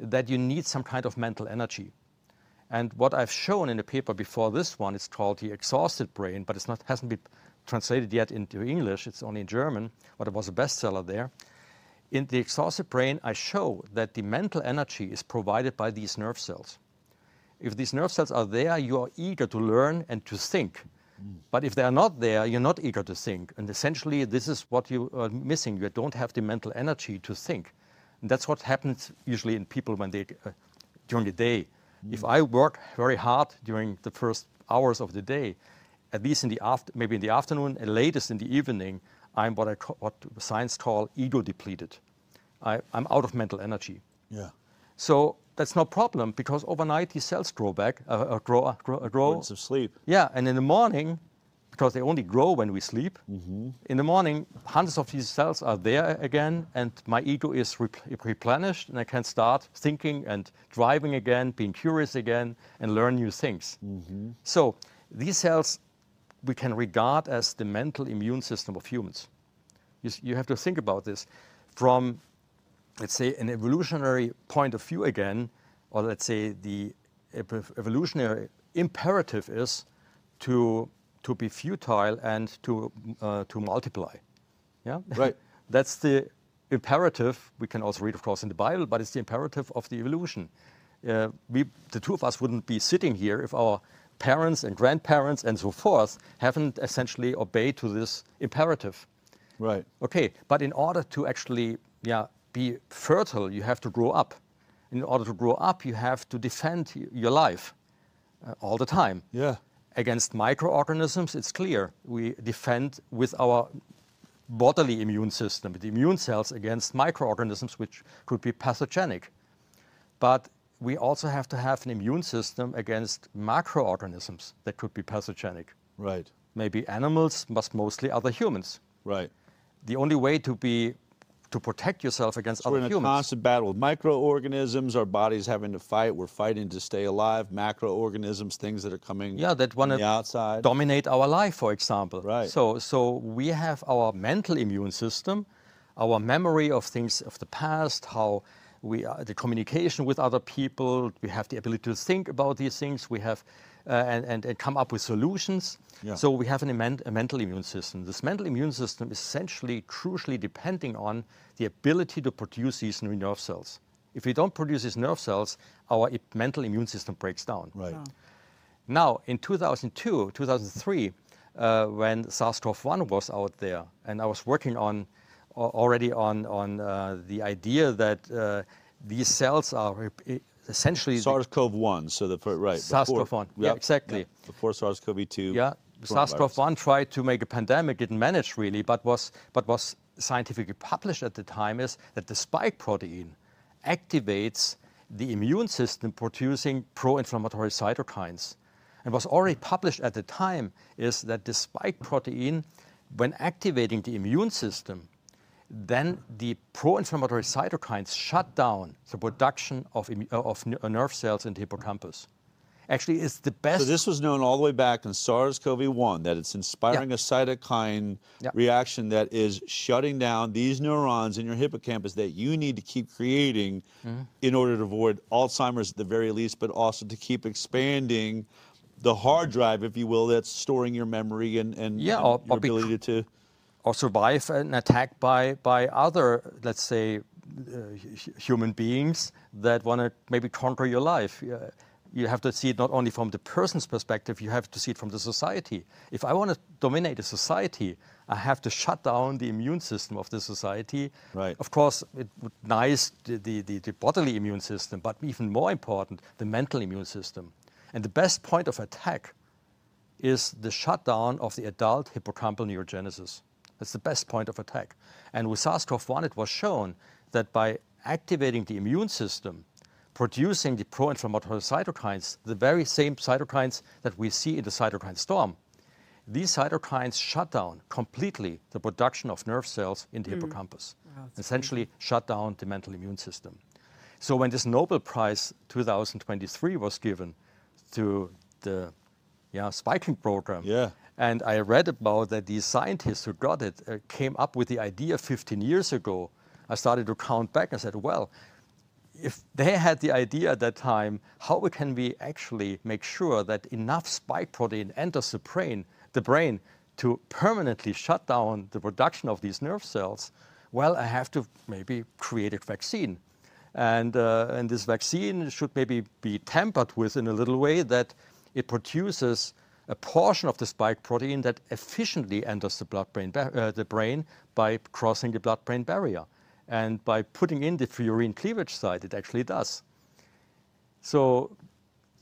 that you need some kind of mental energy. And what I've shown in the paper before this one it's called the exhausted brain, but not hasn't been translated yet into English. It's only in German, but it was a bestseller there. In the exhausted brain, I show that the mental energy is provided by these nerve cells. If these nerve cells are there, you are eager to learn and to think. But if they are not there, you're not eager to think. And essentially, this is what you are missing. You don't have the mental energy to think. And that's what happens usually in people when they, uh, during the day. If I work very hard during the first hours of the day, at least in the after, maybe in the afternoon, and latest in the evening, I'm what I ca- what science call ego depleted. I, I'm out of mental energy. Yeah. So that's no problem because overnight these cells grow back, uh, uh, grow, uh, grow, uh, grow. Importance of sleep. Yeah, and in the morning, because they only grow when we sleep, Mm-hmm. in the morning, hundreds of these cells are there again, and my ego is rep- replenished, and I can start thinking and driving again, being curious again, and learn new things. Mm-hmm. So these cells we can regard as the mental immune system of humans. You, you have to think about this from, let's say, an evolutionary point of view again, or let's say the ev- evolutionary imperative is to, to be futile and to, uh, to multiply. Yeah? Right. That's the imperative. We can also read, of course, in the Bible, but it's the imperative of the evolution. Uh, we, the two of us wouldn't be sitting here if our parents and grandparents and so forth haven't essentially obeyed to this imperative. Right. Okay, but in order to actually yeah, be fertile, you have to grow up. In order to grow up, you have to defend your life. uh, all the time. Yeah. Against microorganisms, it's clear. We defend with our bodily immune system, the immune cells against microorganisms which could be pathogenic. But we also have to have an immune system against macroorganisms that could be pathogenic. Right. Maybe animals, but mostly other humans. Right. The only way to be to protect yourself against So other we're in a humans. constant battle with microorganisms. Our bodies having to fight. We're fighting to stay alive. Macroorganisms, things that are coming yeah, that want to outside. dominate our life, for example. Right. So, so we have our mental immune system, our memory of things of the past, how we are, the communication with other people. We have the ability to think about these things. We have and, and, and come up with solutions. Yeah. So we have an immen- a mental immune system. This mental immune system is essentially crucially depending on the ability to produce these new nerve cells. If we don't produce these nerve cells, our i- mental immune system breaks down. Right. Now, in 2002, 2003, uh, when SARS-CoV-1 was out there, and I was working on already on on uh, the idea that uh, these cells are rep- essentially SARS-CoV-1, so the right. SARS-CoV-1, yeah, Yep, exactly. yep, Before SARS-CoV-2. Yeah. SARS-CoV-1 tried to make a pandemic, didn't manage really, but was but was scientifically published at the time is that the spike protein activates the immune system producing pro-inflammatory cytokines. And was already published at the time is that the spike protein, when activating the immune system, then the pro-inflammatory cytokines shut down the production of, uh, of uh, nerve cells in the hippocampus. Actually, it's the best. So this was known all the way back in SARS-CoV-1 that it's inspiring a cytokine Yeah. reaction that is shutting down these neurons in your hippocampus that you need to keep creating Mhm. in order to avoid Alzheimer's at the very least, but also to keep expanding the hard drive, if you will, that's storing your memory and, and, Yeah, and or- your or ability to. Or survive an attack by, by other, let's say, uh, human beings that want to maybe conquer your life. Uh, you have to see it not only from the person's perspective, you have to see it from the society. If I want to dominate a society, I have to shut down the immune system of the society. Right. Of course, it would nice the, the, the, the bodily immune system, but even more important, the mental immune system. And the best point of attack is the shutdown of the adult hippocampal neurogenesis. That's the best point of attack. And with SARS-CoV-1, it was shown that by activating the immune system, producing the pro-inflammatory cytokines, the very same cytokines that we see in the cytokine storm, these cytokines shut down completely the production of nerve cells in the Mm. hippocampus, Wow, essentially shut down the mental immune system. So when this Nobel Prize 2023 was given to the yeah, spiking program, Yeah. and I read about that these scientists who got it uh, came up with the idea 15 years ago. I started to count back and said, well, if they had the idea at that time, how can we actually make sure that enough spike protein enters the brain, the brain to permanently shut down the production of these nerve cells? Well, I have to maybe create a vaccine. And, uh, and this vaccine should maybe be tampered with in a little way that it produces a portion of the spike protein that efficiently enters the blood-brain uh, the brain by crossing the blood-brain barrier. And by putting in the furin cleavage site, it actually does. So,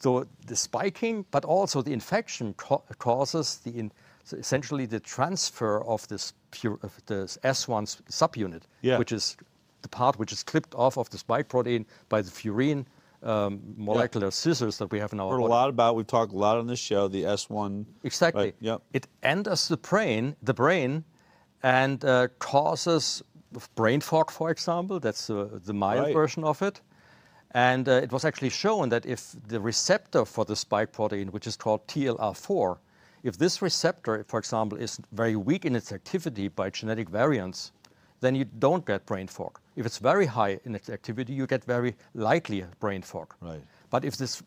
so the spiking, but also the infection ca- causes the in, so essentially the transfer of this pu- of this S1 subunit, Yeah. which is the part which is clipped off of the spike protein by the furin um, molecular scissors that we have in our Heard a lot about. We've talked a lot on this show. The S1. Exactly. Right, yep. It enters the brain, the brain, and uh, causes brain fog, for example. That's uh, the mild Right. version of it. And uh, it was actually shown that if the receptor for the spike protein, which is called TLR4, if this receptor, for example, is very weak in its activity by genetic variants, then you don't get brain fog. If it's very high in its activity, you get very likely brain fog. Right. But if this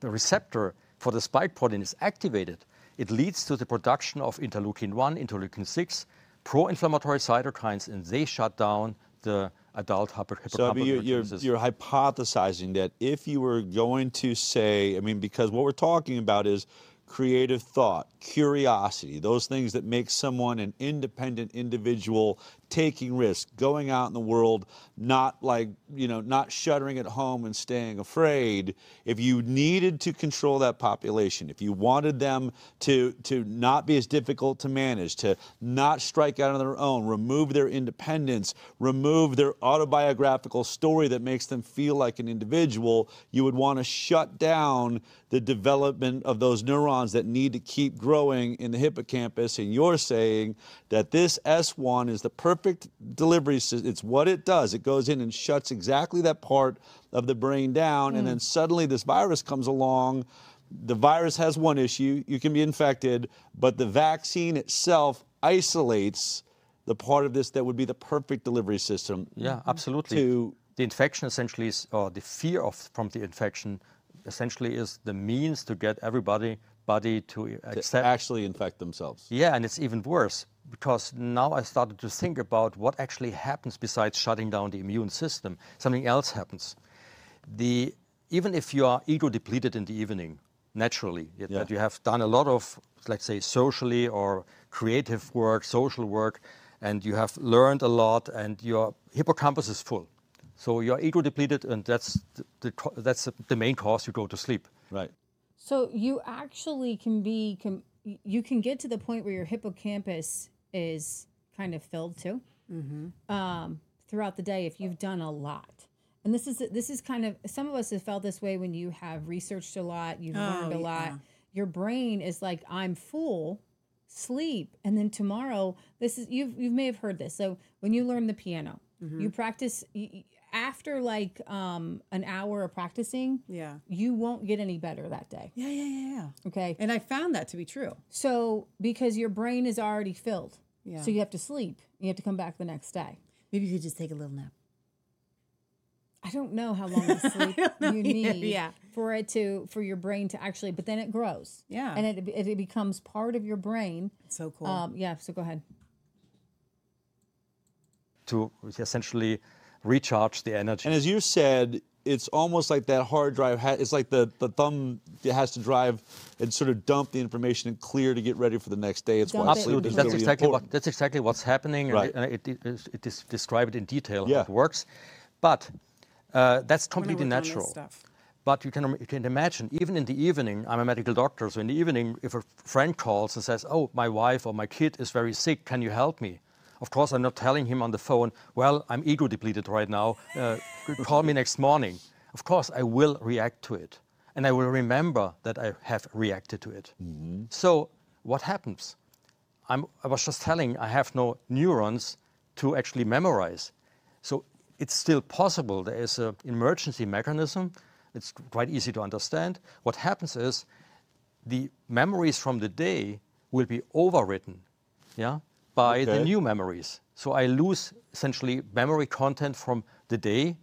the receptor for the spike protein is activated, it leads to the production of interleukin 1, interleukin 6, pro-inflammatory cytokines, and they shut down the adult hypo- So I mean, you're, you're, you're hypothesizing that if you were going to say, I mean, because what we're talking about is creative thought, curiosity, those things that make someone an independent individual taking risks, going out in the world, not like, you know, not shuddering at home and staying afraid. If you needed to control that population, if you wanted them to, to not be as difficult to manage, to not strike out on their own, remove their independence, remove their autobiographical story that makes them feel like an individual, you would want to shut down the development of those neurons that need to keep growing in the hippocampus. And you're saying that this S1 is the perfect delivery system. It's what it does. It goes in and shuts exactly that part of the brain down. And hmm. then suddenly this virus comes along. The virus has one issue you can be infected, but the vaccine itself isolates the part of this that would be the perfect delivery system. Yeah, absolutely. To the infection essentially is, or the fear of from the infection essentially is the means to get everybody body to accept actually infect themselves. Yeah, and it's even worse because now I started to think about what actually happens besides shutting down the immune system. Something else happens. The even if you are ego depleted in the evening, naturally, that you have done a lot of, let's say, socially or creative work, social work, and you have learned a lot, and your hippocampus is full. So you're ego depleted, and that's the, the, that's the main cause you go to sleep. Right. So you actually can be com- you can get to the point where your hippocampus is kind of filled too Mm-hmm. um, throughout the day if you've done a lot. And this is this is kind of some of us have felt this way when you have researched a lot, you've Oh, learned a lot. yeah. Your brain is like I'm full, sleep, and then tomorrow this is you've you may have heard this. So when you learn the piano, Mhm. you practice after like um, an hour of practicing. Yeah. you won't get any better that day. Yeah, yeah, yeah, yeah. Okay. And I found that to be true. So because your brain is already filled, Yeah. so you have to sleep. You have to come back the next day. Maybe you could just take a little nap. I don't know how long of sleep you either, need yeah. for it to for your brain to actually, but then it grows. Yeah. and it it, it becomes part of your brain. So cool. Um, yeah. So go ahead. to essentially recharge the energy. And as you said, it's almost like that hard drive. Ha- it's like the, the thumb that has to drive and sort of dump the information and clear to get ready for the next day. It's why sleep Absolutely, is that's really exactly important. what that's exactly what's happening, Right. and it, it, it, it is described in detail Yeah. how it works. But uh, that's completely work on this natural. But you can, you can imagine, even in the evening, I'm a medical doctor, so in the evening, if a friend calls and says, Oh, my wife or my kid is very sick, can you help me? Of course, I'm not telling him on the phone, Well, I'm ego depleted right now, uh, call me next morning. Of course, I will react to it. And I will remember that I have reacted to it. So, what happens? I'm, I was just telling, I have no neurons to actually memorize. So it's still possible. There is an emergency mechanism. It's quite easy to understand. What happens is the memories from the day will be overwritten, yeah, by the new memories. So I lose essentially memory content from the day,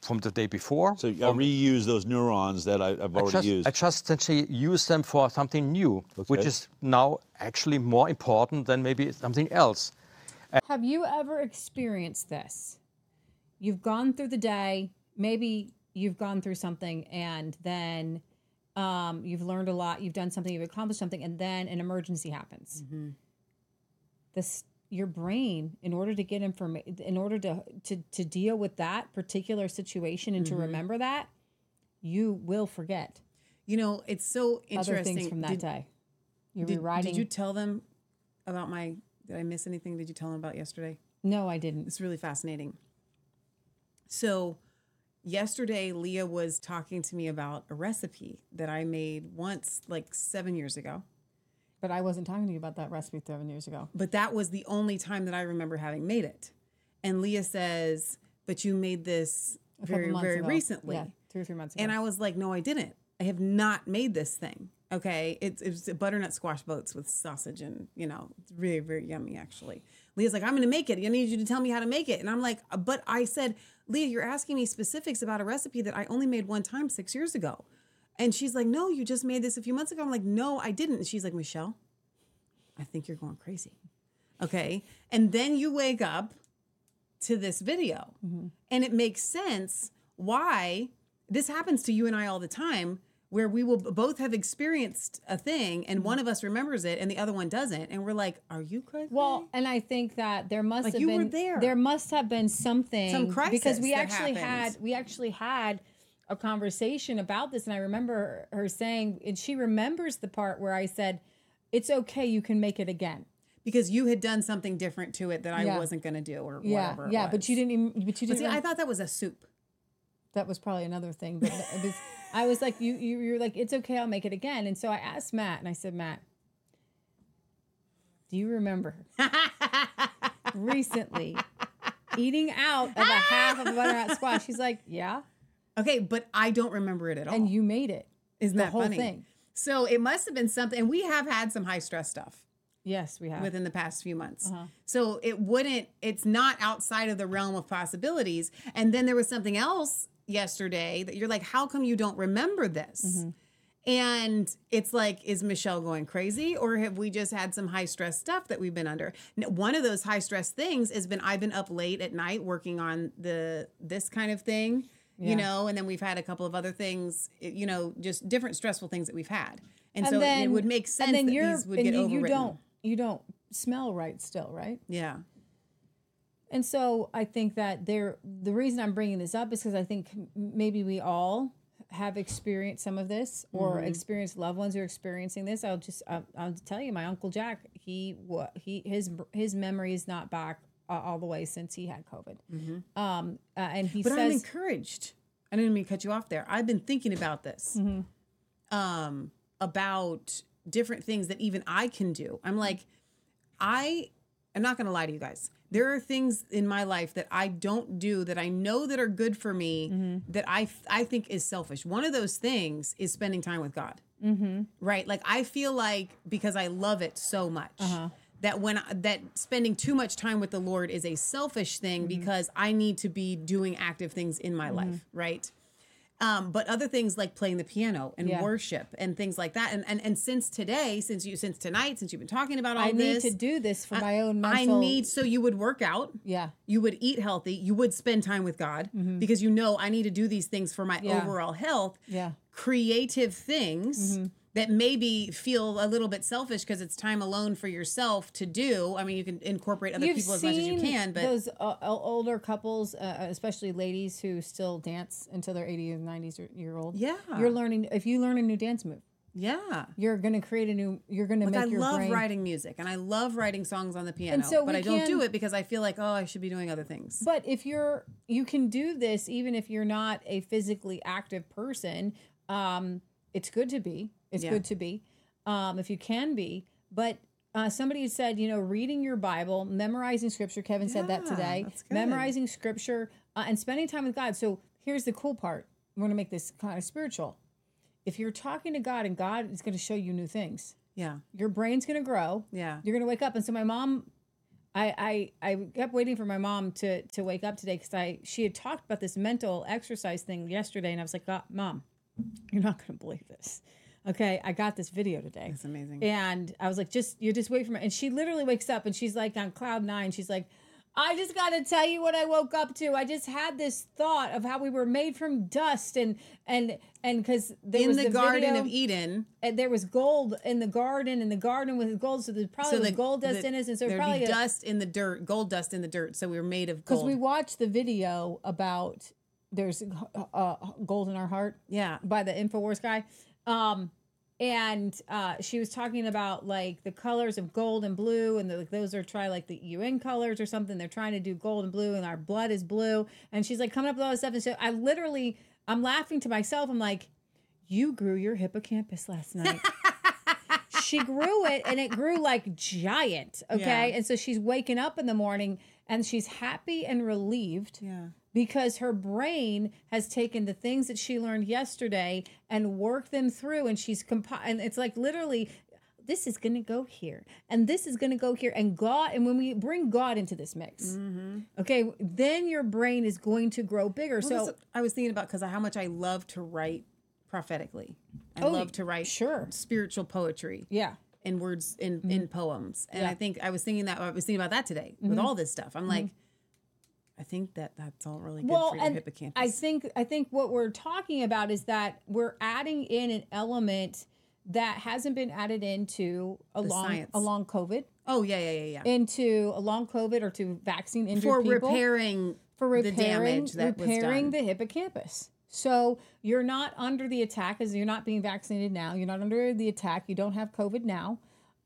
from the day before. So I reuse those neurons that I, I've I already just, used. I just essentially use them for something new, which is now actually more important than maybe something else. Have you ever experienced this? You've gone through the day, maybe you've gone through something, and then um, you've learned a lot, you've done something, you've accomplished something, and then an emergency happens. This your brain, in order to get information, in order to, to to deal with that particular situation and to Mhm. remember that, you will forget. You know, it's so interesting Other things from that Did- day. You're did, rewriting. Did you tell them about my? Did I miss anything? Did you tell them about yesterday? No, I didn't. It's really fascinating. So, yesterday, Leah was talking to me about a recipe that I made once, like seven years ago. But I wasn't talking to you about that recipe seven years ago. But that was the only time that I remember having made it. And Leah says, "But you made this A very, very ago. recently." Yeah, two or three months ago. And I was like, "No, I didn't. I have not made this thing." Okay, it's it's butternut squash boats with sausage and you know, it's really very yummy actually. Leah's like, "I'm going to make it. I need you to tell me how to make it." And I'm like, "But I said, Leah, you're asking me specifics about a recipe that I only made one time six years ago." And she's like, "No, you just made this a few months ago." I'm like, "No, I didn't." And she's like, "Michelle, I think you're going crazy." Okay. And then you wake up to this video mm-hmm. and it makes sense why this happens to you and I all the time where we will both have experienced a thing and mm-hmm. one of us remembers it and the other one doesn't and we're like are you crazy Well, and I think that there must Like, have you were been there. there must have been something Some crisis because we actually had we actually had a conversation about this and I remember her saying and she remembers the part where I said it's okay you can make it again. because you had done something different to it that I Yeah. wasn't going to do or Yeah, whatever yeah, but you didn't even but you But didn't see, I thought that was a soup. That was probably another thing but was, I was like you you you're like it's okay I'll make it again. And so I asked Matt and I said Matt do you remember recently eating out of a half of a butternut squash? He's like yeah okay but I don't remember it at all and you made it isn't the that whole funny thing so it must have been something and we have had some high stress stuff yes we have within the past few months. Uh-huh. So it wouldn't, it's not outside of the realm of possibilities. And then there was something else yesterday that you're like, how come you don't remember this? Mm-hmm. And it's like, is Michelle going crazy or have we just had some high stress stuff that we've been under? One of those high stress things has been I've been up late at night working on the this kind of thing, Yeah. you know, and then we've had a couple of other things, you know, just different stressful things that we've had. And, so then, it would make sense and then that you're, these would and get you, overwritten. you don't you don't smell right still right Yeah. and so i think that there the reason i'm bringing this up is because i think maybe we all have experienced some of this or Mhm. experienced loved ones who are experiencing this i'll just I'll, I'll tell you my uncle jack he what he his his memory is not back uh, all the way since he had covid Mhm. um uh, and he but I'm encouraged. I didn't mean to cut you off there. I've been thinking about this, Mm-hmm. um, about different things that even I can do. I'm like, I am not going to lie to you guys. There are things in my life that I don't do that I know that are good for me Mm-hmm. that I I think is selfish. One of those things is spending time with God. mm-hmm. Right? Like I feel like because I love it so much Uh-huh. That when that spending too much time with the Lord is a selfish thing Mm-hmm. because I need to be doing active things in my life, right? Um, but other things like playing the piano and Yeah. worship and things like that. And, and and since today, since you since tonight, since you've been talking about all this, i need to do this for I- my own I need so you would work out. yeah You would eat healthy. You would spend time with God because you know I need to do these things for my Mm-hmm. Yeah. overall health yeah creative things Mm-hmm. That maybe feel a little bit selfish because it's time alone for yourself to do. I mean, you can incorporate other people as much as you can, but those uh, older couples, uh, especially ladies who still dance until they're 80 or 90s year old. Yeah. you're learning. If you learn a new dance move, yeah. you're gonna create a new. You're gonna Like make I your love brain. writing music and I love writing songs on the piano, so but I don't do it because I feel like, oh, I should be doing other things. But if you're, you can do this even if you're not a physically active person. Um, it's good to be. It's Yeah. good to be. Um, if you can be, but. Uh, somebody had said, you know, reading your Bible, memorizing scripture. Kevin said that today. Memorizing scripture uh, and spending time with God. So here's the cool part. We're going to make this kind of spiritual. If you're talking to God and God is going to show you new things, Yeah. your brain's going to grow. Yeah. You're going to wake up. And so my mom, I, I, I kept waiting for my mom to, to wake up today because I, she had talked about this mental exercise thing yesterday. And I was like, "God, mom, you're not going to believe this. Okay. I got this video today. It's amazing. And I was like, just, you just wait for me. And she literally wakes up and she's like on cloud nine. She's like, I just got to tell you what I woke up to. I just had this thought of how we were made from dust and, and, and because there In was the, Garden video- of Eden, and there was gold in the garden, and the garden was gold. So there's probably so the gold dust the- in it, and so there'd probably be dust in the dirt, gold dust in the dirt. So we were made of gold. because we watched the video about there's uh, gold in our heart. Yeah. by the Infowars guy. Um, and uh, she was talking about like the colors of gold and blue, and the, like those are try like the UN colors or something. They're trying to do gold and blue, and our blood is blue. And she's like coming up with all this stuff, and so I literally, I'm laughing to myself. I'm like, you grew your hippocampus last night. she grew it and it grew like giant. Okay. Yeah. And so she's waking up in the morning and she's happy and relieved yeah. Because her brain has taken the things that she learned yesterday and worked them through and she's compi- and it's like literally this is going to go here and this is going to go here and god and when we bring god into this mix mm-hmm. okay then your brain is going to grow bigger Mm-hmm. Well, so I was thinking about because how much I love to write prophetically. I Oh, love to write sure. spiritual poetry. yeah in words in mm-hmm. in poems. And I think I was thinking that I was thinking about that today with mm-hmm. all this stuff. I'm like, I think that that's all really good well, for your and hippocampus. I think I think what we're talking about is that we're adding in an element that hasn't been added into along science. along COVID. Oh yeah, yeah, yeah, yeah. Into along COVID or to vaccine injured For people repairing for the damage that was repairing done. the hippocampus. So you're not under the attack as you're not being vaccinated now. You're not under the attack. You don't have COVID now,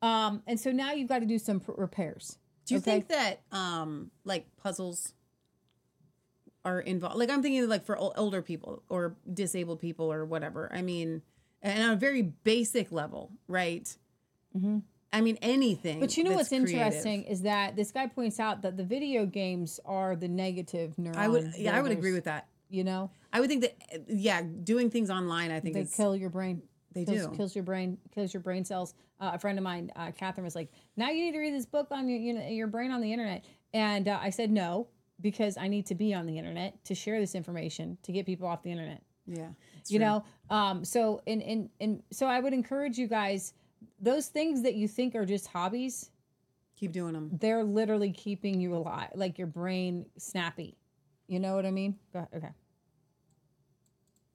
um, and so now you've got to do some pr- repairs. Do you okay? think that um like puzzles are involved? Like I'm thinking like for older people or disabled people or whatever. I mean, and on a very basic level, right? Mm-hmm. I mean anything. But you know what's interesting is that this guy points out that the video games are the negative neuron. I would yeah, I would agree with that. You know, I would think that yeah, doing things online. I think they kill your brain. They kills, do. kills your brain, kills your brain cells. Uh, a friend of mine, uh, Catherine, was like, "Now you need to read this book on your, you know, your brain on the internet." And uh, I said no because I need to be on the internet to share this information to get people off the internet. Yeah, you true. know um so and and and so i would encourage you guys those things that you think are just hobbies keep doing them they're literally keeping you alive like your brain snappy you know what i mean Go ahead. okay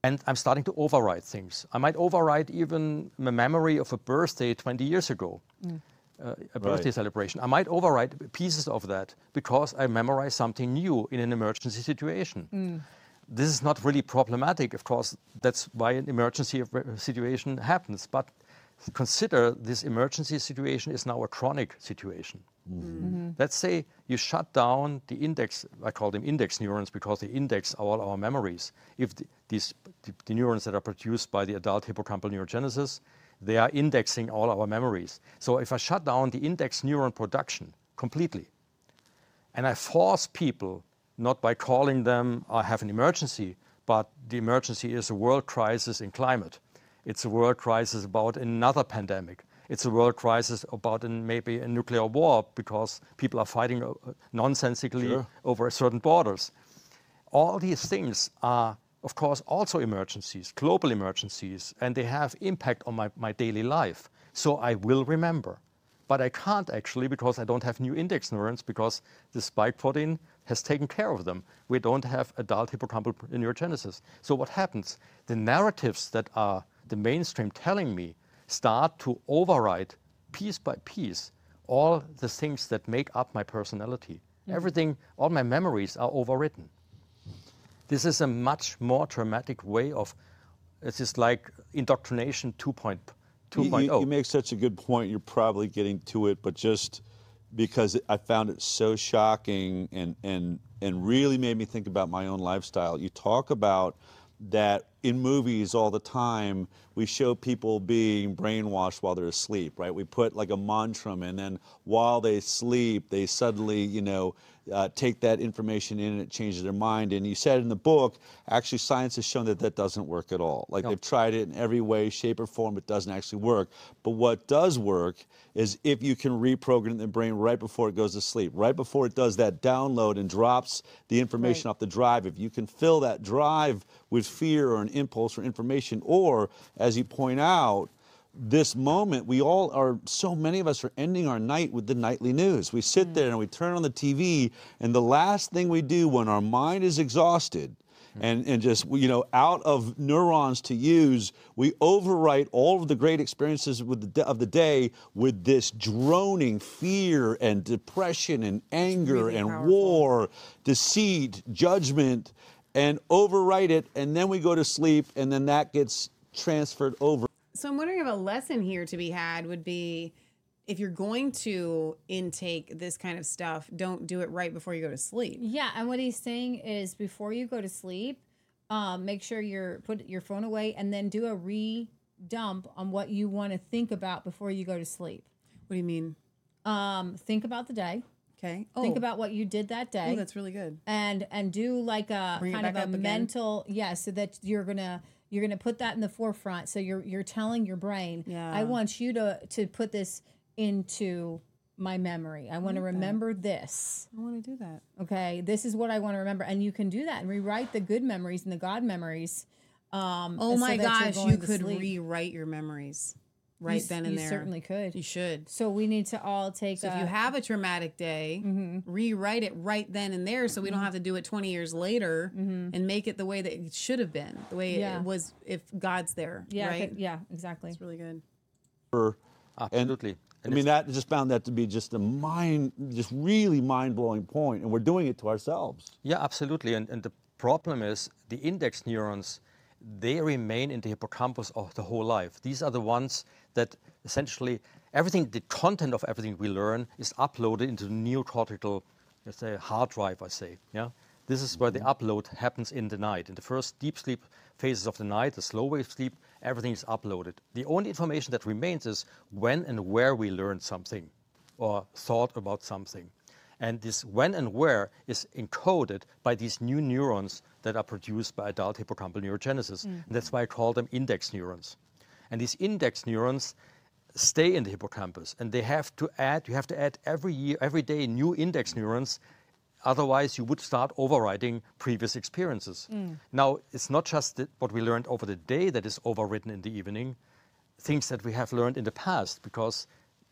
And I'm starting to override things. I might override even the memory of a birthday 20 years ago, Mm. Uh, a birthday Right. celebration. I might overwrite pieces of that because I memorize something new in an emergency situation. Mm. This is not really problematic, of course. That's why an emergency situation happens. But consider this emergency situation is now a chronic situation. Mm-hmm. Let's say you shut down the index, I call them index neurons because they index all our memories. If the, these, the, the neurons that are produced by the adult hippocampal neurogenesis, they are indexing all our memories. So if I shut down the index neuron production completely, and I force people, not by calling them, I have an emergency, but the emergency is a world crisis in climate. It's a world crisis about another pandemic. It's a world crisis about an, maybe a nuclear war because people are fighting uh, nonsensically Sure. over certain borders. All these things are, of course, also emergencies, global emergencies, and they have impact on my, my daily life. So I will remember. But I can't actually because I don't have new index neurons because the spike protein has taken care of them. We don't have adult hippocampal neurogenesis. So what happens? The narratives that are the mainstream telling me start to override piece by piece all the things that make up my personality. Mm-hmm. Everything, all my memories are overwritten. This is a much more dramatic way of, it's just like indoctrination 2.0. You- oh. You, you make such a good point. You're probably getting to it, but just because I found it so shocking and and and really made me think about my own lifestyle. You talk about that in movies all the time. We show people being brainwashed while they're asleep, right? We put like a mantra, and then while they sleep, they suddenly, you know, uh, take that information in and it changes their mind. And you said in the book, actually, science has shown that that doesn't work at all. Like they've tried it in every way, shape, or form, it doesn't actually work. But what does work is if you can reprogram the brain right before it goes to sleep, right before it does that download and drops the information off the drive. If you can fill that drive with fear or an impulse or information, or as you point out, this moment, we all are, so many of us are ending our night with the nightly news. We sit there and we turn on the TV, and the last thing we do when our mind is exhausted hmm. and, and just, you know, out of neurons to use, we overwrite all of the great experiences with the, of the day with this droning fear and depression and anger really and powerful. war, deceit, judgment, and overwrite it. And then we go to sleep, and then that gets transferred over. So I'm wondering if a lesson here to be had would be if you're going to intake this kind of stuff, don't do it right before you go to sleep. Yeah, and what he's saying is before you go to sleep, um, make sure you're put your phone away and then do a re dump on what you want to think about before you go to sleep. What do you mean? Um, think about the day. Okay. Oh. Think about what you did that day. Oh, that's really good. and and do like a Bring kind of a mental yeah so that you're gonna you're gonna put that in the forefront so you're you're telling your brain Yeah. i want you to to put this into my memory i want to like that. remember this I want to do that. okay this is what i want to remember and you can do that and rewrite the good memories and the god memories um Oh my you're gosh, you could sleep. rewrite your memories. Right You then and you there. You certainly could. You should. So we need to all take. So if you have a traumatic day, mm-hmm. rewrite it right then and there, so we don't mm-hmm. have to do it 20 years later mm-hmm. and make it the way that it should have been, the way Yeah. it was if God's there. yeah, right. could- yeah, exactly. It's really good. for- Absolutely. And, I mean, that just found that to be just a mind, just really mind blowing point, and we're doing it to ourselves. Yeah, absolutely. And, and the problem is the index neurons, they remain in the hippocampus of the whole life. These are the ones that essentially everything, the content of everything we learn is uploaded into the neocortical, let's say, hard drive, I say. Yeah. This is where the upload happens in the night. In the first deep sleep phases of the night, the slow wave sleep, everything is uploaded. The only information that remains is when and where we learned something or thought about something. And this when and where is encoded by these new neurons that are produced by adult hippocampal neurogenesis. Mm. And that's why I call them index neurons. And these index neurons stay in the hippocampus and they have to add, you have to add every year, every day new index neurons. Otherwise, you would start overriding previous experiences. Mm. Now, it's not just the, what we learned over the day that is overwritten in the evening, things that we have learned in the past, because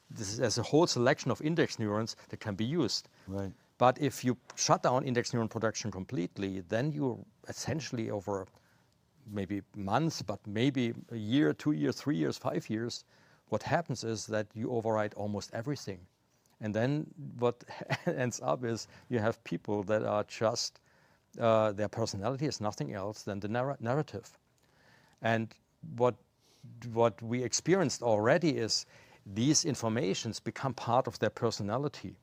this is, there's a whole selection of index neurons that can be used. Right. But if you shut down index neuron production completely, then you essentially over maybe months, but maybe a year, two years, three years, five years, what happens is that you override almost everything. And then what ends up is you have people that are just, uh, their personality is nothing else than the narra- narrative. And what, what we experienced already is these informations become part of their personality.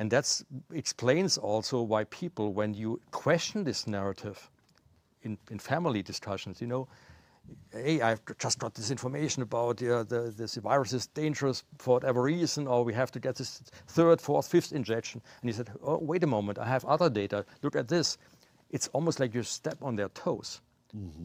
And that explains also why people, when you question this narrative in, in family discussions, you know, hey, I've just got this information about uh, the, this virus is dangerous for whatever reason, or we have to get this third, fourth, fifth injection. And he said, oh, wait a moment, I have other data. Look at this. It's almost like you step on their toes.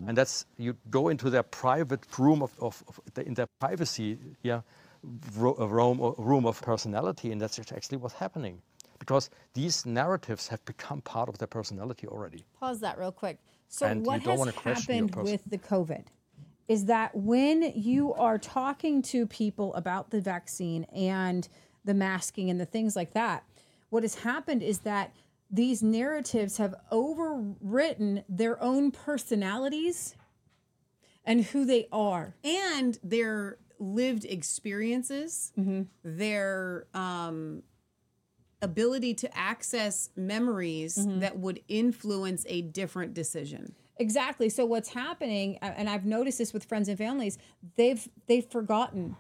And that's, you go into their private room of, of, of the, in their privacy, yeah, a room, room of personality, and that's actually what's happening. Because these narratives have become part of their personality already. Pause that real quick. So And you what don't has wanna question happened person. with the COVID is that when you are talking to people about the vaccine and the masking and the things like that, what has happened is that these narratives have overwritten their own personalities and who they are. and their lived experiences, Mm-hmm. their um, ability to access memories Mm-hmm. that would influence a different decision. Exactly. So what's happening, and I've noticed this with friends and families, they've they've forgotten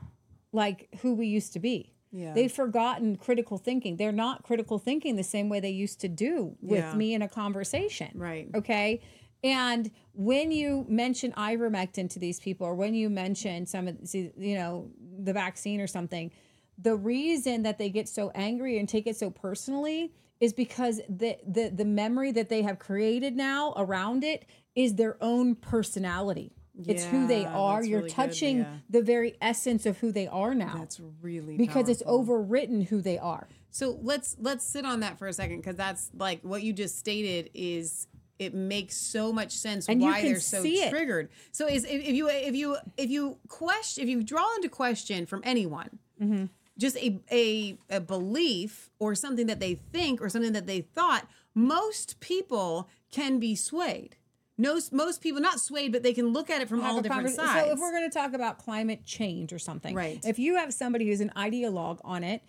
like who we used to be. Yeah. They've forgotten critical thinking. They're not critical thinking the same way they used to do with Yeah. me in a conversation. Right. Okay. And when you mention ivermectin to these people, or when you mention some of you know the vaccine or something, the reason that they get so angry and take it so personally is because the the the memory that they have created now around it is their own personality. It's who they are. You're really good, touching the very essence of who they are now. That's really because it's overwritten who they are. So let's let's sit on that for a second because that's like what you just stated is it makes so much sense And why they're so see it. triggered. So is if, if you if you if you question if you draw into question from anyone Mm-hmm. Just a, a a belief or something that they think or something that they thought, most people can be swayed. No, most people not swayed, but they can look at it from all different sides. So if we're going to talk about climate change or something, Right. If you have somebody who's an ideologue on it,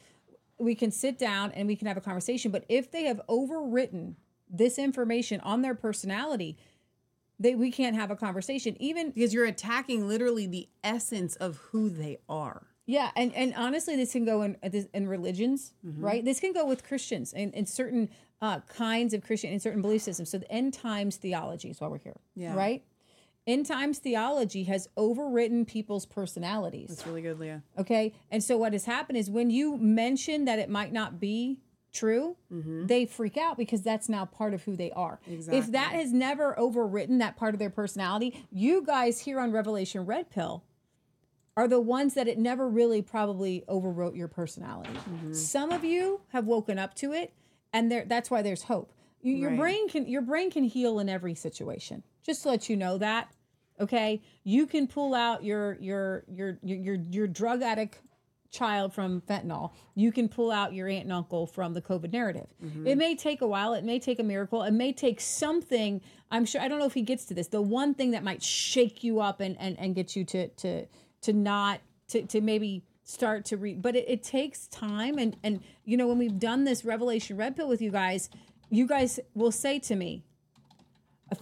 we can sit down and we can have a conversation. But if they have overwritten this information on their personality, they we can't have a conversation. Even because you're attacking literally the essence of who they are. Yeah, and, and honestly, this can go in in religions, Mhm. right? This can go with Christians and, and certain uh, kinds of Christian and certain belief systems. So the end times theology is why we're here, Yeah. right? End times theology has overwritten people's personalities. That's really good, Leah. Okay, and so what has happened is when you mention that it might not be true, they freak out because that's now part of who they are. If that has never overwritten that part of their personality, you guys here on Revelation Red Pill are the ones that it never really probably overwrote your personality. Some of you have woken up to it, and there that's why there's hope. You, your Right. brain can your brain can heal in every situation. Just to let you know that. Okay, you can pull out your your your your your, your drug addict child from fentanyl. You can pull out your aunt and uncle from the COVID narrative. Mm-hmm. It may take a while. It may take a miracle. It may take something. I'm sure. I don't know if he gets to this. The one thing that might shake you up and and, and get you to to to not to to maybe start to read. But it, it takes time. And and you know when we've done this Revelation Red Pill with you guys, you guys will say to me.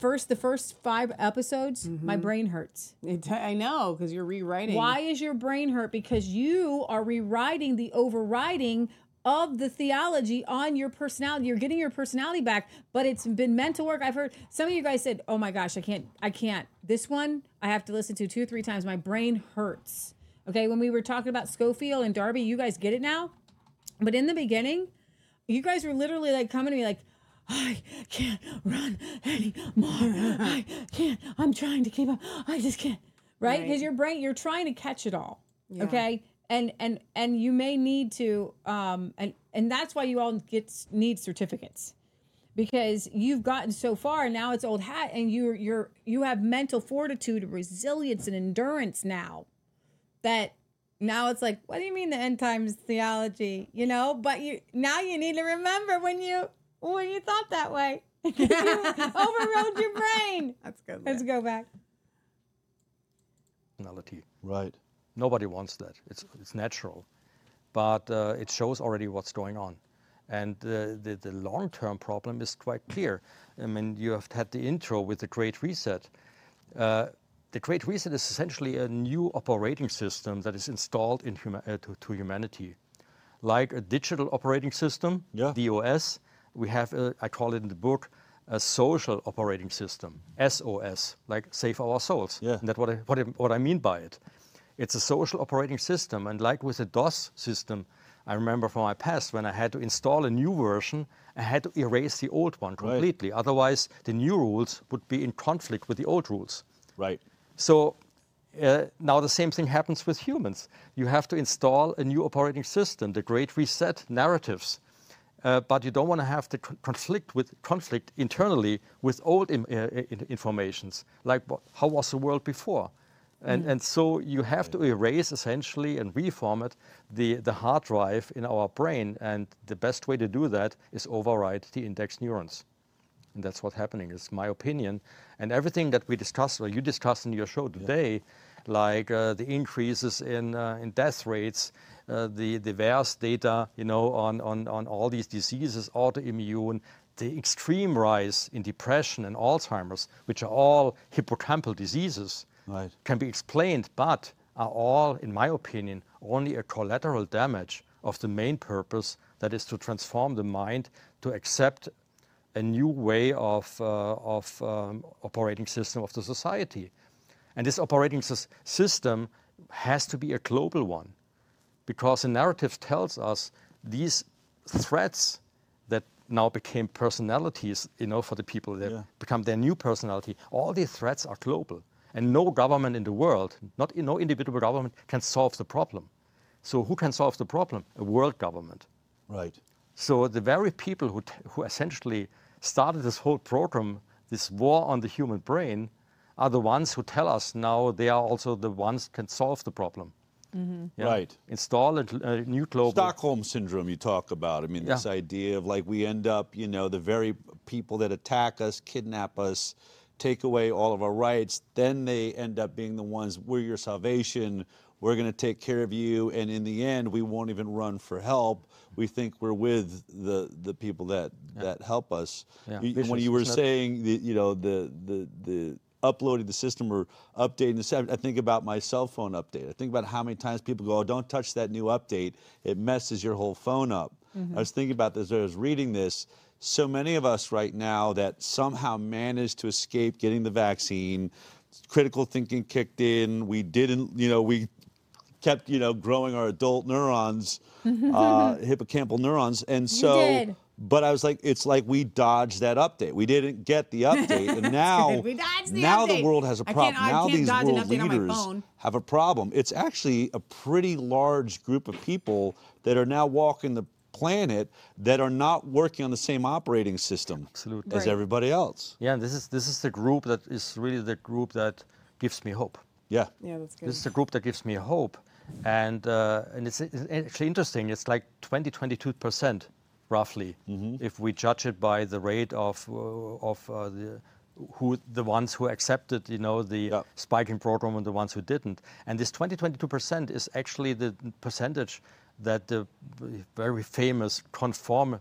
First, the first five episodes, my mm-hmm. brain hurts. It, I know because you're rewriting. Why is your brain hurt? Because you are rewriting the overriding of the theology on your personality. You're getting your personality back, but it's been mental work. I've heard some of you guys said, "Oh my gosh, I can't, I can't." This one I have to listen to two or three times. My brain hurts. Okay, when we were talking about Scofield and Darby, you guys get it now. But in the beginning, you guys were literally like coming to me like, I can't run anymore. I can't. I'm trying to keep up. I just can't. Right? Because Right. your brain, you're trying to catch it all. Yeah. Okay. And and and you may need to um and and that's why you all get need certificates. Because you've gotten so far now it's old hat and you're you're you have mental fortitude resilience and endurance now that now it's like what do you mean the end times theology? You know but you now you need to remember when you when you thought that way. You overrode your brain. That's good let's go back. Personality. Right. Nobody wants that. It's it's natural, but uh, it shows already what's going on, and the the, the long term problem is quite clear. I mean, you have had the intro with the Great Reset. Uh, the Great Reset is essentially a new operating system that is installed in huma- uh, to, to humanity, like a digital operating system, DOS. We have, a, I call it in the book, a social operating system, SOS, like Save Our Souls. Yeah. And that's what I, what, I, what I mean by it. It's a social operating system, and like with the DOS system, I remember from my past when I had to install a new version, I had to erase the old one completely. Otherwise, the new rules would be in conflict with the old rules. Right. So uh, now the same thing happens with humans. You have to install a new operating system, the Great Reset narratives. Uh, but you don't want to have the conflict with conflict internally with old Im- uh, informations, like what, how was the world before, and Mhm. and so you have to erase essentially and reformat the the hard drive in our brain, and the best way to do that is override the index neurons. And that's what's happening, is my opinion. And everything that we discussed, or you discussed in your show today, like uh, the increases in, uh, in death rates, uh, the, the VAERS data, you know, on, on, on all these diseases, autoimmune, the extreme rise in depression and Alzheimer's, which are all hippocampal diseases, Right. can be explained, but are all, in my opinion, only a collateral damage of the main purpose, that is to transform the mind to accept a new way of, uh, of um, operating system of the society. And this operating sys- system has to be a global one because the narrative tells us these threats that now became personalities, you know, for the people that become their new personality, all these threats are global. And no government in the world, not no individual government, can solve the problem. So who can solve the problem? A world government. Right. So the very people who, t- who essentially started this whole program, this war on the human brain, are the ones who tell us now they are also the ones can solve the problem. Mm-hmm. Yeah. Right. Install a, a new global. Stockholm syndrome you talk about. I mean, this idea of like we end up, you know, the very people that attack us, kidnap us, take away all of our rights, then they end up being the ones, we're your salvation, we're going to take care of you, and in the end, we won't even run for help. We think we're with the the people that that help us. Yeah. You- when you were saying, the, you know, the the the uploading the system or updating the system. I think about my cell phone update. I think about how many times people go, oh, don't touch that new update. It messes your whole phone up. Mhm. I was thinking about this as I was reading this. So many of us right now that somehow managed to escape getting the vaccine, critical thinking kicked in. We didn't, you know, we kept, you know, growing our adult neurons, uh, hippocampal neurons. And so, did. but I was like, it's like we dodged that update. We didn't get the update. And now. The now update. the world has a problem. now these world leaders have a problem. It's actually a pretty large group of people that are now walking the planet that are not working on the same operating system Absolutely. as everybody else. Yeah, and this is this is the group that is really the group that gives me hope. Yeah. Yeah, that's good. This is a group that gives me hope. And, uh, and it's, it's actually interesting. It's like 20, 22% roughly, if we judge it by the rate of, uh, of uh, the, who the ones who accepted, you know, the spiking program and the ones who didn't. And this 20, 22% is actually the percentage that the very famous uh,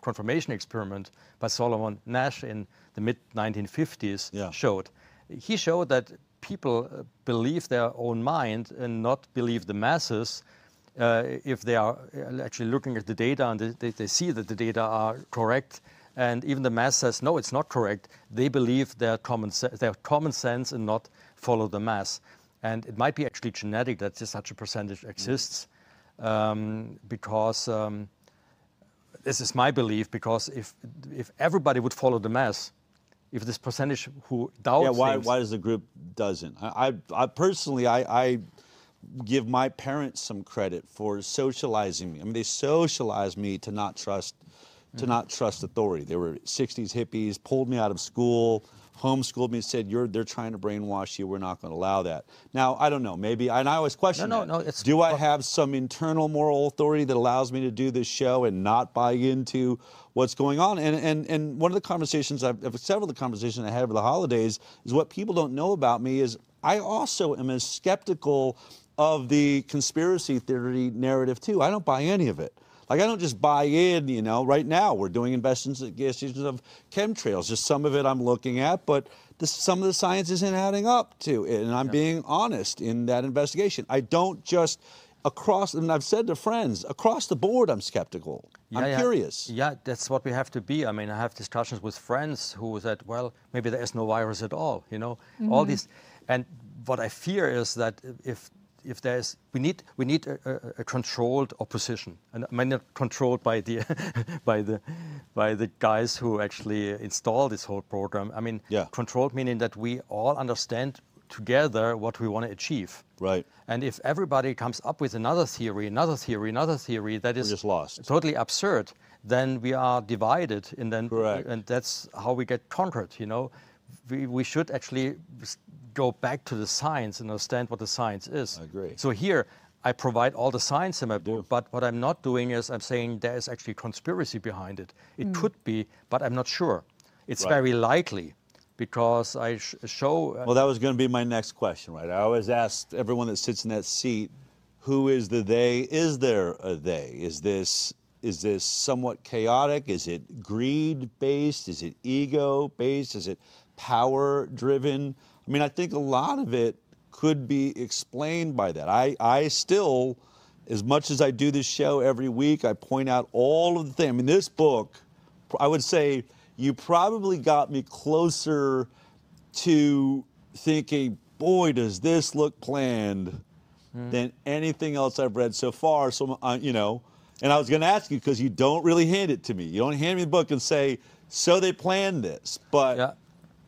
confirmation experiment by Solomon Asch in the mid 1950s showed. He showed that people uh, believe their own mind and not believe the masses uh, if they are uh, actually looking at the data and they, they, see that the data are correct. And even the mass says no it's not correct. They believe their common, their common sense and not follow the mass. And it might be actually genetic that such a percentage exists. um, because um, this is my belief because if if everybody would follow the mass if this percentage who doubt yeah, why, why does the group doesn't? I, I, I personally, I, I give my parents some credit for socializing me. I mean, they socialized me to not trust, to not trust authority. They were '60s hippies, pulled me out of school, homeschooled me, and said, "You're, they're trying to brainwash you. We're not going to allow that." Now, I don't know. Maybe, and I always question. no, that. no, it's- do I have some internal moral authority that allows me to do this show and not buy into what's going on? And and and one of the conversations I've several of the conversations I had over the holidays is what people don't know about me is I also am as skeptical of the conspiracy theory narrative too. I don't buy any of it. Like I don't just buy in, you know. Right now we're doing investigations of chemtrails. Just some of it I'm looking at, but this, some of the science isn't adding up to it, and I'm being honest in that investigation. I don't just across, and I've said to friends across the board, I'm skeptical. Yeah, I'm yeah. curious. Yeah, that's what we have to be. I mean, I have discussions with friends who said, well, maybe there is no virus at all, you know, all Mhm. these. And what I fear is that if if there's we need we need a, a, a controlled opposition and I mean not controlled by the by the by the guys who actually install this whole program I mean Yeah. controlled meaning that we all understand together what we want to achieve Right. and if everybody comes up with another theory, another theory, another theory that is just lost. totally absurd, then we are divided, and then Correct. and that's how we get conquered. You know, we, we should actually go back to the science and understand what the science is. I agree. So here. I provide all the science in my book, but what I'm not doing is I'm saying there is actually conspiracy behind it. It Mm. could be, but I'm not sure. It's Right. very likely because I sh- show. uh, Well, that was going to be my next question, right? I always ask everyone that sits in that seat, who is the they? Is there a they? Is this is this somewhat chaotic? Is it greed based? Is it ego based? Is it power driven? I mean, I think a lot of it could be explained by that. I I still as much as I do this show every week, I point out all of the things. I mean, this book, I would say you probably got me closer to thinking, boy, does this look planned than anything else I've read so far. So, uh, you know, and I was going to ask you because you don't really hand it to me. You don't hand me the book and say, so they planned this. But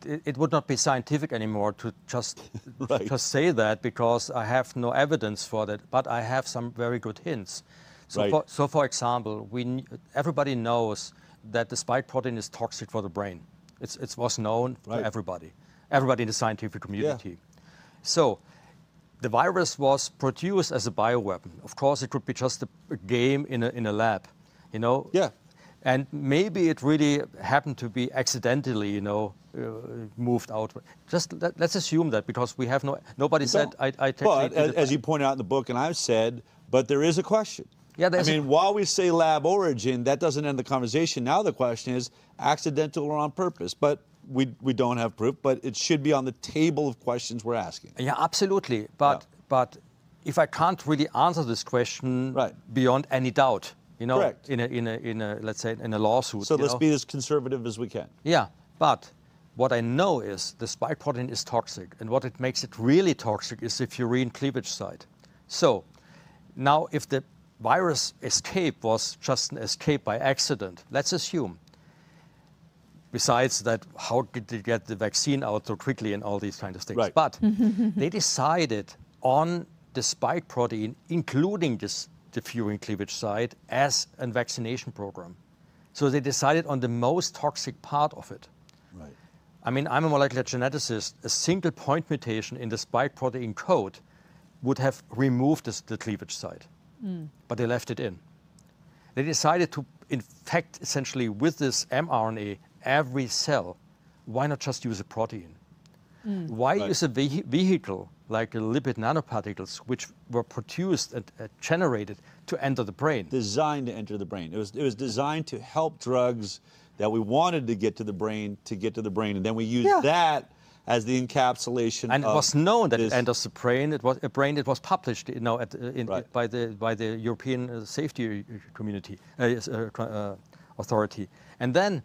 it, it would not be scientific anymore to just just say that because I have no evidence for that, but I have some very good hints. So, Right. for, so for example, we everybody knows that the spike protein is toxic for the brain. It's, it was known Right. to everybody, everybody in the scientific community. So the virus was produced as a bioweapon. Of course, it could be just a, a game in a, in a lab, you know? Yeah. And maybe it really happened to be accidentally, you know, uh, moved out. Just let, us assume that because we have no, nobody said I, I But as, as you point out in the book, and I've said, but there is a question. Yeah, I mean, while we say lab origin, that doesn't end the conversation. Now the question is accidental or on purpose. But we, we don't have proof, but it should be on the table of questions we're asking. Yeah, absolutely. But but if I can't really answer this question beyond any doubt, you know, Correct. in a in a in a let's say in a lawsuit. So let's know? be as conservative as we can. Yeah, but what I know is the spike protein is toxic, and what it makes it really toxic is the furin cleavage site. So now, if the virus escape was just an escape by accident, let's assume. Besides that, how did they get the vaccine out so quickly and all these kind of things? Right. But they decided on the spike protein, including this the furin cleavage site, as a vaccination program. So they decided on the most toxic part of it. Right. I mean, I'm a molecular geneticist. A single point mutation in the spike protein code would have removed this, the cleavage site, Mm. but they left it in. They decided to infect essentially with this mRNA every cell. Why not just use a protein? Mm. Why use a vehi- vehicle like the lipid nanoparticles, which were produced and uh, generated to enter the brain? Designed to enter the brain. It was it was designed to help drugs that we wanted to get to the brain to get to the brain, and then we used Yeah. that as the encapsulation. And it was known that this- it enters the brain. It was a brain. It was published, you know, at, in, by the by the European uh, Safety Community uh, yes, uh, uh, Authority. And then,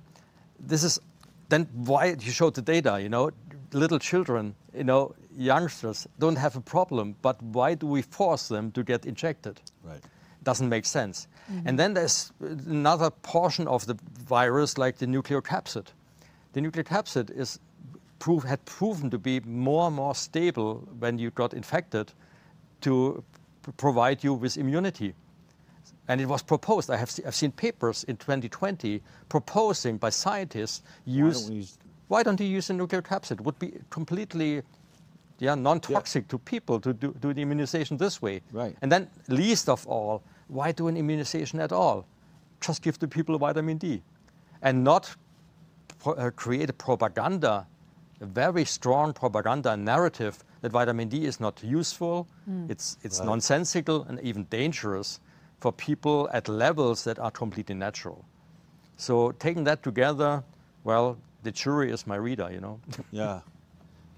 this is then why you showed the data. You know, little children, you know, youngsters don't have a problem, but why do we force them to get injected? Right. Doesn't make sense. Mhm. And then there's another portion of the virus, like the nucleocapsid. The nucleocapsid is prove, had proven to be more and more stable when you got infected to p- provide you with immunity. And it was proposed. I have se- I've seen papers in 2020 proposing by scientists use. don't we use- why don't you use a nucleocapsid? It would be completely yeah, non-toxic to people to do, do the immunization this way. Right. And then, least of all, why do an immunization at all? Just give the people vitamin D, and not uh, create a propaganda, a very strong propaganda narrative that vitamin D is not useful. Mm. It's it's Right. nonsensical and even dangerous for people at levels that are completely natural. So taking that together, well, the jury is my reader, you know. Yeah.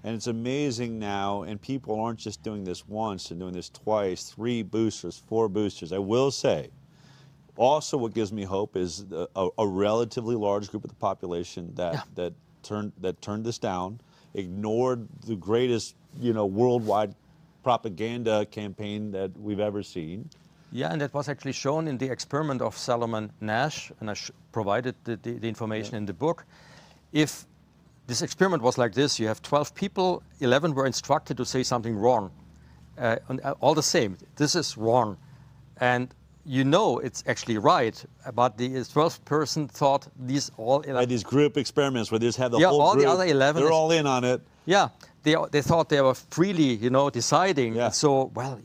And it's amazing now, and people aren't just doing this once and doing this twice, three boosters, four boosters. I will say, also what gives me hope is a, a relatively large group of the population that that turned that turned this down, ignored the greatest, you know, worldwide propaganda campaign that we've ever seen. Yeah, and that was actually shown in the experiment of Solomon Asch, and I sh- provided the, the, the information in the book. If this experiment was like this, you have 12 people, 11 were instructed to say something wrong, uh, and, uh, all the same, this is wrong. And you know it's actually right, but the 12th person thought these all 11. these group experiments where they just have the yeah, whole all group, the other 11 They're is- all in on it. yeah, they, they thought they were freely, you know, deciding. And so, well,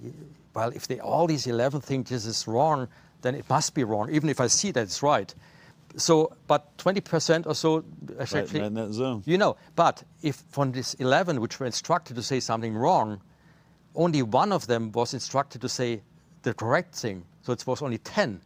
well, if they all these 11 think this is wrong, then it must be wrong, even if I see that it's right. So, but 20% or so is Right, right in that zone. you know, but if from this 11 which were instructed to say something wrong, only one of them was instructed to say the correct thing. So it was only 10.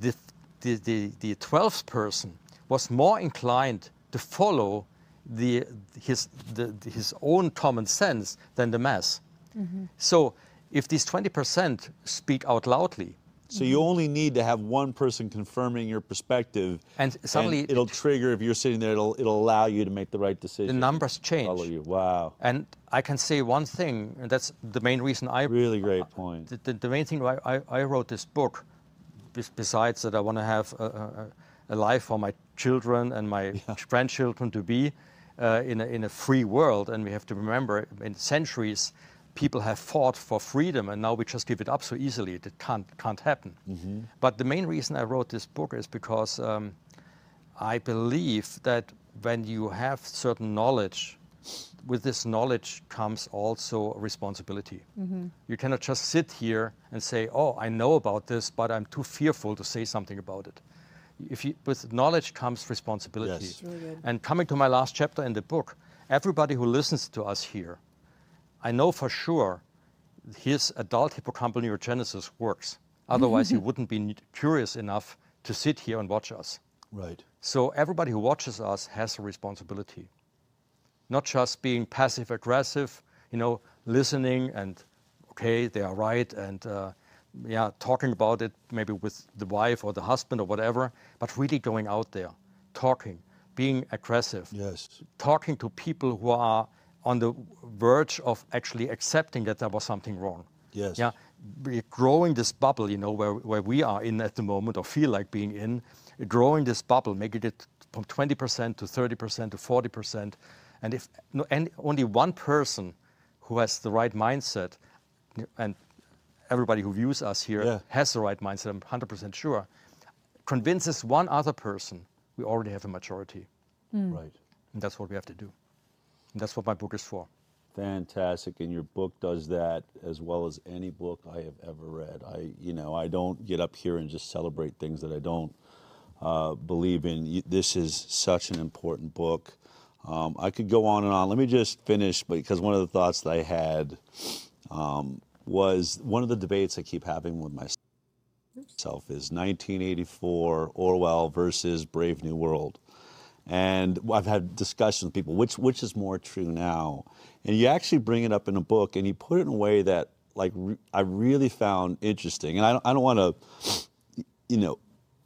The, the, the, the 12th person was more inclined to follow the, his, the, his own common sense than the mass. Mm-hmm. So if these 20% speak out loudly, So you only need to have one person confirming your perspective, And suddenly it'll trigger. If you're sitting there, it'll it'll allow you to make the right decision. the numbers change. Follow you. Wow. And I can say one thing, and that's the main reason I really great point. The, the, the main thing why I, I wrote this book, besides that I want to have a, a, a life for my children and my grandchildren to be uh, in, a, in a free world, and we have to remember, in centuries, people have fought for freedom, and now we just give it up so easily. It can't can't happen. But the main reason I wrote this book is because um, I believe that when you have certain knowledge, with this knowledge comes also responsibility. Mhm. You cannot just sit here and say, "Oh, I know about this, but I'm too fearful to say something about it." If you, with knowledge comes responsibility. Yes. Really. And coming to my last chapter in the book, everybody who listens to us here, I know for sure his adult hippocampal neurogenesis works. Otherwise, he wouldn't be curious enough to sit here and watch us. Right. So everybody who watches us has a responsibility. Not just being passive aggressive, you know, listening and okay, they are right, and uh, yeah, talking about it maybe with the wife or the husband or whatever, but really going out there, talking, being aggressive. Yes. Talking to people who are on the verge of actually accepting that there was something wrong. Yes. Yeah, we're growing this bubble, you know, where, where we are in at the moment or feel like being in, growing this bubble, making it from 20% to 30% to 40%. And if no, and only one person who has the right mindset, and everybody who views us here Yeah. has the right mindset, I'm 100% sure, convinces one other person, we already have a majority. Mm. Right. And that's what we have to do. That's what my book is for. Fantastic, and your book does that as well as any book I have ever read. I, you know, I don't get up here and just celebrate things that I don't uh, believe in. This is such an important book. Um, I could go on and on. Let me just finish because one of the thoughts that I had um, was one of the debates I keep having with myself is 1984 Orwell versus Brave New World. And I've had discussions with people, which which is more true now? And you actually bring it up in a book, and you put it in a way that, like, re- I really found interesting. And I don't, I don't want to, you know,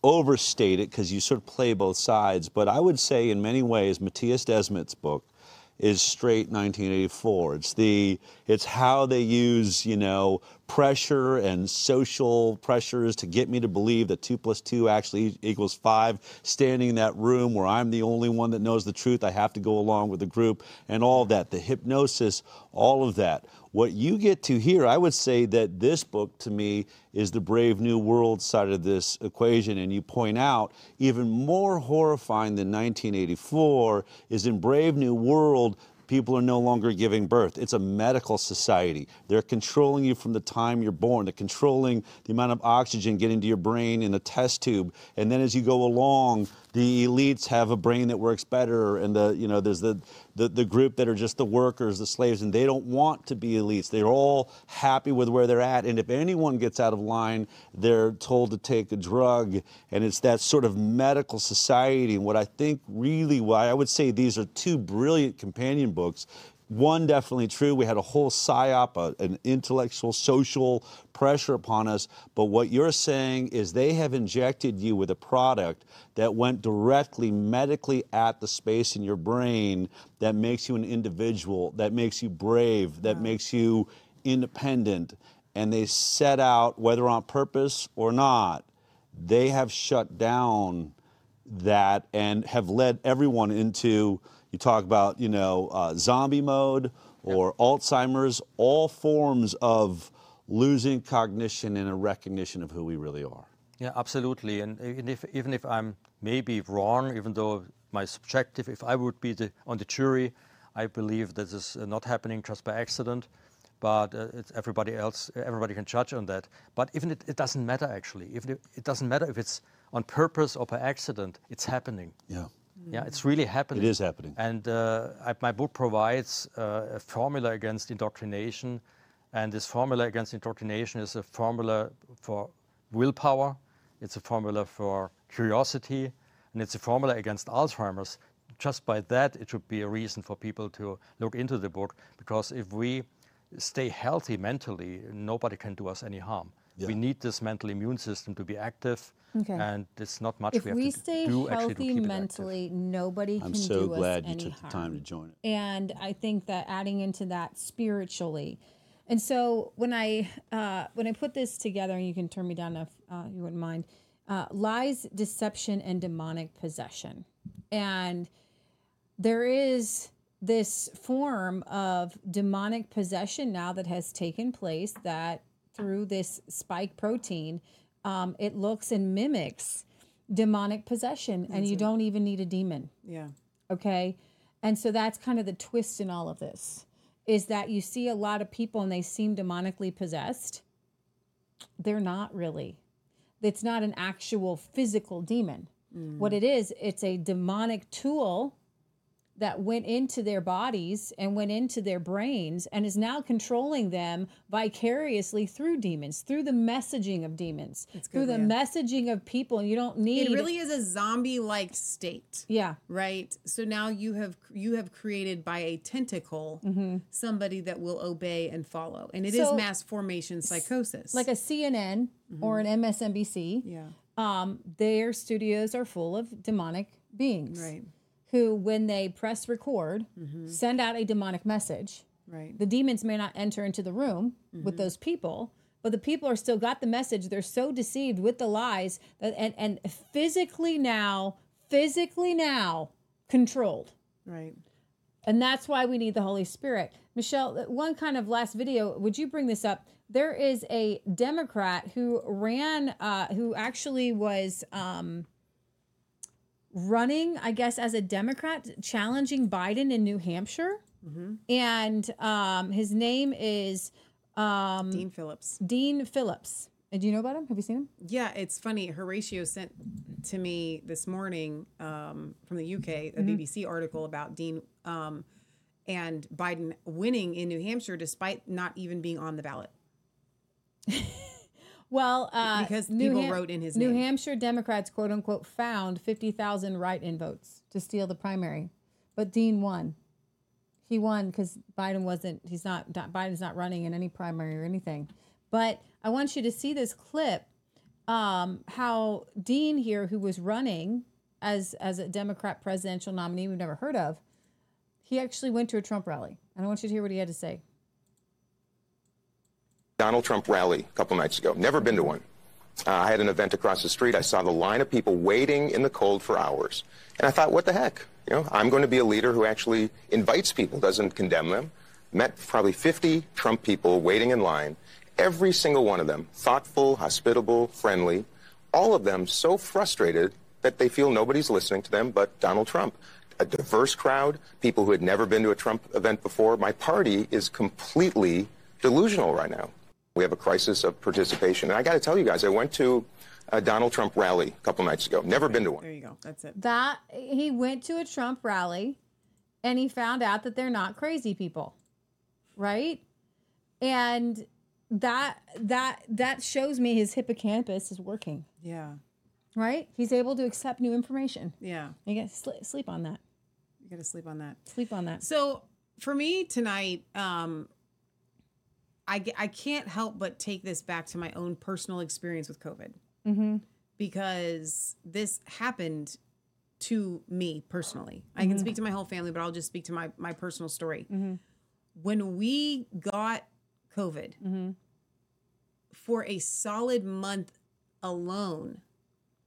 overstate it because you sort of play both sides. But I would say, in many ways, Mattias Desmet's book is straight 1984. It's the it's how they use you know pressure and social pressures to get me to believe that two plus two actually equals five. Standing in that room where I'm the only one that knows the truth, I have to go along with the group and all that. The hypnosis, all of that. What you get to here, I would say that this book to me is the Brave New World side of this equation. And you point out, even more horrifying than 1984 is in Brave New World, people are no longer giving birth. It's a medical society. They're controlling you from the time you're born. They're controlling the amount of oxygen getting to your brain in a test tube. And then as you go along, the elites have a brain that works better and the you know there's the, the the group that are just the workers the slaves and they don't want to be elites. They're all happy with where they're at and if anyone gets out of line they're told to take a drug and it's that sort of medical society. And what i think really why i would say these are two brilliant companion books one definitely true. We had a whole psyop, a, an intellectual, social pressure upon us. But what you're saying is they have injected you with a product that went directly medically at the space in your brain that makes you an individual, that makes you brave, that makes you independent. And they set out, whether on purpose or not, they have shut down that and have led everyone into you talk about you know uh, zombie mode or alzheimer's all forms of losing cognition and a recognition of who we really are Yeah, absolutely. And even if, even if I'm maybe wrong, even though my subjective, if I would be the, on the jury, I believe this is not happening just by accident. But uh, it's everybody else, everybody can judge on that. But even it, it doesn't matter actually. Even if, it doesn't matter if it's on purpose or by accident. It's happening. Yeah. Yeah, it's really happening. It is happening. And uh, my book provides uh, a formula against indoctrination. And this formula against indoctrination is a formula for willpower, it's a formula for curiosity, and it's a formula against Alzheimer's. Just by that, it should be a reason for people to look into the book, because if we stay healthy mentally, nobody can do us any harm. We need this mental immune system to be active, Okay. and it's not much if we have we to stay do actually to healthy keep it active. mentally, nobody i'm can so do glad you any took harm. the time to join it And I think that adding into that spiritually. And so when I uh, when I put this together, and you can turn me down if uh, you wouldn't mind, uh, lies, deception, and demonic possession. And there is this form of demonic possession now that has taken place that through this spike protein, um, it looks and mimics demonic possession, and That's you it. don't even need a demon. Yeah. Okay. And so that's kind of the twist in all of this is that you see a lot of people and they seem demonically possessed. They're not really. It's not an actual physical demon. What it is, it's a demonic tool that went into their bodies and went into their brains and is now controlling them vicariously through demons, through the messaging of demons, through the Leah. messaging of people. You don't need It really is a zombie-like state. Yeah. Right. So now you have you have created by a tentacle somebody that will obey and follow, and it is So- mass formation psychosis. like a CNN or an MSNBC. Yeah. Um, their studios are full of demonic beings. Right. Who, when they press record, send out a demonic message. Right. The demons may not enter into the room with those people, but the people are still got the message. They're so deceived with the lies that and, and physically now, physically now controlled. right. And that's why we need the Holy Spirit. Michelle, one kind of last video, would you bring this up? There is a Democrat who ran, uh, who actually was um, running, I guess, as a Democrat, challenging Biden in New Hampshire. And um, his name is um, Dean Phillips. Dean Phillips. And do you know about him? Have you seen him? Yeah, it's funny. Horatio sent to me this morning um, from the UK a Mhm. BBC article about Dean um, and Biden winning in New Hampshire despite not even being on the ballot. Well, uh, Because New people wrote in his name. New name. Hampshire Democrats, quote unquote, found 50,000 write in votes to steal the primary. But Dean won. He won because Biden wasn't, he's not, Biden's not running in any primary or anything. But I want you to see this clip um, how Dean here, who was running as, as a Democrat presidential nominee we've never heard of, he actually went to a Trump rally. And I want you to hear what he had to say. Donald Trump rally a couple nights ago. Never been to one. Uh, I had an event across the street. I saw the line of people waiting in the cold for hours. And I thought, what the heck? You know, I'm going to be a leader who actually invites people, doesn't condemn them. Met probably 50 Trump people waiting in line. Every single one of them thoughtful, hospitable, friendly. All of them so frustrated that they feel nobody's listening to them but Donald Trump. A diverse crowd, people who had never been to a Trump event before. My party is completely delusional right now. We have a crisis of participation. And I got to tell you guys, I went to a Donald Trump rally a couple nights ago. Never been to one. There you go. That's it. that he went to a Trump rally and he found out that they're not crazy people. Right? And that that that shows me his hippocampus is working. Yeah. Right? He's able to accept new information. Yeah. You got to sl- sleep on that. You got to sleep on that. Sleep on that. So for me tonight, um, I, I can't help but take this back to my own personal experience with COVID Mm-hmm. because this happened to me personally. I can Mhm. speak to my whole family, but I'll just speak to my, my personal story. Mm-hmm. When we got COVID Mm-hmm. for a solid month alone,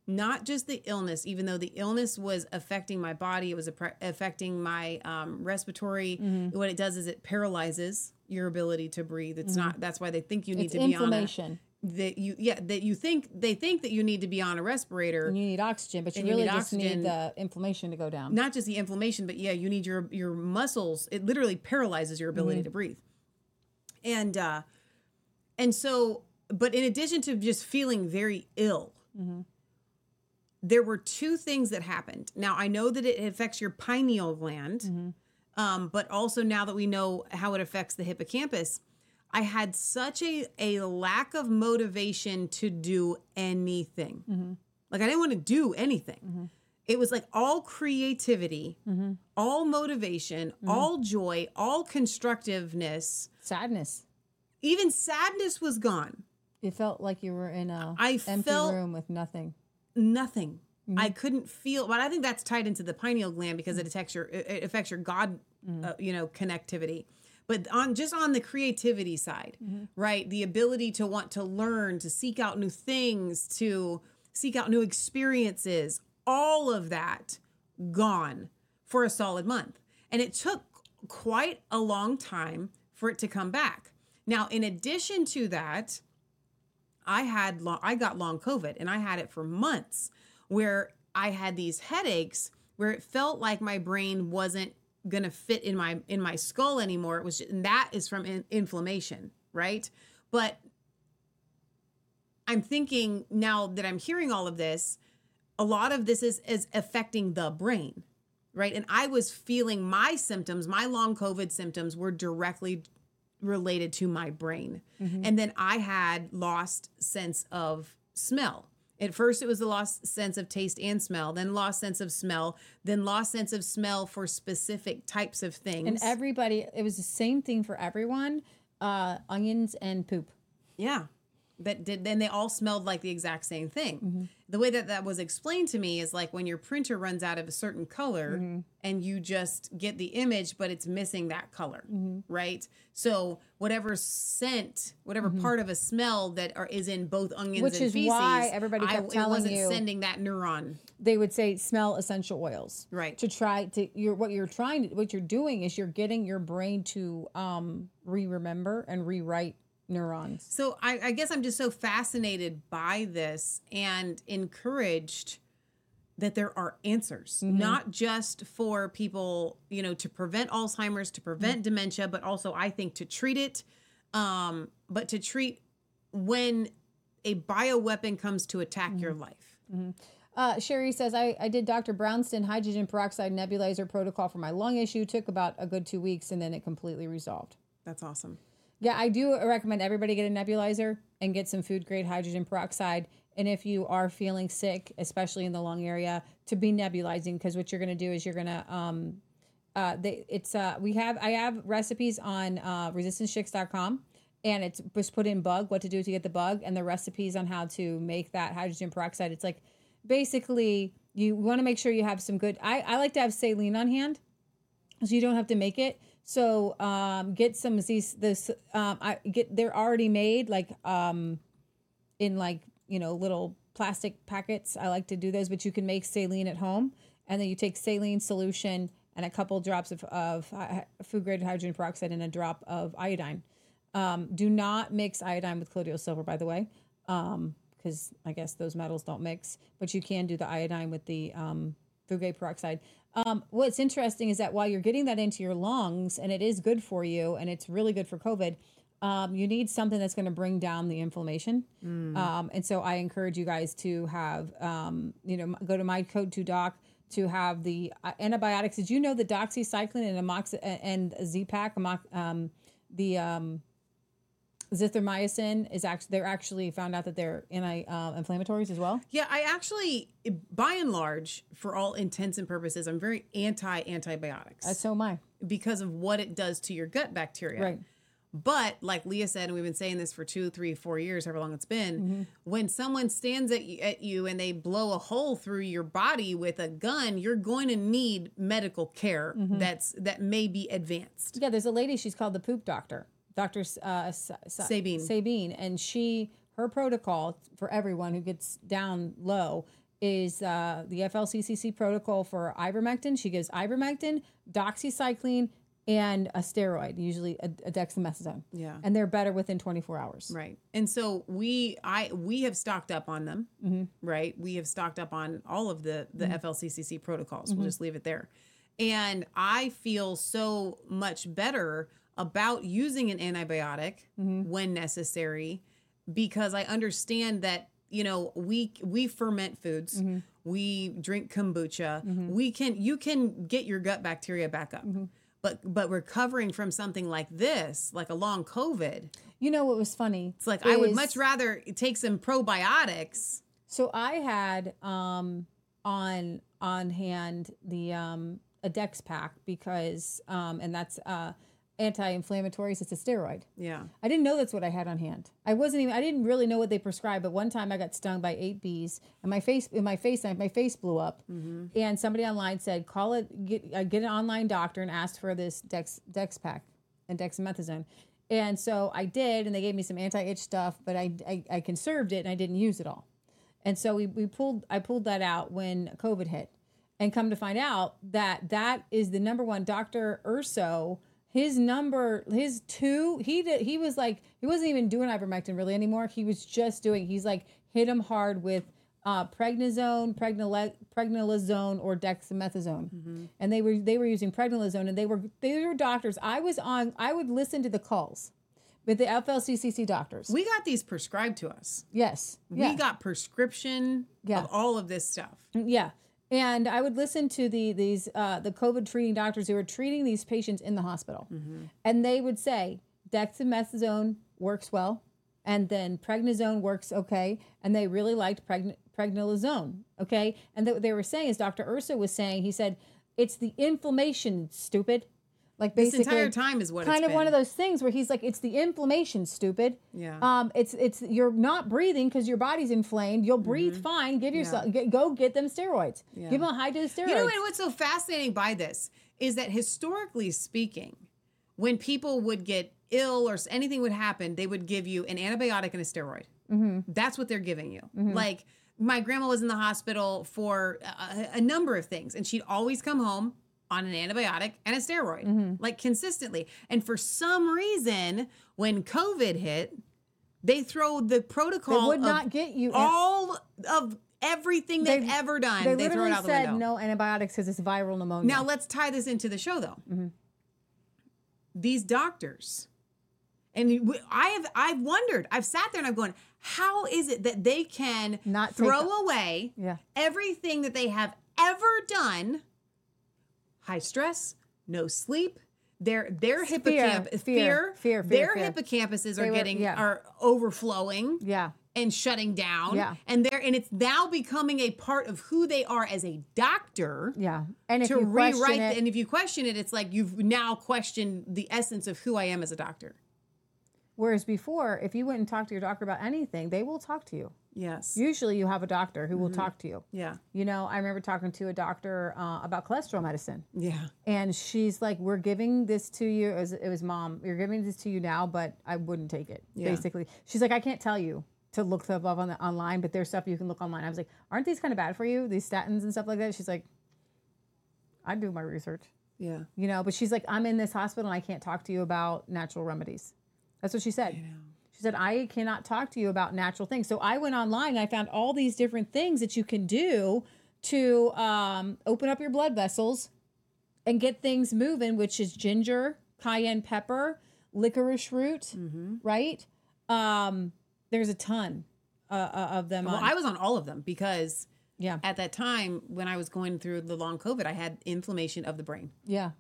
not just the illness, even though the illness was affecting my body, it was appre- affecting my um, respiratory. Mhm. What it does is it paralyzes your ability to breathe. It's Mhm. not. That's why they think you need It's to be on a, inflammation. that you yeah that you think they think that you need to be on a respirator. And you need oxygen, but you And you really need just oxygen. need the inflammation to go down. Not just the inflammation, but yeah, you need your your muscles. It literally paralyzes your ability Mhm. to breathe. And uh and so but in addition to just feeling very ill, Mhm. there were two things that happened. Now I know that it affects your pineal gland, Mm-hmm. Um, but also now that we know how it affects the hippocampus, I had such a a lack of motivation to do anything. Mm-hmm. Like I didn't want to do anything. It was like all creativity, Mm-hmm. all motivation, all joy, all constructiveness, sadness. Even sadness was gone. It felt like you were in a I empty room with nothing. nothing. Mm-hmm. I couldn't feel, but I think that's tied into the pineal gland because it affects your it affects your God, Mm-hmm. uh, you know, connectivity. But on just on the creativity side, Mm-hmm. right? The ability to want to learn, to seek out new things, to seek out new experiences, all of that gone for a solid month. And it took quite a long time for it to come back. Now, in addition to that, I had long, I got long COVID and I had it for months where I had these headaches where it felt like my brain wasn't going to fit in my in my skull anymore. It was just, and that is from in, inflammation, right? But I'm thinking now that I'm hearing all of this, a lot of this is is affecting the brain, right? And I was feeling my symptoms, my long COVID symptoms were directly related to my brain. Mm-hmm. And then I had lost sense of smell. At first, it was the lost sense of taste and smell, then lost sense of smell, then lost sense of smell for specific types of things. And everybody, it was the same thing for everyone. Uh, onions and poop. Yeah. That did then they all smelled like the exact same thing. Mm-hmm. The way that that was explained to me is like when your printer runs out of a certain color Mm-hmm. and you just get the image but it's missing that color, Mm-hmm. right? So whatever scent, whatever part of a smell that are, is in both onions Mm-hmm. Which and is feces, why everybody I- kept it telling wasn't you- sending that neuron. They would say smell essential oils. Right. To try to you're what you're trying to what you're doing is you're getting your brain to um re-remember and rewrite neurons. So I, I guess I'm just so fascinated by this and encouraged that there are answers, not just for people, you know, to prevent Alzheimer's, to prevent dementia, but also I think to treat it, um, but to treat when a bioweapon comes to attack your life. Uh, Sherry says, I, I did Dr. Brownstein hydrogen peroxide nebulizer protocol for my lung issue. Took about a good two weeks and then it completely resolved. That's awesome. Yeah, I do recommend everybody get a nebulizer and get some food grade hydrogen peroxide. And if you are feeling sick, especially in the lung area, to be nebulizing because what you're going to do is you're going to um, uh, they, it's uh, we have I have recipes on uh, resistancechicks.com and it's just put in bug what to do to get the bug and the recipes on how to make that hydrogen peroxide. It's like basically you want to make sure you have some good. I, I like to have saline on hand so you don't have to make it. So um, get some of these this um, I get they're already made like um, in like you know little plastic packets. I like to do those, but you can make saline at home, and then you take saline solution and a couple drops of, of food grade hydrogen peroxide and a drop of iodine. Um, do not mix iodine with colloidal silver, by the way, because I guess those metals don't mix. But you can do the iodine with the um, food grade peroxide. Um, what's interesting is that while you're getting that into your lungs, and it is good for you, and it's really good for COVID, um, you need something that's going to bring down the inflammation. Um, and so I encourage you guys to have, um, you know, go to my code to doc to have the uh, antibiotics. Did you know that doxycycline and amox and Z-Pak, amox, um, the um, zithromycin is actually they're actually found out that they're anti-inflammatories uh, as well. Yeah, I actually, by and large, for all intents and purposes, I'm very anti antibiotics. Uh, so am I. because of what it does to your gut bacteria. Right. But like Leah said, and we've been saying this for two, three, four years, however long it's been, mm-hmm. when someone stands at you, at you and they blow a hole through your body with a gun, you're going to need medical care mm-hmm. that's that may be advanced. Yeah, there's a lady. She's called the poop doctor, Doctor uh, Sa- Sa- Sabine. Sabine, and she her protocol for everyone who gets down low is uh, the FLCCC protocol for ivermectin. She gives ivermectin, doxycycline, and a steroid, usually a, a dexamethasone. Yeah. and they're better within 24 hours. Right. And so we I we have stocked up on them. Right. We have stocked up on all of the the FLCCC protocols. We'll just leave it there. And I feel so much better about using an antibiotic when necessary because I understand that you know we we ferment foods. We drink kombucha. We can you can get your gut bacteria back up. But but recovering from something like this, like a long COVID, You know what was funny? it's like I would much rather take some probiotics. So I had um, on on hand the um, a Dex pack because um, and that's uh, anti-inflammatories. It's a steroid. Yeah. I didn't know that's what I had on hand. I wasn't even. I didn't really know what they prescribed. But one time I got stung by eight bees, and my face in my face my face blew up. And somebody online said, "Call it get uh, get an online doctor and ask for this Dex Dex pack and dexamethasone." And so I did, and they gave me some anti-itch stuff, but I, I I conserved it and I didn't use it all. And so we, we pulled I pulled that out when COVID hit. And come to find out that that is the number one Dr. Urso, his number his two, he did he was like he wasn't even doing ivermectin really anymore. He was just doing he's like hit him hard with uh, prednisone, pregnalazone, or dexamethasone, and they were they were using pregnalazone, and they were they were doctors. I was on. I would listen to the calls with the FLCCC doctors. We got these prescribed to us. yes, We yeah. got prescription Yeah. of all of this stuff. Yeah. And I would listen to the these uh, the COVID treating doctors who were treating these patients in the hospital, and they would say dexamethasone works well, and then prednisone works okay, and they really liked pregn- pregnalazone, okay. And th- what they were saying is Dr. Urso was saying he said it's the inflammation, stupid. Like This basically, entire time is what it's kind of one of those things where he's like, it's the inflammation, stupid. Yeah. Um, it's it's you're not breathing because your body's inflamed. You'll breathe fine. Give yourself get, go get them steroids. Mm-hmm. Yeah. Give them a high dose steroids. You know what, what's so fascinating by this is that historically speaking, when people would get ill or anything would happen, they would give you an antibiotic and a steroid. Mm-hmm. That's what they're giving you. Like my grandma was in the hospital for a, a number of things, and she'd always come home on an antibiotic and a steroid, Mm-hmm. like consistently. And for some reason, when COVID hit, they throw the protocol. They would not get you all of everything they've, ever done. They, They, throw it out the said window. no antibiotics because it's viral pneumonia. Now let's tie this into the show though. Mm-hmm. These doctors, and I have I've wondered. I've sat there and I've gone, how is it that they can Not throw away Yeah. everything that they have ever done? High stress, no sleep. Their their Fear, hippocampus fear, fear, fear, their fear. hippocampuses are were- getting yeah. are overflowing Yeah. and shutting down. Yeah. And they're and it's now becoming a part of who they are as a doctor. Yeah. And if to you rewrite it- and if you question it, it's like you've now questioned the essence of who I am as a doctor. Whereas before, if you went and talked to your doctor about anything, they will talk to you. Yes. Usually, you have a doctor who will Mhm. talk to you. Yeah. You know, I remember talking to a doctor uh, about cholesterol medicine. Yeah. And she's like, "We're giving this to you." It was, it was mom. You're giving this to you now, but I wouldn't take it. Yeah. Basically, she's like, "I can't tell you to look stuff up on the online, but there's stuff you can look online." I was like, "Aren't these kind of bad for you? These statins and stuff like that?" She's like, "I do my research." Yeah. You know, but she's like, "I'm in this hospital and I can't talk to you about natural remedies." That's what she said. She said, I cannot talk to you about natural things. So I went online and I found all these different things that you can do to um, open up your blood vessels and get things moving, which is ginger, cayenne pepper, licorice root, right? Um, there's a ton uh, uh, of them. Well, on- I was on all of them because yeah. at that time when I was going through the long COVID, I had inflammation of the brain. Yeah.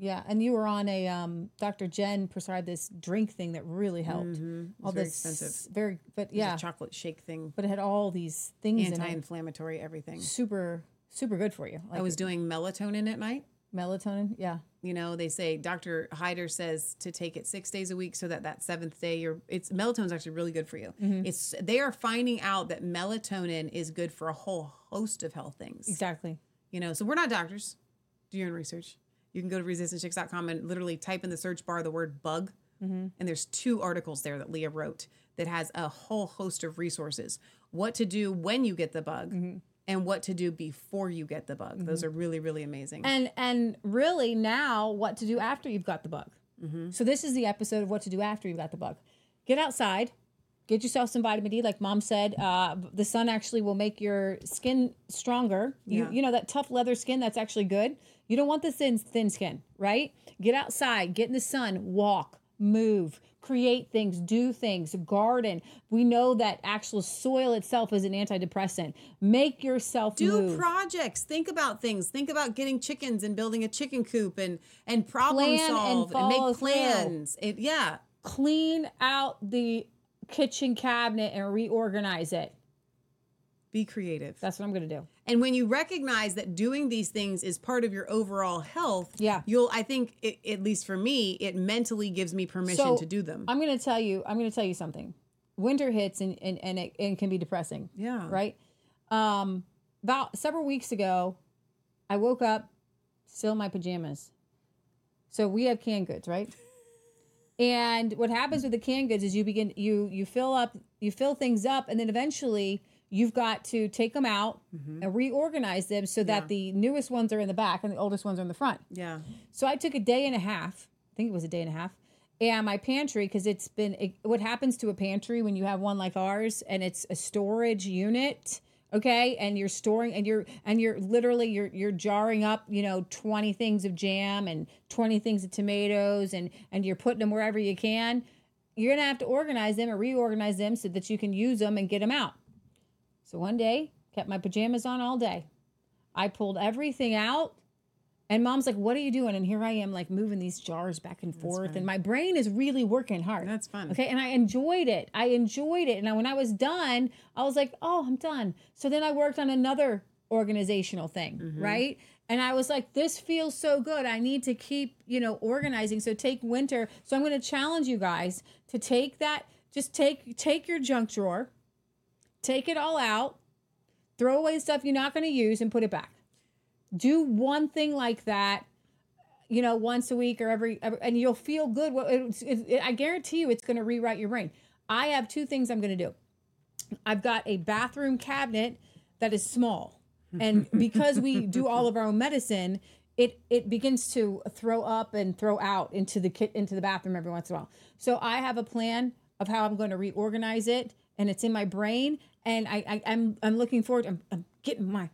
Yeah. And you were on a um Dr. Jen prescribed this drink thing that really helped. Mhm. It's All very this expensive. Very but It was a yeah. chocolate shake thing. But it had all these things in it. Anti-inflammatory, everything. Super super good for you. I was doing melatonin at night. Melatonin, yeah. You know, they say Dr. Hyder says to take it six days a week so that that seventh day you're it's melatonin's actually really good for you. Mhm. It's they are finding out that melatonin is good for a whole host of health things. Exactly. You know, so we're not doctors. Do your own research. You can go to resistancechicks.com and literally type in the search bar the word bug. Mhm. And there's two articles there that Leah wrote that has a whole host of resources. What to do when you get the bug and what to do before you get the bug. Those Mhm. are really, really amazing. And and really now what to do after you've got the bug. Mm-hmm. So this is the episode of what to do after you've got the bug. Get outside, get yourself some vitamin D. Like mom said, uh, the sun actually will make your skin stronger. You Yeah. you know that tough leather skin that's actually good. You don't want the thin thin skin, right? Get outside, get in the sun, walk, move, create things, do things, garden. We know that actual soil itself is an antidepressant. Make yourself do move. projects. Think about things. Think about getting chickens and building a chicken coop and and problem Plan solve and, follow make plans. It, yeah. clean out the kitchen cabinet and reorganize it. Be creative. That's what I'm going to do. And when you recognize that doing these things is part of your overall health, yeah, you'll. I think, it, at least for me, it mentally gives me permission So, to do them. I'm going to tell you. I'm going to tell you something. Winter hits and and and it, and it can be depressing. Yeah. Right. Um, about several weeks ago, I woke up still in my pajamas. So we have canned goods, right? And what happens with the canned goods is you begin you you fill up you fill things up and then eventually you've got to take them out mm-hmm. and reorganize them so that Yeah. the newest ones are in the back and the oldest ones are in the front. Yeah. So I took a day and a half. I think it was a day and a half. And my pantry, because it's been it, what happens to a pantry when you have one like ours and it's a storage unit, okay? And you're storing and you're and you're literally you're you're jarring up, you know, 20 things of jam and 20 things of tomatoes and and you're putting them wherever you can. You're gonna have to organize them or reorganize them so that you can use them and get them out. So one day, kept my pajamas on all day. I pulled everything out. And mom's like, What are you doing? And here I am, like moving these jars back and forth. And my brain is really working hard. That's fun. Okay. And I enjoyed it. I enjoyed it. And I- when I was done, I was like, Oh, I'm done. So then I worked on another organizational thing, Mm-hmm. right? And I was like, This feels so good. I need to keep, you know, organizing. So take winter. So I'm going to challenge you guys to take that, just take take your junk drawer, take it all out, throw away the stuff you're not going to use and put it back. Do one thing like that you know once a week or every, every and you'll feel good. Well, it's- it, it, i guarantee you it's going to rewrite your brain. I have two things i'm going to do. I've got a bathroom cabinet that is small and because we do all of our own medicine it it begins to throw up and throw out into the kit into the bathroom every once in a while. So i have a plan of how i'm going to reorganize it and it's in my brain and I, I I'm I'm looking forward. I'm, I'm getting my,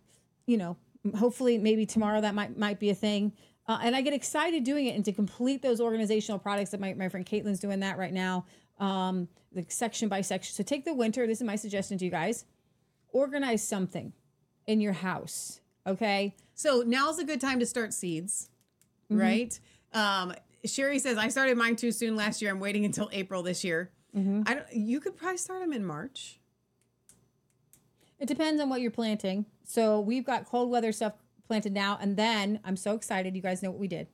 you know, hopefully maybe tomorrow that might might be a thing. Uh, and I get excited doing it and to complete those organizational products that my, my friend Caitlin's doing that right now, um, like section by section. So take the winter. This is my suggestion to you guys. Organize something in your house. Okay. So now's a good time to start seeds, Mhm. right? Um, Sherry says I started mine too soon last year. I'm waiting until April this year. Mm-hmm. I don't. You could probably start them in March. It depends on what you're planting. So we've got cold weather stuff planted now. And then I'm so excited. You guys know what we did.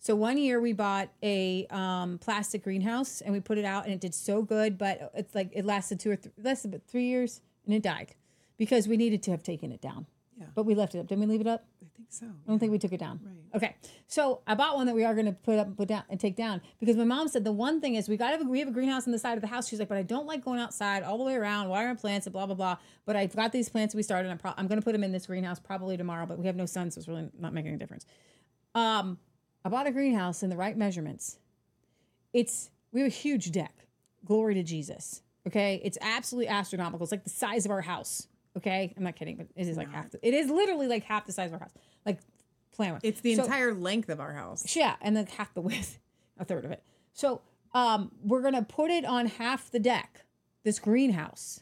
So one year we bought a um, plastic greenhouse and we put it out and it did so good, but it's like it lasted two or th- less than three years and it died because we needed to have taken it down. Yeah. But we left it up. Didn't we leave it up? I think so. I don't think we took it down. Right. Okay. So I bought one that we are going to put up and put down and take down because my mom said the one thing is we got to we have a greenhouse on the side of the house. She's like, but I don't like going outside all the way around, watering plants and blah blah blah. But I've got these plants we started. I'm, pro- I'm going to put them in this greenhouse probably tomorrow. But we have no sun, so it's really not making a difference. Um, I bought a greenhouse in the right measurements. It's we have a huge deck. Glory to Jesus. Okay, it's absolutely astronomical. It's like the size of our house. Okay, I'm not kidding, but it is like half. The, it is literally like half the size of our house. Like plan. It's the So- entire length of our house. yeah, and then half the width, a third of it. So um, we're gonna put it on half the deck, this greenhouse,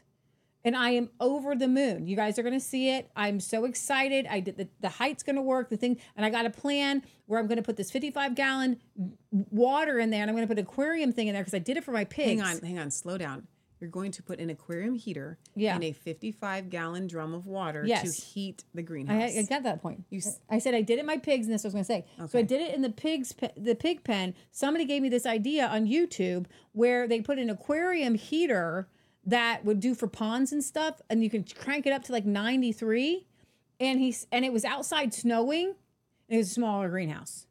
and I am over the moon. You guys are gonna see it. I'm so excited. I did the, the height's gonna work, the thing, and I got a plan where I'm gonna put this 55 gallon water in there, and I'm gonna put an aquarium thing in there because I did it for my pigs. Hang on, hang on, slow down. You're going to put an aquarium heater Yeah. in a 55 gallon drum of water Yes. to heat the greenhouse. I, I got that point. You s- I said I did it in my pigs, and this was going to say. So I did it in the pigs, pe- the pig pen. Somebody gave me this idea on YouTube where they put an aquarium heater that would do for ponds and stuff, and you can crank it up to like ninety three. And he's and it was outside snowing. And it was a smaller greenhouse.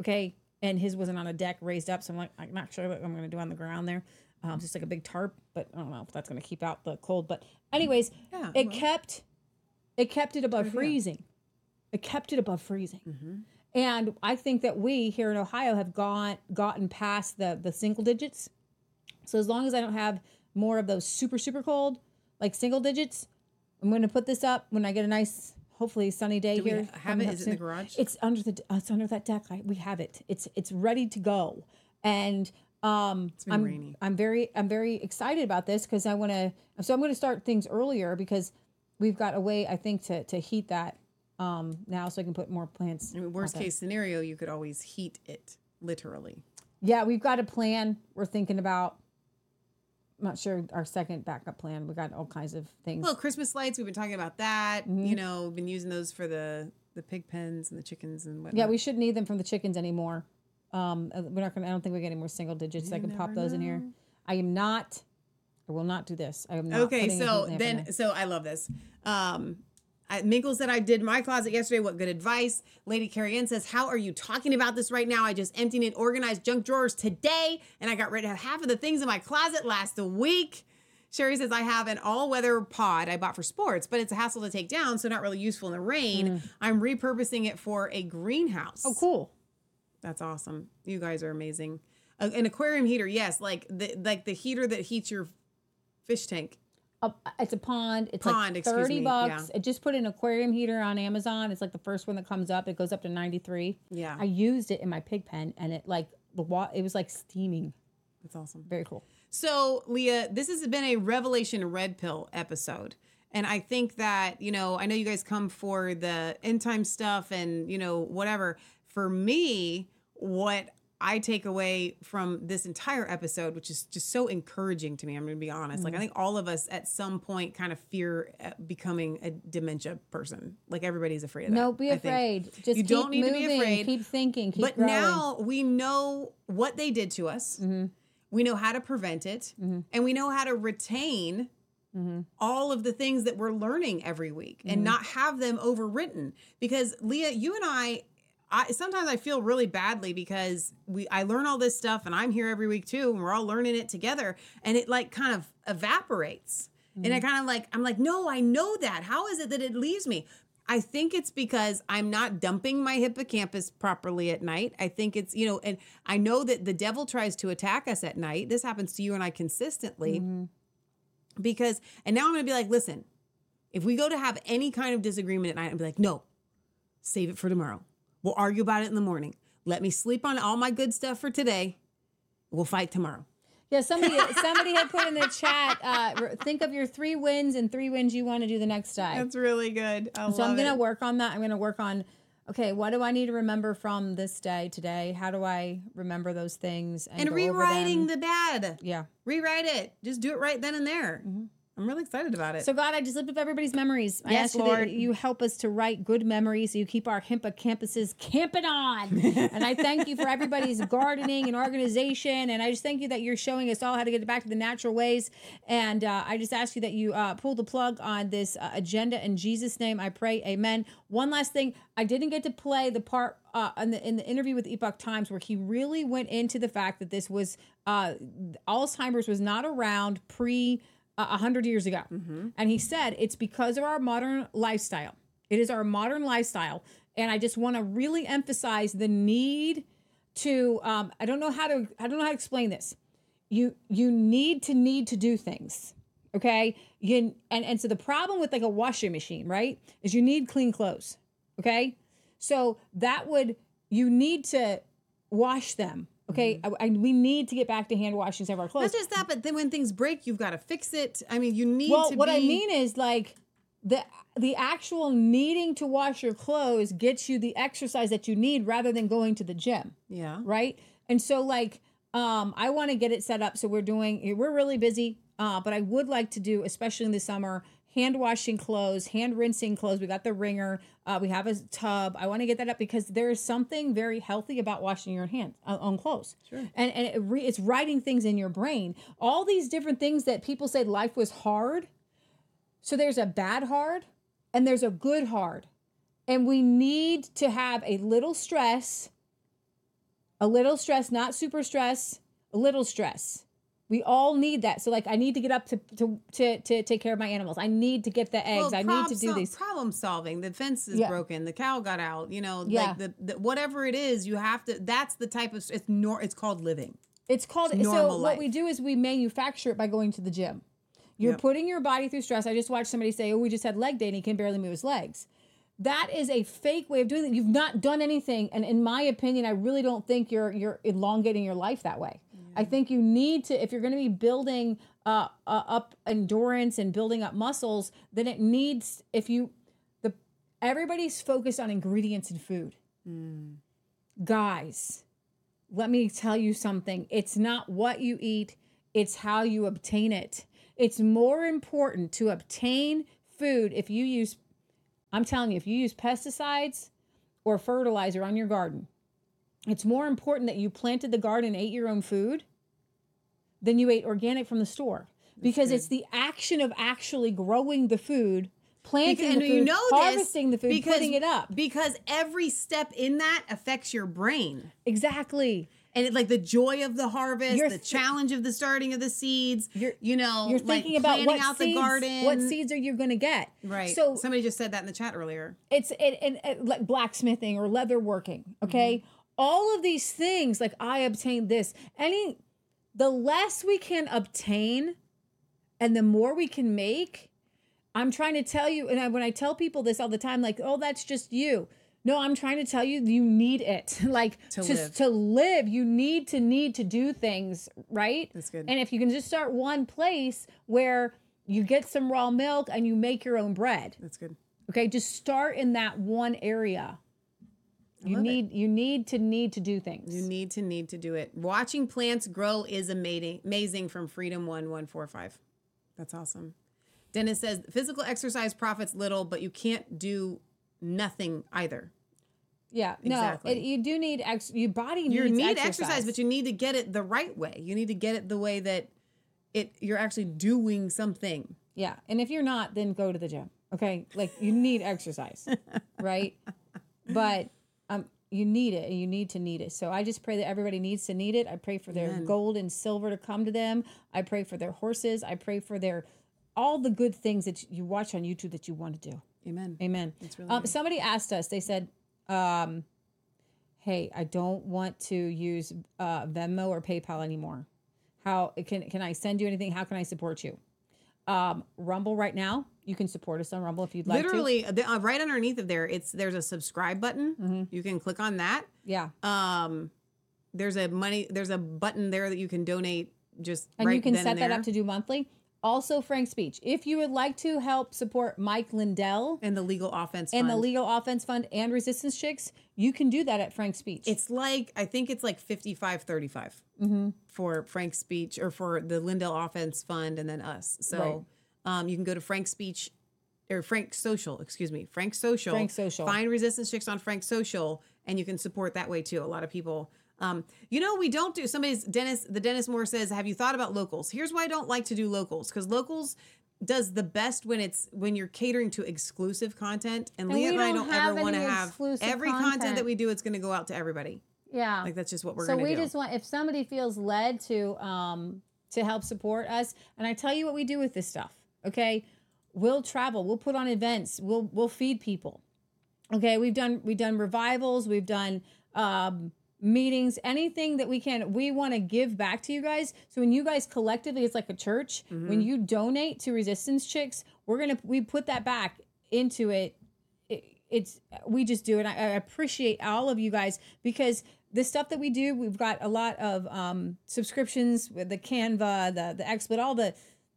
Okay, and his wasn't on a deck raised up, so I'm like, I'm not sure what I'm going to do on the ground there. Um, just like a big tarp, but I don't know if that's going to keep out the cold. But anyways, Yeah, it well. kept it kept it above freezing. It kept it above freezing. Mm-hmm. And I think that we here in Ohio have gone gotten past the the single digits. So as long as I don't have more of those super super cold, like single digits, I'm going to put this up when I get a nice, hopefully sunny day Do here. have it? it in the garage? It's under the it's under that deck. I, we have it. It's it's ready to go. And um, been I'm rainy. I'm very I'm very excited about this because I want to. So I'm going to start things earlier because we've got a way I think to to heat that um now so I can put more plants. I mean, worst case scenario, you could always heat it, literally. Yeah, we've got a plan. We're thinking about. I'm not sure our second backup plan. We got all kinds of things. Well, Christmas lights, we've been talking about that. Mm-hmm. You know, we've been using those for the the pig pens and the chickens and whatnot. yeah, we shouldn't need them from the chickens anymore. Um, uh, we're not gonna. I don't think we get any more single digits. I can pop those in here. I am not. I will not do this. I am not. Okay, so heat lamp in then, so I love this. Um, I, Minkle said I did my closet yesterday. What good advice. Lady Carrie Ann says, How are you talking about this right now? I just emptied and organized junk drawers today, and I got rid of half of the things in my closet last week. Sherry says, I have an all weather pod I bought for sports, but it's a hassle to take down, so not really useful in the rain. I'm repurposing it for a greenhouse. Mm. Oh, cool. That's awesome. You guys are amazing. A- an aquarium heater, yes, like the like the heater that heats your fish tank. Uh, it's a pond. It's Pond, like excuse thirty me, bucks. yeah. I just put an aquarium heater on Amazon. It's like the first one that comes up. It goes up to ninety three. Yeah. I used it in my pig pen, and it like the wa- It was like steaming. That's awesome. Very cool. So, Leah, this has been a Revelation Red Pill episode. And I think that, you know, I know you guys come for the end time stuff and, you know, whatever. For me, what I take away from this entire episode, which is just so encouraging to me, I'm going to be honest. Like, I Mhm. think all of us at some point kind of fear uh, becoming a dementia person. Like, everybody's afraid of that. No, be afraid. Just you keep don't need moving, to be afraid. Keep thinking. Keep but growing. now we know what they did to us. Mm-hmm. We know how to prevent it, and we know how to retain all of the things that we're learning every week Mm-hmm. and not have them overwritten. Because Leah, you and I. I, sometimes I feel really badly because we I learn all this stuff and I'm here every week too and we're all learning it together and it like kind of evaporates. And I Mm-hmm. kind of like I'm like no, I know that. How is it that it leaves me? I think it's because I'm not dumping my hippocampus properly at night. I think it's, you know, and I know that the devil tries to attack us at night. This happens to you and I consistently. because and now I'm gonna be like, listen, if we go to have any kind of disagreement at night, I'd be like, no, save it for tomorrow. We'll argue about it in the morning. Let me sleep on all my good stuff for today. We'll fight tomorrow. Yeah, somebody somebody had put in the chat. Uh, think of your three wins and three wins you want to do the next day. That's really good. I so I'm gonna it. work on that. I'm gonna work on. Okay, what do I need to remember from this day today? How do I remember those things and go over rewriting them? the bad. Yeah. Rewrite it. Just do it right then and there. I'm really excited about it. So God, I just lift up everybody's memories. I Yes, ask you Lord. that you help us to write good memories. So you keep our hippocampuses camping on. and I thank you for everybody's gardening and organization. And I just thank you that you're showing us all how to get back to the natural ways. And uh, I just ask you that you uh, pull the plug on this uh, agenda in Jesus' name. I pray, Amen. One last thing, I didn't get to play the part uh, in the in the interview with Epoch Times where he really went into the fact that this was uh, Alzheimer's was not around pre uh, a hundred years ago, and he said it's because of our modern lifestyle. It is our modern lifestyle, and I just want to really emphasize the need to. Um, I don't know how to. I don't know how to explain this. You you need to need to do things. Okay. You and and so the problem with like a washing machine, right, is you need clean clothes. Okay. So that would you need to wash them. Okay, I, I- we need to get back to hand washing some of our clothes. Not just that, but then when things break, you've got to fix it. I mean, you need well, to what I mean is like the the actual needing to wash your clothes gets you the exercise that you need rather than going to the gym. Yeah. Right. And so like um I want to get it set up so we're doing we're really busy uh but I would like to do especially in the summer hand washing clothes, hand rinsing clothes. We got the wringer. Uh, we have a tub. I want to get that up because there is something very healthy about washing your hands uh, on clothes. Sure. And and it re- it's writing things in your brain. All these different things that people say life was hard. So there's a bad hard and there's a good hard. And we need to have a little stress, a little stress, not super stress, a little stress. We all need that. So like I need to get up to to to, to take care of my animals. I need to get the eggs. Well, I need to do sol- these. problem solving. The fence is Yeah. broken. The cow got out. You know, Yeah. like the, the whatever it is, you have to. That's the type of. It's nor. It's called living. It's called It's so what life. we do is we manufacture it by going to the gym. You're Yep. putting your body through stress. I just watched somebody say, "Oh, we just had leg day and he can barely move his legs." That is a fake way of doing it. You've not done anything, and in my opinion, I really don't think you're you're elongating your life that way. I think you need to, if you're going to be building uh, uh, up endurance and building up muscles, then it needs if you the everybody's focused on ingredients in food guys, let me tell you something. It's not what you eat, it's how you obtain it. It's more important to obtain food if you use, I'm telling you, if you use pesticides or fertilizer on your garden, it's more important that you planted the garden ate your own food than you ate organic from the store. because it's the action of actually growing the food, planting and the food, you know harvesting the food, because, putting it up. because every step in that affects your brain. Exactly. And it, like the joy of the harvest You're the th- challenge of the starting of the seeds you're you know You're like thinking about planning what out seeds, the garden. what seeds are you going to get? right. So somebody just said that in the chat earlier. It's it, it, it- like blacksmithing or leather working okay mm-hmm. All of these things like i obtained this any the less we can obtain and the more we can make i'm trying to tell you and I, when i tell people this all the time like oh that's just you no i'm trying to tell you you need it like To to, live. to live you need to need to do things right That's good. and if you can just start one place where you get some raw milk and you make your own bread that's good Okay, just start in that one area. You love it. need you need to need to do things. you need to need to do it watching plants grow is amazing amazing from freedom 1145 that's awesome dennis says physical exercise profits little but you can't do nothing either yeah, no, Exactly. it, you do need ex. Your body needs you need exercise. exercise. but you need to get it the right way. You need to get it the way that it you're actually doing something. yeah, and if you're not, then go to the gym. Okay, like you need exercise, right? But um, you need it. and You need to need it. So I just pray that everybody needs to need it. I pray for their Amen. gold and silver to come to them. I pray for their horses. I pray for their all the good things that you watch on YouTube that you want to do. Amen. Amen. Really um, somebody asked us, they said, um, hey, I don't want to use uh, Venmo or PayPal anymore. How can, can I send you anything? How can I support you? Um, Rumble right now, you can support us on Rumble if you'd like Literally, the, uh, right underneath of there, it's there's a subscribe button. You can click on that. Yeah. Um, there's a money. There's a button there that you can donate. Just And right you can set that up to do monthly. Also, Frank Speech. If you would like to help support Mike Lindell and the Legal Offense and the Fund. Legal Offense Fund and Resistance Chicks, you can do that at Frank Speech. It's like I think it's like 55 35 Mm-hmm. for Frank's speech or for the Lindell Offense Fund and then us. So um, you can go to Frank's speech or Frank Social, excuse me, Frank Social. Frank Social. Find Resistance Chicks on Frank Social and you can support that way too. A lot of people. Um, you know, we don't do somebody's Dennis. The Dennis Moore says, "Have you thought about locals?" Here's why I don't like to do locals because locals does the best when it's when you're catering to exclusive content, and, And Leah and I don't ever want to have every content. content. that we do. It's going to go out to everybody. Yeah. Like that's just what we're so gonna we do. just want if somebody feels led to um to help support us, and I tell you what we do with this stuff. Okay, we'll travel, we'll put on events, we'll we'll feed people. Okay, we've done we've done revivals, we've done um meetings, anything that we can. We want to give back to you guys. So when you guys collectively, it's like a church. When Mhm. you donate to Resistance Chicks, we're gonna we put that back into it it- it's we just do it. I, I appreciate all of you guys because the stuff that we do, we've got a lot of um, subscriptions with the Canva, the the XSplit, all the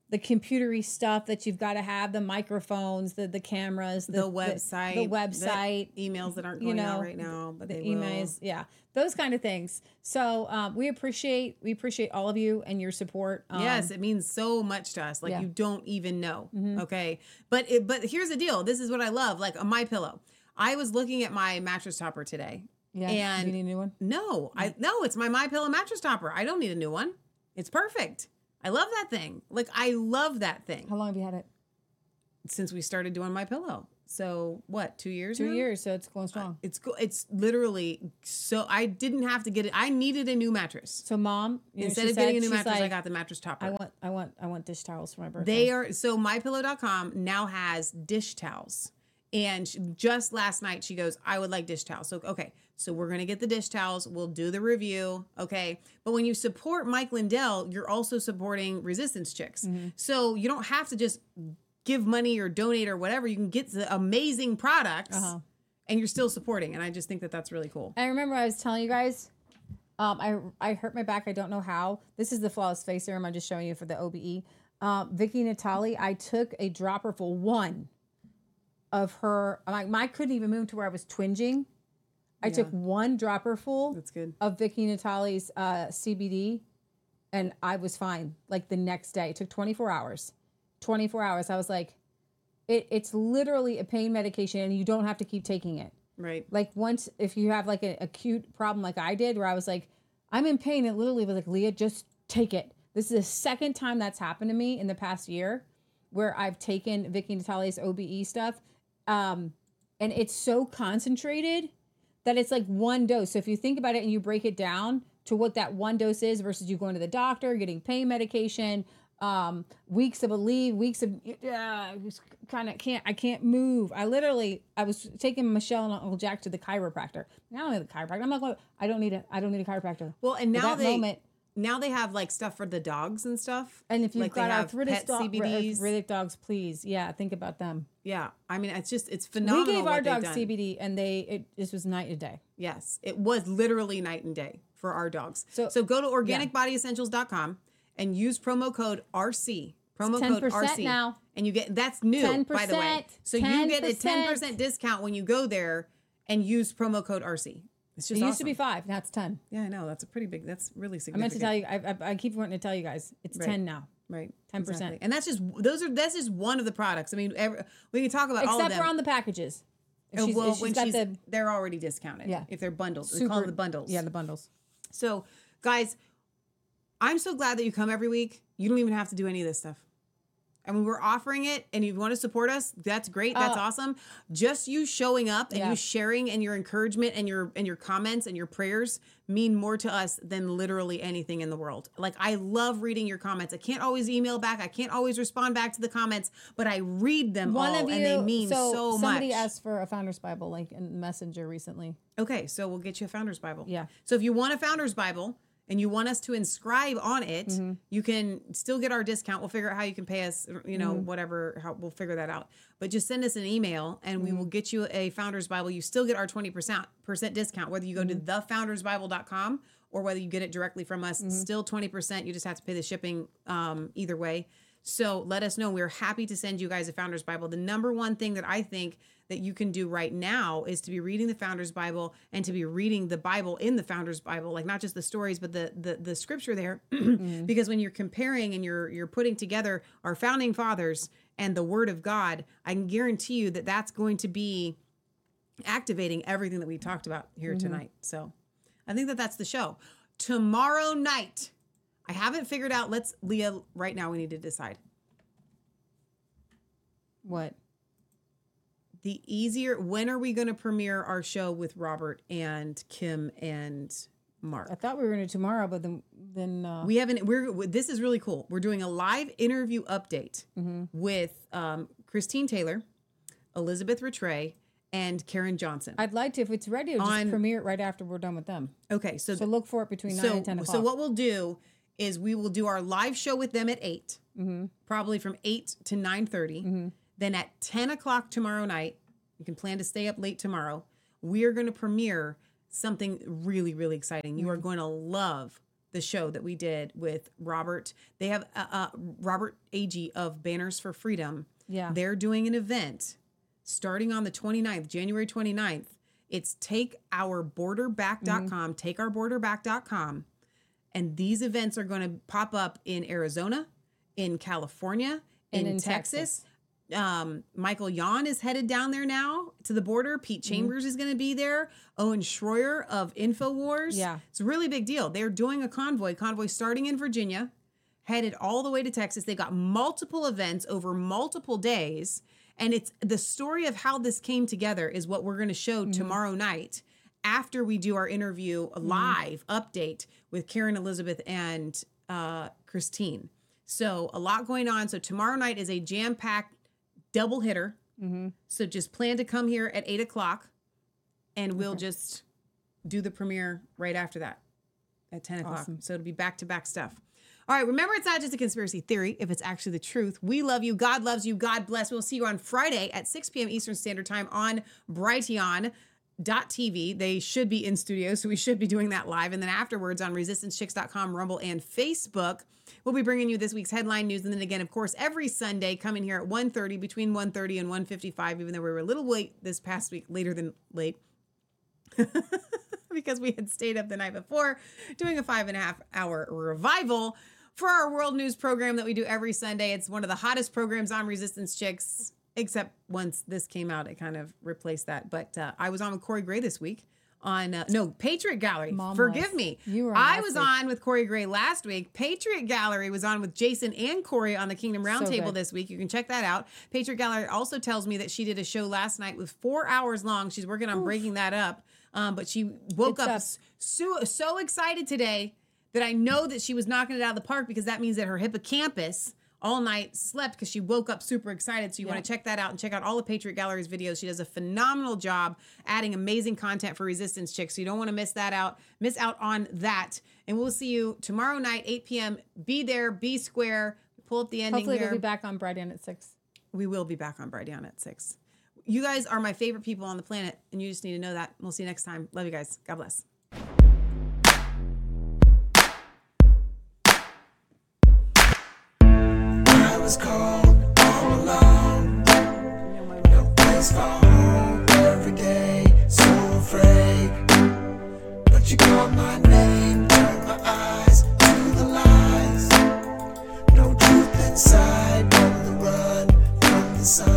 the computery stuff that you've got to have, the microphones, the the cameras, the, website, the, website, emails that aren't you going out know, right now, but the they will. emails, yeah, those kind of things. So um, we appreciate we appreciate all of you and your support. Um, yes, it means so much to us. Like yeah. you don't even know. Mhm. Okay, but it, but here's the deal. This is what I love. Like a my pillow. I was looking at my mattress topper today. Yeah, and you need a new one. No, I no. It's my my pillow mattress topper. I don't need a new one. It's perfect. I love that thing. Like I love that thing. How long have you had it? Since we started doing my pillow. So what? Two years. Two now? years, so it's going strong. It's go- It's literally so. I didn't have to get it. I needed a new mattress. So mom, know, instead of getting a new mattress, I got the mattress topper. I want, I want, I want dish towels for my birthday. They are so mypillow.com now has dish towels. And she- just last night she goes, I would like dish towels. So okay, so we're gonna get the dish towels. We'll do the review. Okay. But when you support Mike Lindell, you're also supporting resistance chicks. Mm-hmm. So you don't have to just give money or donate or whatever. You can get the amazing products Uh-huh. and you're still supporting. And I just think that that's really cool. I remember I was telling you guys, um, I I hurt my back. I don't know how. This is the flawless face serum. I'm just showing you for the OBE. Um, Vicky Natali, I took a dropper for one of her. Like I couldn't even move to where I was twinging. I took one dropper full. That's good. Of Vicky Natali's uh, CBD, and I was fine. Like the next day, it took 24 hours. 24 hours. I was like, it, it's literally a pain medication, and you don't have to keep taking it Right. like once if you have like an acute problem like I did where I was like I'm in pain it literally was like Leah just take it this is the second time that's happened to me in the past year where I've taken Vicky Natalia's OBE stuff um and it's so concentrated that it's like one dose. So if you think about it and you break it down to what that one dose is versus you going to the doctor getting pain medication um weeks of a leave weeks of uh, I just kind of can't i can't move. I literally i was taking michelle and uncle jack to the chiropractor. I don't need the chiropractor i'm not going i don't need a i don't need a chiropractor. Well, and now that they moment now they have like stuff for the dogs and stuff. and if you've like got pet dog, CBDs. arthritic dogs please yeah think about them Yeah, I mean, it's just it's phenomenal. we gave our dogs cbd and they it this was night and day Yes, it was literally night and day for our dogs. So, So- go to organicbodyessentials.com and use promo code RC. Promo code 10% RC. now. And you get that's new by the way. 10%, So you get a 10%. 10% discount when you go there and use promo code RC. It's just it used to be five now it's 10 Yeah, I know. That's a pretty big that's really significant. i meant to tell you I, I, I keep wanting to tell you guys it's Right. 10 now Right. 10% And that's just those are that's just one of the products. I mean, every, we can talk about all of except for on the packages If Oh, she's- well, if when got she's, the- they're already discounted. Yeah. If they're bundles. we call them the bundles. yeah the bundles So, guys, I'm so glad that you come every week. You don't even have to do any of this stuff. I mean, we're offering it, and if you want to support us, that's great. That's Uh, awesome. Just you showing up and Yeah. you sharing and your encouragement and your and your comments and your prayers mean more to us than literally anything in the world. Like I love reading your comments. I can't always email back. I can't always respond back to the comments, but I read them One all, of you, and they mean so, much. somebody asked for a Founder's Bible, like in Messenger recently. Okay, so we'll get you a Founder's Bible. Yeah. So if you want a Founder's Bible, and you want us to inscribe on it, Mm-hmm. you can still get our discount. We'll figure out how you can pay us, you know, Mhm. whatever, how we'll figure that out. But just send us an email and we Mm-hmm. will get you a Founders Bible. You still get our 20% discount, whether you go Mm-hmm. to thefoundersbible.com or whether you get it directly from us. Mm-hmm. Still 20%. You just have to pay the shipping um, either way. So let us know. We're happy to send you guys a Founders Bible. The number one thing that I think that you can do right now is to be reading the Founders Bible and to be reading the Bible in the Founders Bible, like not just the stories, but the the, the scripture there. Because when you're comparing and you're you're putting together our founding fathers and the Word of God, I can guarantee you that that's going to be activating everything that we talked about here Mhm. tonight. So I think that that's the show. Tomorrow night, I haven't figured out. Let's Leah. Right now, we need to decide. What? the easier when are we going to premiere our show with Robert and Kim and Mark? I thought we were going to tomorrow, but then then uh, We haven't. We're this is really cool. We're doing a live interview update Mhm. with um, Christine Taylor, Elizabeth Rattray, and Karen Johnson. I'd like to if it's ready, just On- premiere it right after we're done with them. Okay, so so look for it between nine and ten o'clock. So what we'll do is we will do our live show with them at 8 Mhm. probably from eight to nine Then at ten o'clock tomorrow night, you can plan to stay up late tomorrow. We are going to premiere something really, really exciting. You are going to love the show that we did with Robert. They have uh, uh, Robert Ag of Banners for Freedom. Yeah. they're doing an event starting on the 29th, January 29th. It's takeourborderback.com, takeourborderback.com. And these events are going to pop up in Arizona, in California, in, in Texas. Um, Michael Yon is headed down there now to the border. Pete Mm-hmm. Chambers is going to be there. Owen Schroyer of InfoWars. Yeah. It's a really big deal. They're doing a convoy, convoy starting in Virginia, headed all the way to Texas. They got multiple events over multiple days. And it's the story of how this came together is what we're going to show Mm-hmm. tomorrow night after we do our interview a live update with Karen Elizabeth and uh, Christine. So a lot going on. So tomorrow night is a jam-packed double hitter. Mm-hmm. So just plan to come here at eight o'clock, and we'll just do the premiere right after that at ten o'clock. Awesome. So it'll be back to back stuff. All right, remember it's not just a conspiracy theory if it's actually the truth. We love you. God loves you. God bless. We'll see you on Friday at 6 p.m. Eastern Standard Time on Brighteon.tv. They should be in studio, so we should be doing that live. And then afterwards on resistancechicks.com, Rumble, and Facebook. We'll be bringing you this week's headline news. And then again, of course, every Sunday coming here at 1.30, between 1.30 and 1.55, even though we were a little late this past week, later than late. because we had stayed up the night before doing a five and a half hour revival for our world news program that we do every Sunday. It's one of the hottest programs on Resistance Chicks, except once this came out, it kind of replaced that. But uh, I was on with Corey Gray this week on, uh, no, Patriot Gallery. Mom Forgive was. me. You were I was week. on with Corey Gray last week. Patriot Gallery was on with Jason and Corey on the Kingdom Roundtable good. this week. You can check that out. Patriot Gallery also tells me that she did a show last night with four hours long. She's working on breaking that up. Um, but she woke up up. so so excited today that I know that she was knocking it out of the park because that means that her hippocampus all night slept because she woke up super excited. So you want to check that out and check out all the Patriot Gallery's videos. She does a phenomenal job adding amazing content for Resistance Chicks. So you don't want to miss that out. Miss out on that. And we'll see you tomorrow night, 8 p.m. Be there, be square. Pull up the ending Hopefully, here. we'll be back on Brighteon at six. We will be back on Brighteon at six. You guys are my favorite people on the planet, and you just need to know that. We'll see you next time. Love you guys. God bless. was cold, all alone. No place for home every day, so afraid. But you call my name, turn my eyes to the lies. No truth inside, on the run from the sun.